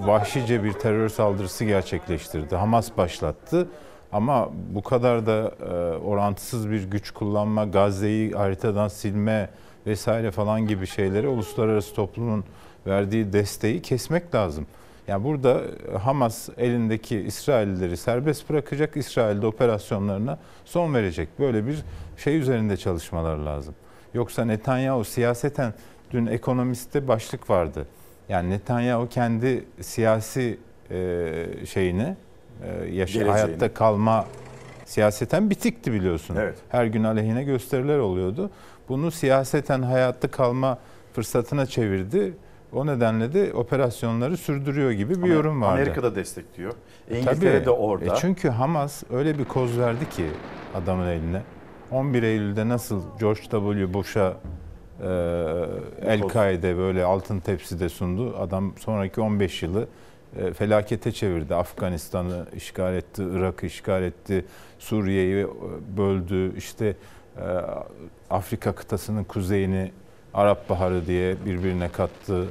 vahşice bir terör saldırısı gerçekleştirdi. Hamas başlattı. Ama bu kadar da e, orantısız bir güç kullanma, Gazze'yi haritadan silme vesaire falan gibi şeyleri uluslararası toplumun verdiği desteği kesmek lazım. Yani burada Hamas elindeki İsraillileri serbest bırakacak, İsrail'de operasyonlarına son verecek. Böyle bir şey üzerinde çalışmalar lazım. Yoksa Netanyahu siyaseten dün ekonomiste başlık vardı. Yani Netanyahu kendi siyasi e, şeyini e, yaşa, hayatta kalma siyaseten bitikti biliyorsun. Evet. Her gün aleyhine gösteriler oluyordu. Bunu siyaseten hayatta kalma fırsatına çevirdi. O nedenle de operasyonları sürdürüyor gibi bir Ama yorum vardı. Amerika da destekliyor. İngiltere de orada. E çünkü Hamas öyle bir koz verdi ki adamın eline. 11 Eylül'de nasıl George W. Bush'a e, El-Kaide böyle altın tepside sundu. Adam sonraki 15 yılı e, felakete çevirdi. Afganistan'ı işgal etti, Irak'ı işgal etti, Suriye'yi böldü. İşte e, Afrika kıtasının kuzeyini Arap Baharı diye birbirine kattı.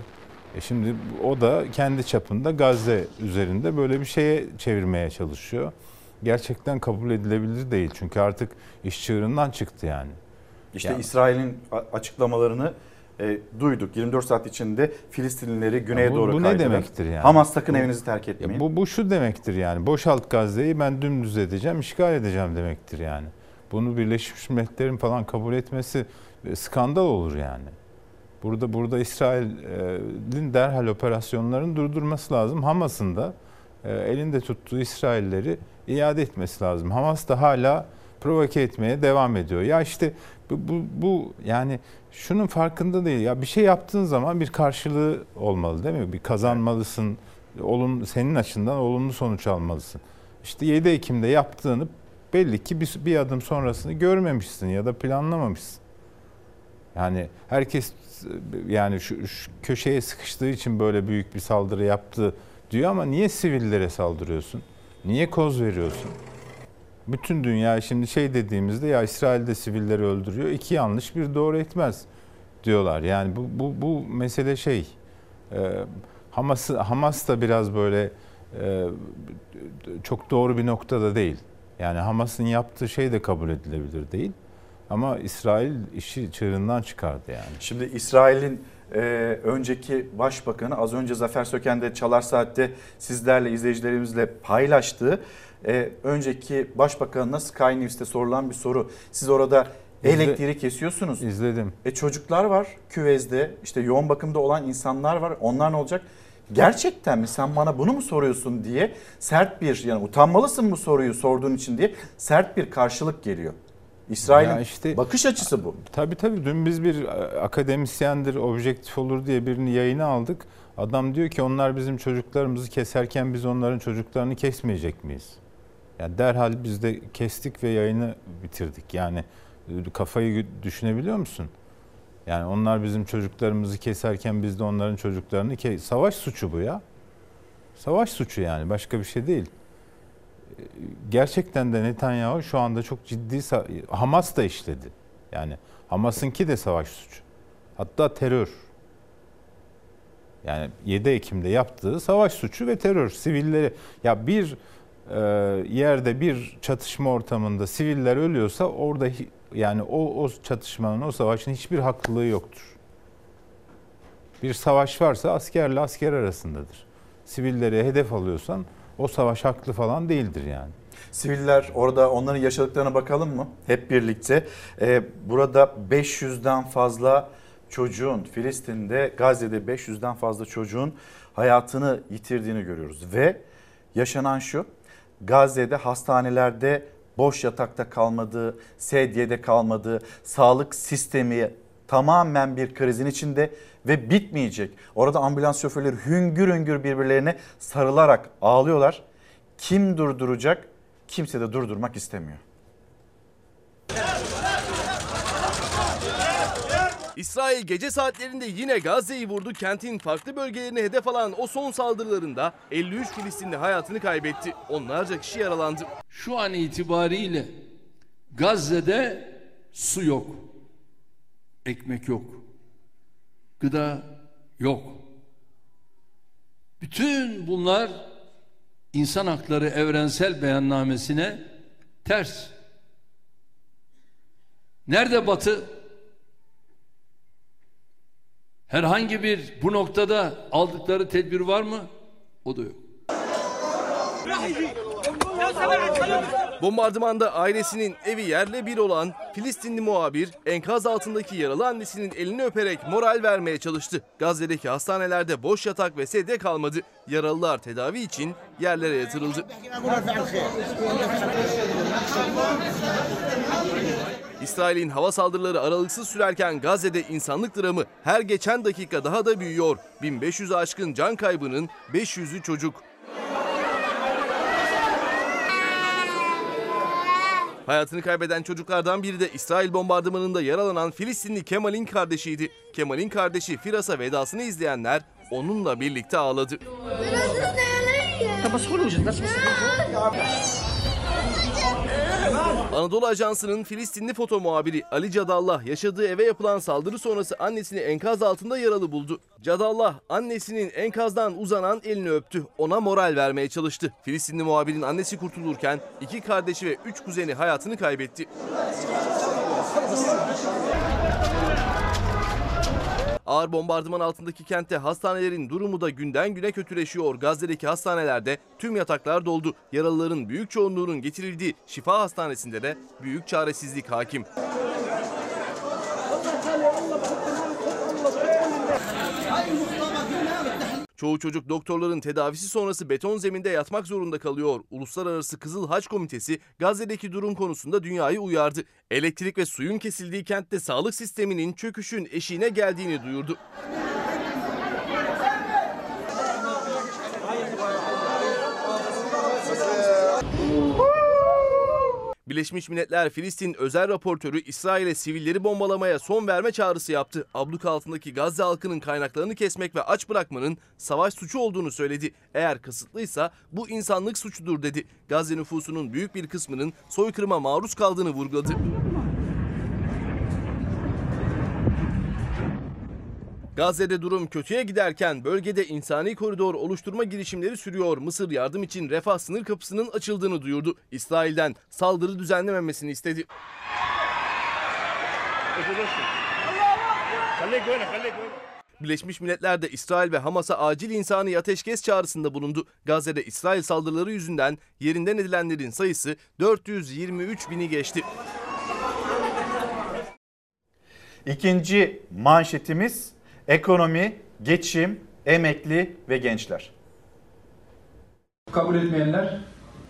E şimdi o da kendi çapında Gazze üzerinde böyle bir şeye çevirmeye çalışıyor. Gerçekten kabul edilebilir değil. Çünkü artık iş çığırından çıktı yani. İşte Yani- İsrail'in açıklamalarını e, duyduk. 24 saat içinde Filistinlileri güneye Ya bu, doğru bu ne kaydıran. demektir yani? Hamas sakın Bu- evinizi terk etmeyin. bu, bu şu demektir yani. Boşalt Gazze'yi ben dümdüz edeceğim, işgal edeceğim demektir yani. Bunu Birleşmiş Milletler'in falan kabul etmesi e, skandal olur yani. Burada burada İsrail'in derhal operasyonlarını durdurması lazım. Hamas'ın da e, elinde tuttuğu İsrailleri iade etmesi lazım. Hamas da hala provoke etmeye devam ediyor. Ya işte bu, bu, bu yani şunun farkında değil. Ya bir şey yaptığın zaman bir karşılığı olmalı değil mi? Bir kazanmalısın. Olun, senin açından olumlu sonuç almalısın. İşte 7 Ekim'de yaptığını belli ki bir, bir adım sonrasını görmemişsin ya da planlamamışsın. Yani herkes yani şu, şu köşeye sıkıştığı için böyle büyük bir saldırı yaptı diyor ama niye sivillere saldırıyorsun? Niye koz veriyorsun? Bütün dünya şimdi şey dediğimizde ya İsrail'de sivilleri öldürüyor. iki yanlış bir doğru etmez diyorlar. Yani bu bu bu mesele şey. E, Hamas Hamas da biraz böyle e, çok doğru bir noktada değil. Yani Hamas'ın yaptığı şey de kabul edilebilir değil. Ama İsrail işi çığırından çıkardı yani. Şimdi İsrail'in e, önceki başbakanı az önce Zafer Söken de Çalar Saat'te sizlerle izleyicilerimizle paylaştığı e, önceki başbakanına Sky News'te sorulan bir soru. Siz orada İzle- elektriği kesiyorsunuz. İzledim. E çocuklar var küvezde işte yoğun bakımda olan insanlar var onlar ne olacak? Gerçekten mi sen bana bunu mu soruyorsun diye sert bir yani utanmalısın bu soruyu sorduğun için diye sert bir karşılık geliyor. İsrail'in Ya işte- bakış açısı bu. Tabii tabii dün biz bir e, akademisyendir, objektif olur diye birini yayına aldık. Adam diyor ki onlar bizim çocuklarımızı keserken biz onların çocuklarını kesmeyecek miyiz? Yani derhal biz de kestik ve yayını bitirdik. Yani e, kafayı düşünebiliyor musun? Yani onlar bizim çocuklarımızı keserken biz de onların çocuklarını ke savaş suçu bu ya. Savaş suçu yani başka bir şey değil. Gerçekten de Netanyahu şu anda çok ciddi Hamas da işledi. Yani Hamas'ınki de savaş suçu. Hatta terör. Yani 7 Ekim'de yaptığı savaş suçu ve terör. Sivilleri ya bir e, yerde bir çatışma ortamında siviller ölüyorsa orada yani o o çatışmanın o savaşın hiçbir haklılığı yoktur. Bir savaş varsa askerle asker arasındadır. Sivilleri hedef alıyorsan o savaş haklı falan değildir yani. Siviller orada onların yaşadıklarına bakalım mı? Hep birlikte. Ee, burada 500'den fazla çocuğun Filistin'de Gazze'de 500'den fazla çocuğun hayatını yitirdiğini görüyoruz. Ve yaşanan şu Gazze'de hastanelerde boş yatakta kalmadığı, sedyede kalmadığı, sağlık sistemi tamamen bir krizin içinde ve bitmeyecek. Orada ambulans şoförleri hüngür hüngür birbirlerine sarılarak ağlıyorlar. Kim durduracak? Kimse de durdurmak istemiyor. İsrail gece saatlerinde yine Gazze'yi vurdu. Kentin farklı bölgelerini hedef alan o son saldırılarında 53 Filistinli hayatını kaybetti. Onlarca kişi yaralandı. Şu an itibariyle Gazze'de su yok. Ekmek yok. Gıda yok. Bütün bunlar insan hakları evrensel beyannamesine ters. Nerede Batı? Herhangi bir bu noktada aldıkları tedbir var mı? O da yok. Bombardımanda ailesinin evi yerle bir olan Filistinli muhabir enkaz altındaki yaralı annesinin elini öperek moral vermeye çalıştı. Gazze'deki hastanelerde boş yatak ve sedye kalmadı. Yaralılar tedavi için yerlere yatırıldı. İsrail'in hava saldırıları aralıksız sürerken Gazze'de insanlık dramı her geçen dakika daha da büyüyor. 1500'ü aşkın can kaybının 500'ü çocuk. Hayatını kaybeden çocuklardan biri de İsrail bombardımanında yaralanan Filistinli Kemal'in kardeşiydi. Kemal'in kardeşi Firas'a vedasını izleyenler onunla birlikte ağladı. Anadolu Ajansı'nın Filistinli foto muhabiri Ali Cadallah yaşadığı eve yapılan saldırı sonrası annesini enkaz altında yaralı buldu. Cadallah annesinin enkazdan uzanan elini öptü. Ona moral vermeye çalıştı. Filistinli muhabirin annesi kurtulurken iki kardeşi ve üç kuzeni hayatını kaybetti. Ağır bombardıman altındaki kentte hastanelerin durumu da günden güne kötüleşiyor. Gazze'deki hastanelerde tüm yataklar doldu. Yaralıların büyük çoğunluğunun getirildiği şifa hastanesinde de büyük çaresizlik hakim. Çoğu çocuk doktorların tedavisi sonrası beton zeminde yatmak zorunda kalıyor. Uluslararası Kızıl Haç Komitesi Gazze'deki durum konusunda dünyayı uyardı. Elektrik ve suyun kesildiği kentte sağlık sisteminin çöküşün eşiğine geldiğini duyurdu. Birleşmiş Milletler Filistin özel raportörü İsrail'e sivilleri bombalamaya son verme çağrısı yaptı. Abluk altındaki Gazze halkının kaynaklarını kesmek ve aç bırakmanın savaş suçu olduğunu söyledi. Eğer kasıtlıysa bu insanlık suçudur dedi. Gazze nüfusunun büyük bir kısmının soykırıma maruz kaldığını vurguladı. Gazze'de durum kötüye giderken bölgede insani koridor oluşturma girişimleri sürüyor. Mısır yardım için refah sınır kapısının açıldığını duyurdu. İsrail'den saldırı düzenlememesini istedi. Birleşmiş Milletler de İsrail ve Hamas'a acil insani ateşkes çağrısında bulundu. Gazze'de İsrail saldırıları yüzünden yerinden edilenlerin sayısı 423 bini geçti. İkinci manşetimiz ekonomi, geçim, emekli ve gençler. Kabul etmeyenler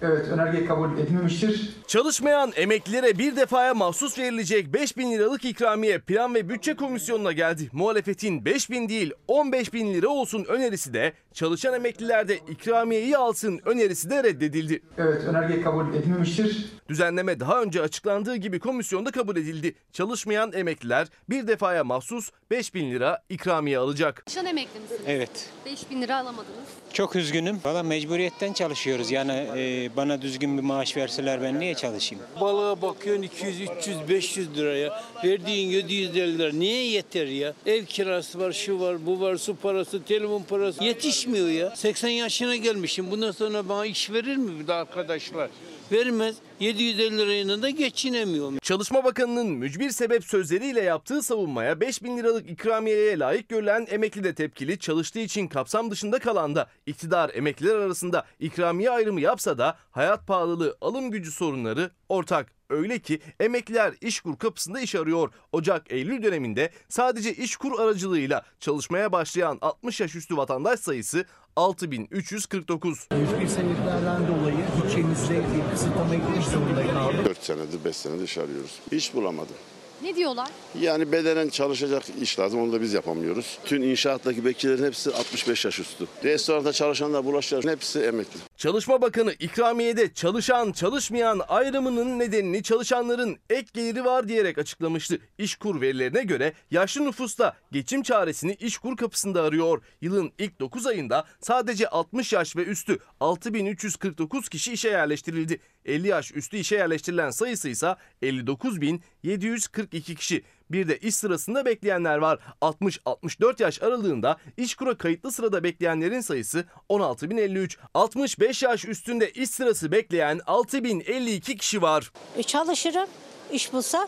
Evet önerge kabul edilmemiştir. Çalışmayan emeklilere bir defaya mahsus verilecek 5 bin liralık ikramiye Plan ve Bütçe Komisyonu'na geldi. Muhalefetin 5 bin değil 15 bin lira olsun önerisi de çalışan emekliler de ikramiyeyi alsın önerisi de reddedildi. Evet önerge kabul edilmemiştir. Düzenleme daha önce açıklandığı gibi komisyonda kabul edildi. Çalışmayan emekliler bir defaya mahsus 5 bin lira ikramiye alacak. Çalışan emekli misiniz? Evet. 5 bin lira alamadınız. Çok üzgünüm. Valla mecburiyetten çalışıyoruz. Yani e, bana düzgün bir maaş verseler ben niye çalışayım? Balığa bakıyorsun 200, 300, 500 liraya. Verdiğin 750 lira. Niye yeter ya? Ev kirası var, şu var, bu var, su parası, telefon parası. Yetişmiyor ya. 80 yaşına gelmişim. Bundan sonra bana iş verir mi bir de arkadaşlar? Vermez. 750 lirayla da geçinemiyorum. Çalışma Bakanı'nın mücbir sebep sözleriyle yaptığı savunmaya 5 bin liralık ikramiyeye layık görülen emekli de tepkili, çalıştığı için kapsam dışında kalan da iktidar emekliler arasında ikramiye ayrımı yapsa da hayat pahalılığı, alım gücü sorunları ortak. Öyle ki emekliler işkur kapısında iş arıyor. Ocak-Eylül döneminde sadece işkur aracılığıyla çalışmaya başlayan 60 yaş üstü vatandaş sayısı 6349. Mücbir sebeplerden dolayı bütçemizde bir kısıtlamaya gitmek zorunda kaldık. 4 senedir 5 senedir iş arıyoruz. İş bulamadım. Ne diyorlar? Yani bedenen çalışacak iş lazım onu da biz yapamıyoruz. Tüm inşaattaki bekçilerin hepsi 65 yaş üstü. Restoranda çalışanlar, bulaşıkçıların hepsi emekli. Çalışma Bakanı ikramiyede çalışan çalışmayan ayrımının nedenini çalışanların ek geliri var diyerek açıklamıştı. İşkur verilerine göre yaşlı nüfusta geçim çaresini İşkur kapısında arıyor. Yılın ilk 9 ayında sadece 60 yaş ve üstü 6349 kişi işe yerleştirildi. 50 yaş üstü işe yerleştirilen sayısı ise 59.742 kişi. Bir de iş sırasında bekleyenler var. 60-64 yaş aralığında işkura kayıtlı sırada bekleyenlerin sayısı 16.053. 65 yaş üstünde iş sırası bekleyen 6.052 kişi var. E, çalışırım. İş bulsam.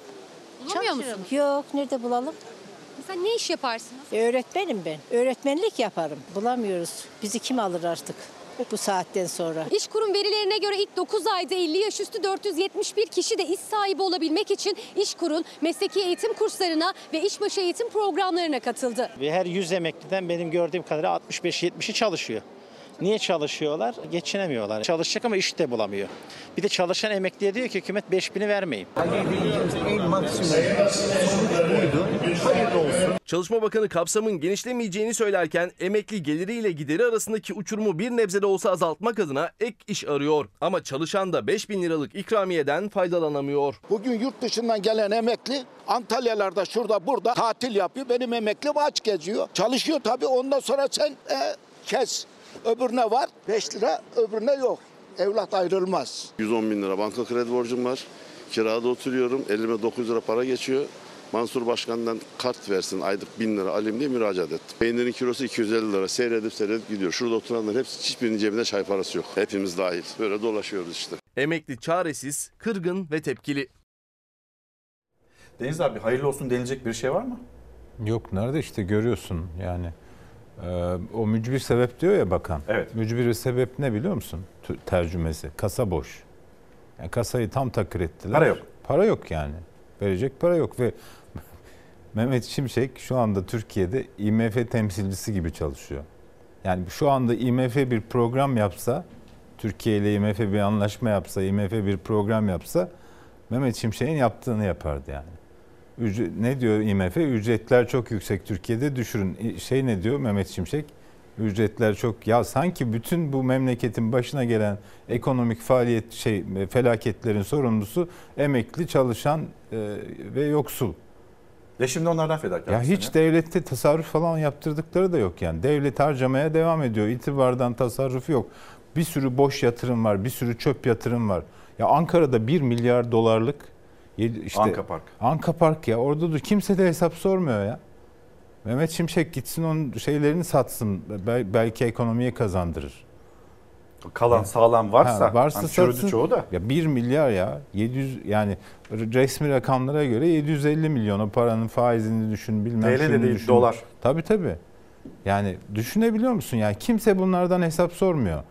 Bulamıyor musunuz? Yok nerede bulalım? Mesela ne iş yaparsınız? E, öğretmenim ben. Öğretmenlik yaparım. Bulamıyoruz. Bizi kim alır artık bu saatten sonra? İşkur'un verilerine göre ilk 9 ayda 50 yaş üstü 471 kişi de iş sahibi olabilmek için İşkur'un mesleki eğitim kurslarına ve işbaşı eğitim programlarına katıldı. Ve her 100 emekliden benim gördüğüm kadarıyla 65-70'i çalışıyor. Niye çalışıyorlar? Geçinemiyorlar. Çalışacak ama iş de bulamıyor. Bir de çalışan emekliye diyor ki hükümet 5000'i vermeyin. En maksimum sonuç buydu. Hayırlı olsun. Çalışma Bakanı kapsamın genişlemeyeceğini söylerken emekli geliriyle gideri arasındaki uçurumu bir nebze de olsa azaltmak adına ek iş arıyor. Ama çalışan da 5 bin liralık ikramiyeden faydalanamıyor. Bugün yurt dışından gelen emekli Antalyalarda şurada burada tatil yapıyor. Benim emeklim aç geziyor. Çalışıyor tabii ondan sonra sen e, kes. Öbürüne var 5 lira öbürüne yok. Evlat ayrılmaz. 110 bin lira banka kredi borcum var. Kirada oturuyorum. Elime 900 lira para geçiyor. Mansur Başkan'dan kart versin aylık 1000 lira alayım diye müracaat ettim. Peynirin kilosu 250 lira. Seyredip seyredip gidiyor. Şurada oturanların hepsi hiçbirinin cebinde çay parası yok. Hepimiz dahil. Böyle dolaşıyoruz işte. Emekli çaresiz, kırgın ve tepkili. Deniz abi hayırlı olsun denilecek bir şey var mı? Yok nerede işte görüyorsun yani. Ee, o mücbir sebep diyor ya bakan. Evet. Mücbir sebep ne biliyor musun? Tercümesi. Kasa boş. Yani kasayı tam takır ettiler. Para yok. Para yok yani. Verecek para yok ve [LAUGHS] Mehmet Şimşek şu anda Türkiye'de IMF temsilcisi gibi çalışıyor. Yani şu anda IMF bir program yapsa, Türkiye ile IMF bir anlaşma yapsa, IMF bir program yapsa Mehmet Şimşek'in yaptığını yapardı yani. Ücret, ne diyor IMF? Ücretler çok yüksek Türkiye'de düşürün. Şey ne diyor Mehmet Şimşek? Ücretler çok ya sanki bütün bu memleketin başına gelen ekonomik faaliyet şey felaketlerin sorumlusu emekli çalışan e, ve yoksul. Ve şimdi onlardan fedakar. Ya hiç devlette tasarruf falan yaptırdıkları da yok yani. Devlet harcamaya devam ediyor. İtibardan tasarruf yok. Bir sürü boş yatırım var, bir sürü çöp yatırım var. Ya Ankara'da 1 milyar dolarlık işte Anka Park. Anka Park ya orada da kimse de hesap sormuyor ya. Mehmet Şimşek gitsin onun şeylerini satsın. Bel- belki ekonomiye kazandırır. Kalan sağlam varsa, Ha, varsa hani satsın. çoğu da. Ya 1 milyar ya 700 yani resmi rakamlara göre 750 milyon o paranın faizini düşün bilmem TL de değil, düşün. dolar. Tabii tabii. Yani düşünebiliyor musun? Yani kimse bunlardan hesap sormuyor.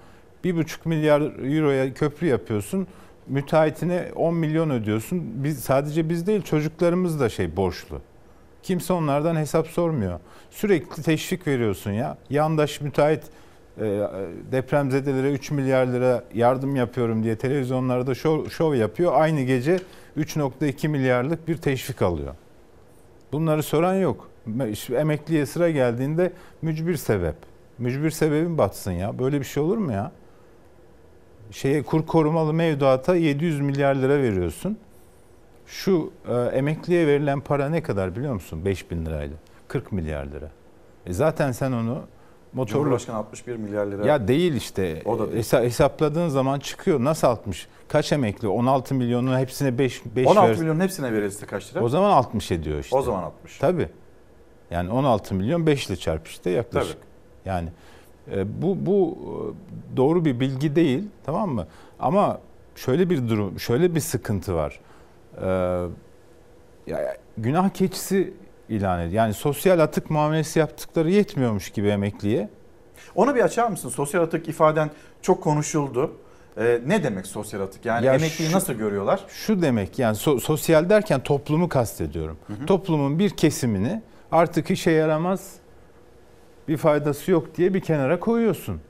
1,5 milyar euroya köprü yapıyorsun. Müteahhitine 10 milyon ödüyorsun. Biz sadece biz değil çocuklarımız da şey borçlu. Kimse onlardan hesap sormuyor. Sürekli teşvik veriyorsun ya. Yandaş müteahhit e, depremzedelere 3 milyar lira yardım yapıyorum diye televizyonlarda şov, şov yapıyor. Aynı gece 3.2 milyarlık bir teşvik alıyor. Bunları soran yok. Emekliye sıra geldiğinde mücbir sebep. Mücbir sebebin batsın ya. Böyle bir şey olur mu ya? Şeye kur korumalı mevduata 700 milyar lira veriyorsun. Şu e, emekliye verilen para ne kadar biliyor musun? 5 bin lirayla. 40 milyar lira. E zaten sen onu motorlu... Cumhurbaşkanı 61 milyar lira. Ya değil işte. O da değil. Hesa- hesapladığın zaman çıkıyor. Nasıl 60? Kaç emekli? 16 milyonun hepsine 5 5 16 ver. milyonun hepsine verilse kaç lira? O zaman 60 ediyor işte. O zaman 60. Tabii. Yani 16 milyon 5 ile çarp işte yaklaşık. Tabii. Yani bu bu e, doğru bir bilgi değil, tamam mı? Ama şöyle bir durum, şöyle bir sıkıntı var. Ee, ya, günah keçisi ilan ediyor. Yani sosyal atık muamelesi yaptıkları yetmiyormuş gibi emekliye. Onu bir açar mısın? Sosyal atık ifaden çok konuşuldu. Ee, ne demek sosyal atık? Yani Ya emekliyi şu- nasıl görüyorlar? Şu demek yani so- sosyal derken toplumu kastediyorum. Toplumun bir kesimini artık işe yaramaz bir faydası yok diye bir kenara koyuyorsun.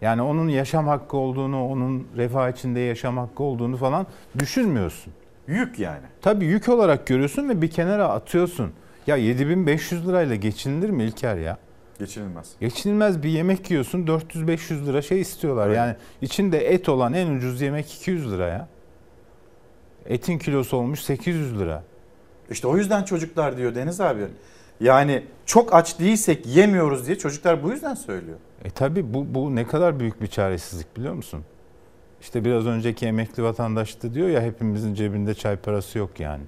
Yani onun yaşam hakkı olduğunu, onun refah içinde yaşam hakkı olduğunu falan düşünmüyorsun. Yük yani. Tabii yük olarak görüyorsun ve bir kenara atıyorsun. Ya 7500 lirayla geçinilir mi İlker ya? Geçinilmez. Geçinilmez bir yemek yiyorsun 400-500 lira şey istiyorlar. Evet. Yani içinde et olan en ucuz yemek 200 lira ya. Etin kilosu olmuş 800 lira. İşte o yüzden çocuklar diyor Deniz abi. Yani çok aç değilsek yemiyoruz diye çocuklar bu yüzden söylüyor. E tabi bu, bu ne kadar büyük bir çaresizlik biliyor musun? İşte biraz önceki emekli vatandaş da diyor ya hepimizin cebinde çay parası yok yani.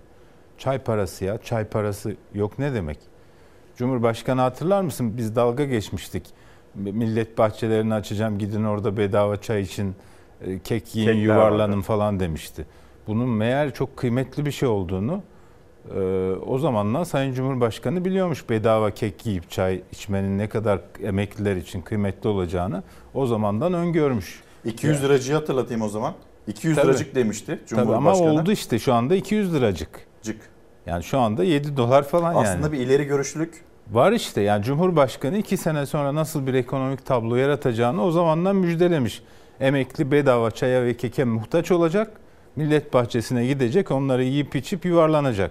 Çay parası ya çay parası yok ne demek? Cumhurbaşkanı hatırlar mısın biz dalga geçmiştik. Millet bahçelerini açacağım gidin orada bedava çay için e, kek yiyin Kekler yuvarlanın vardı. falan demişti. Bunun meğer çok kıymetli bir şey olduğunu e, o zamanlar Sayın Cumhurbaşkanı biliyormuş bedava kek yiyip çay içmenin ne kadar emekliler için kıymetli olacağını o zamandan öngörmüş. 200 liracıyı hatırlatayım o zaman. 200 Tabii. liracık demişti Tabii Cumhurbaşkanı. ama oldu işte şu anda 200 liracık. Cık. Yani şu anda 7 dolar falan yani. Aslında bir ileri görüşlülük. Var işte yani Cumhurbaşkanı iki sene sonra nasıl bir ekonomik tablo yaratacağını o zamandan müjdelemiş. Emekli bedava çaya ve keke muhtaç olacak. Millet bahçesine gidecek onları yiyip içip yuvarlanacak.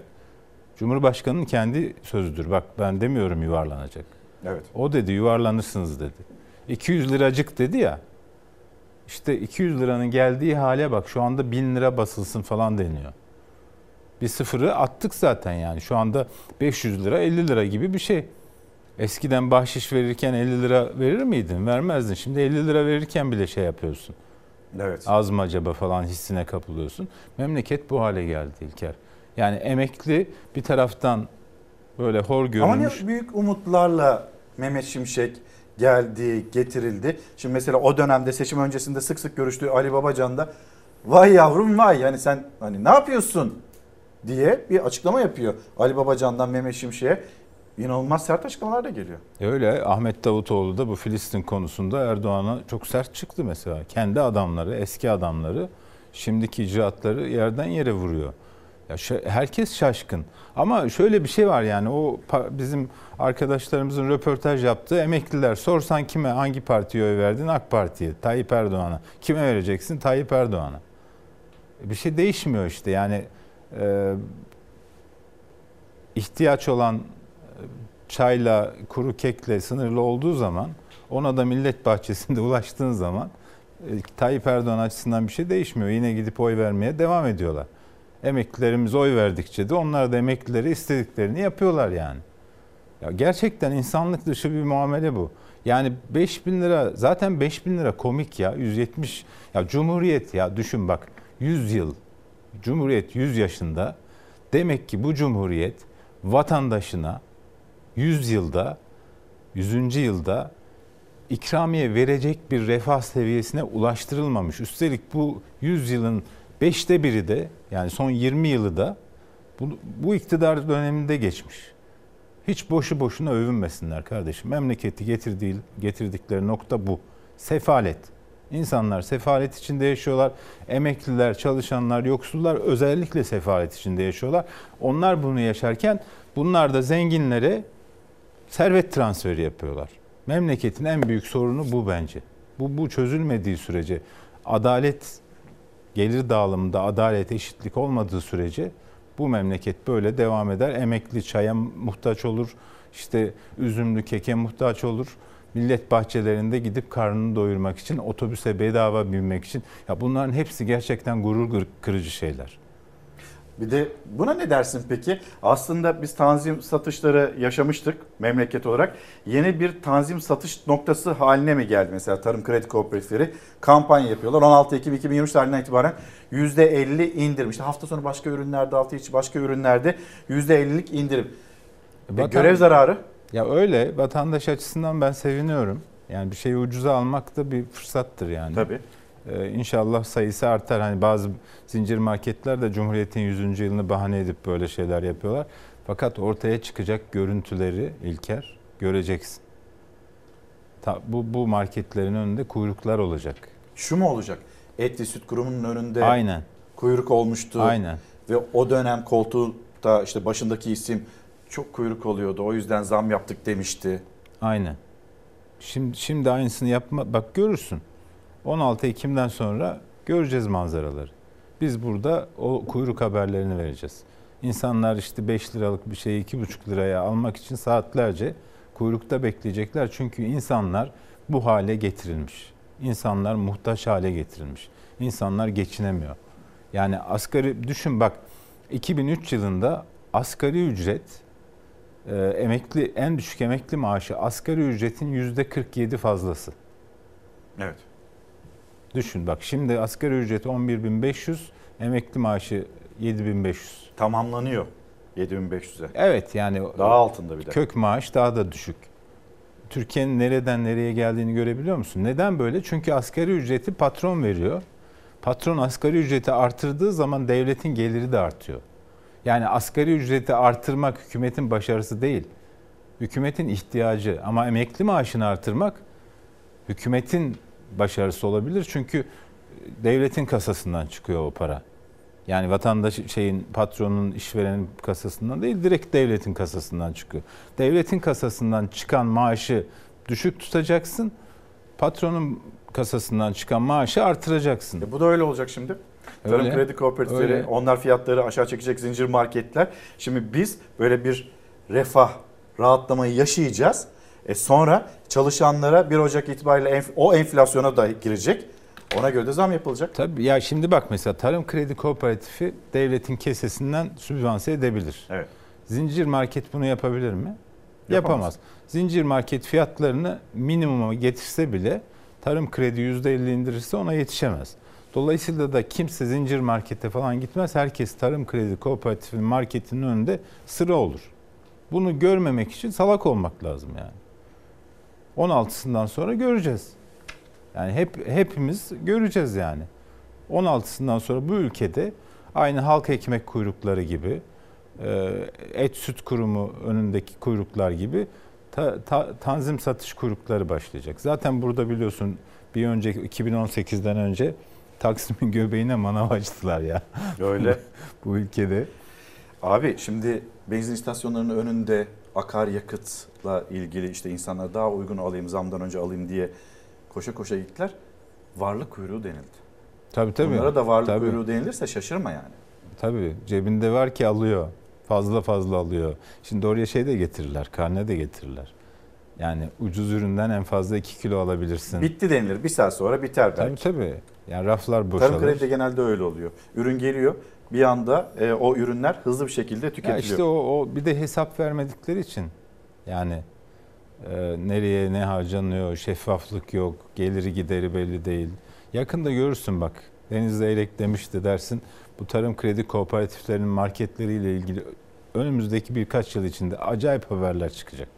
Cumhurbaşkanının kendi sözüdür. Bak ben demiyorum yuvarlanacak. Evet. O dedi yuvarlanırsınız dedi. 200 liracık dedi ya. İşte 200 liranın geldiği hale bak şu anda 1000 lira basılsın falan deniyor. Bir sıfırı attık zaten yani. Şu anda 500 lira 50 lira gibi bir şey. Eskiden bahşiş verirken 50 lira verir miydin? Vermezdin. Şimdi 50 lira verirken bile şey yapıyorsun. Evet. Az mı acaba falan hissine kapılıyorsun. Memleket bu hale geldi İlker. Yani emekli bir taraftan böyle hor Ama görülmüş. ne büyük umutlarla Mehmet Şimşek geldi, getirildi. Şimdi mesela o dönemde seçim öncesinde sık sık görüştüğü Ali Babacan da vay yavrum vay yani sen hani ne yapıyorsun diye bir açıklama yapıyor. Ali Babacan'dan Mehmet Şimşek'e inanılmaz sert açıklamalar da geliyor. E Öyle Ahmet Davutoğlu da bu Filistin konusunda Erdoğan'a çok sert çıktı mesela. Kendi adamları, eski adamları şimdiki icraatları yerden yere vuruyor. Ya herkes şaşkın. Ama şöyle bir şey var yani o bizim arkadaşlarımızın röportaj yaptığı emekliler sorsan kime hangi partiye oy verdin? AK Parti'ye, Tayyip Erdoğan'a. Kime vereceksin? Tayyip Erdoğan'a. E Bir şey değişmiyor işte yani e, ihtiyaç olan e, çayla, kuru kekle sınırlı olduğu zaman ona da millet bahçesinde [LAUGHS] ulaştığın zaman e, Tayyip Erdoğan açısından bir şey değişmiyor. Yine gidip oy vermeye devam ediyorlar. Emeklilerimiz oy verdikçe de onlar da emeklileri istediklerini yapıyorlar yani. Ya gerçekten insanlık dışı bir muamele bu. Yani 5 bin lira zaten 5 bin lira komik ya 170 ya Cumhuriyet ya düşün bak 100 yıl Cumhuriyet 100 yaşında demek ki bu Cumhuriyet vatandaşına 100 yılda 100. yılda ikramiye verecek bir refah seviyesine ulaştırılmamış. Üstelik bu 100 yılın 5'te biri de yani son 20 yılı da bu, bu iktidar döneminde geçmiş. Hiç boşu boşuna övünmesinler kardeşim. Memleketi getirdiği, getirdikleri nokta bu. Sefalet. İnsanlar sefalet içinde yaşıyorlar. Emekliler, çalışanlar, yoksullar özellikle sefalet içinde yaşıyorlar. Onlar bunu yaşarken bunlar da zenginlere servet transferi yapıyorlar. Memleketin en büyük sorunu bu bence. Bu, bu çözülmediği sürece adalet gelir dağılımında adalet eşitlik olmadığı sürece bu memleket böyle devam eder. Emekli çaya muhtaç olur. işte üzümlü keke muhtaç olur. Millet bahçelerinde gidip karnını doyurmak için otobüse bedava binmek için ya bunların hepsi gerçekten gurur kırıcı şeyler. Bir de buna ne dersin peki? Aslında biz tanzim satışları yaşamıştık memleket olarak. Yeni bir tanzim satış noktası haline mi geldi mesela tarım kredi kooperatifleri kampanya yapıyorlar. 16 Ekim 2023 tarihinden itibaren %50 indirim. İşte hafta sonu başka ürünlerde, hafta içi başka ürünlerde %50'lik indirim. E, Vatan- görev zararı. Ya öyle vatandaş açısından ben seviniyorum. Yani bir şeyi ucuza almak da bir fırsattır yani. Tabii. Ee, inşallah sayısı artar. Hani bazı zincir marketler de Cumhuriyet'in 100. yılını bahane edip böyle şeyler yapıyorlar. Fakat ortaya çıkacak görüntüleri İlker göreceksin. Ta, bu, bu marketlerin önünde kuyruklar olacak. Şu mu olacak? Etli Süt Kurumu'nun önünde Aynen. kuyruk olmuştu. Aynen. Ve o dönem koltuğunda işte başındaki isim çok kuyruk oluyordu. O yüzden zam yaptık demişti. Aynen. Şimdi, şimdi aynısını yapma. Bak görürsün. 16 Ekim'den sonra göreceğiz manzaraları. Biz burada o kuyruk haberlerini vereceğiz. İnsanlar işte 5 liralık bir şeyi 2,5 liraya almak için saatlerce kuyrukta bekleyecekler. Çünkü insanlar bu hale getirilmiş. İnsanlar muhtaç hale getirilmiş. İnsanlar geçinemiyor. Yani asgari düşün bak 2003 yılında asgari ücret e, emekli en düşük emekli maaşı asgari ücretin yüzde 47 fazlası. Evet. Düşün bak şimdi asgari ücret 11.500, emekli maaşı 7.500. Tamamlanıyor 7500'e. Evet yani Daha altında bir de. kök maaş daha da düşük. Türkiye'nin nereden nereye geldiğini görebiliyor musun? Neden böyle? Çünkü asgari ücreti patron veriyor. Patron asgari ücreti artırdığı zaman devletin geliri de artıyor. Yani asgari ücreti artırmak hükümetin başarısı değil. Hükümetin ihtiyacı ama emekli maaşını artırmak hükümetin başarısı olabilir. Çünkü devletin kasasından çıkıyor o para. Yani vatandaş şeyin patronun işverenin kasasından değil direkt devletin kasasından çıkıyor. Devletin kasasından çıkan maaşı düşük tutacaksın. Patronun kasasından çıkan maaşı artıracaksın. E bu da öyle olacak şimdi. Tarım Öyle. kredi kooperatifleri, Öyle. onlar fiyatları aşağı çekecek zincir marketler. Şimdi biz böyle bir refah, rahatlamayı yaşayacağız. E sonra çalışanlara 1 Ocak itibariyle enf- o enflasyona da girecek. Ona göre de zam yapılacak. Tabii ya şimdi bak mesela Tarım Kredi Kooperatifi devletin kesesinden sübvanse edebilir. Evet. Zincir market bunu yapabilir mi? Yapamaz. Yapamaz. Zincir market fiyatlarını minimuma getirse bile tarım kredi %50 indirirse ona yetişemez. Dolayısıyla da kimse zincir markete falan gitmez. Herkes tarım kredi kooperatifinin marketinin önünde sıra olur. Bunu görmemek için salak olmak lazım yani. 16'sından sonra göreceğiz. Yani hep hepimiz göreceğiz yani. 16'sından sonra bu ülkede aynı halk ekmek kuyrukları gibi, e, et süt kurumu önündeki kuyruklar gibi ta- ta- tanzim satış kuyrukları başlayacak. Zaten burada biliyorsun bir önceki 2018'den önce Taksim'in [LAUGHS] göbeğine manav açtılar ya. Öyle. [LAUGHS] bu ülkede. Abi şimdi benzin istasyonlarının önünde akaryakıtla ilgili işte insanlar daha uygun alayım zamdan önce alayım diye koşa koşa gittiler. Varlık kuyruğu denildi. Tabii tabii. Bunlara da varlık Tabii. kuyruğu denilirse şaşırma yani. Tabii cebinde var ki alıyor. Fazla fazla alıyor. Şimdi oraya şey de getirirler, karne de getirirler. Yani ucuz üründen en fazla 2 kilo alabilirsin. Bitti denilir. Bir saat sonra biter Tabii belki. tabii. Yani raflar Tarım boşalır. kredide genelde öyle oluyor. Ürün geliyor. Bir anda e, o ürünler hızlı bir şekilde Ya tüketiliyor. işte o, o bir de hesap vermedikleri için yani e, nereye ne harcanıyor, şeffaflık yok, geliri gideri belli değil. Yakında görürsün bak. Deniz Zeyrek demişti dersin. Bu tarım kredi kooperatiflerinin marketleriyle ilgili önümüzdeki birkaç yıl içinde acayip haberler çıkacak.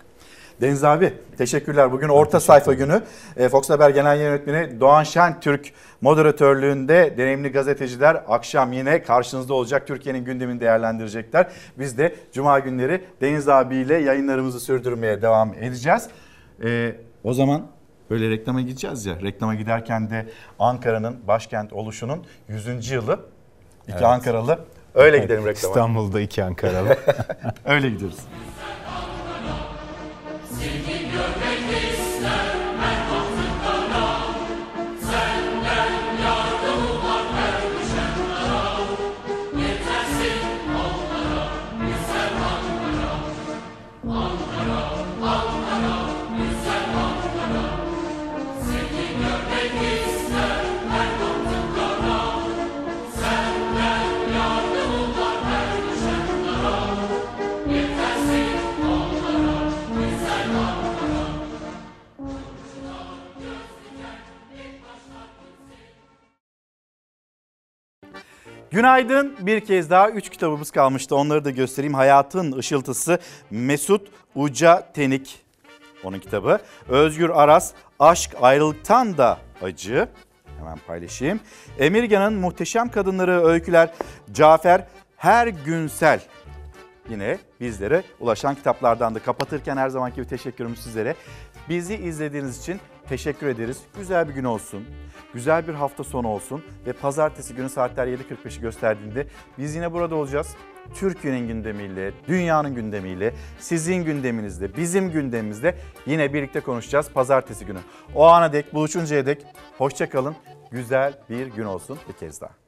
Deniz abi teşekkürler. Bugün orta sayfa günü. E, Fox Haber Genel Yönetmeni Doğan Şentürk moderatörlüğünde deneyimli gazeteciler akşam yine karşınızda olacak. Türkiye'nin gündemini değerlendirecekler. Biz de cuma günleri Deniz abiyle yayınlarımızı sürdürmeye devam edeceğiz. E, o zaman böyle reklama gideceğiz ya. Reklama giderken de Ankara'nın başkent oluşunun 100. yılı. İki Evet. Ankaralı. Öyle gidelim reklama. İstanbul'da iki Ankaralı. [LAUGHS] Öyle gidiyoruz. Günaydın. Bir kez daha 3 kitabımız kalmıştı. Onları da göstereyim. Hayatın Işıltısı Mesut Uca Tenik. Onun kitabı. Özgür Aras Aşk Ayrılıktan da Acı. Hemen paylaşayım. Emirgan'ın Muhteşem Kadınları Öyküler Cafer Her Günsel yine bizlere ulaşan kitaplardan da kapatırken her zamanki gibi teşekkürümüz sizlere. Bizi izlediğiniz için teşekkür ederiz. Güzel bir gün olsun. Güzel bir hafta sonu olsun ve pazartesi günü saatler 7.45'i gösterdiğinde biz yine burada olacağız. Türkiye'nin gündemiyle, dünyanın gündemiyle, sizin gündeminizde, bizim gündemimizde yine birlikte konuşacağız pazartesi günü. O ana dek buluşuncaya dek hoşçakalın. Güzel bir gün olsun bir kez daha.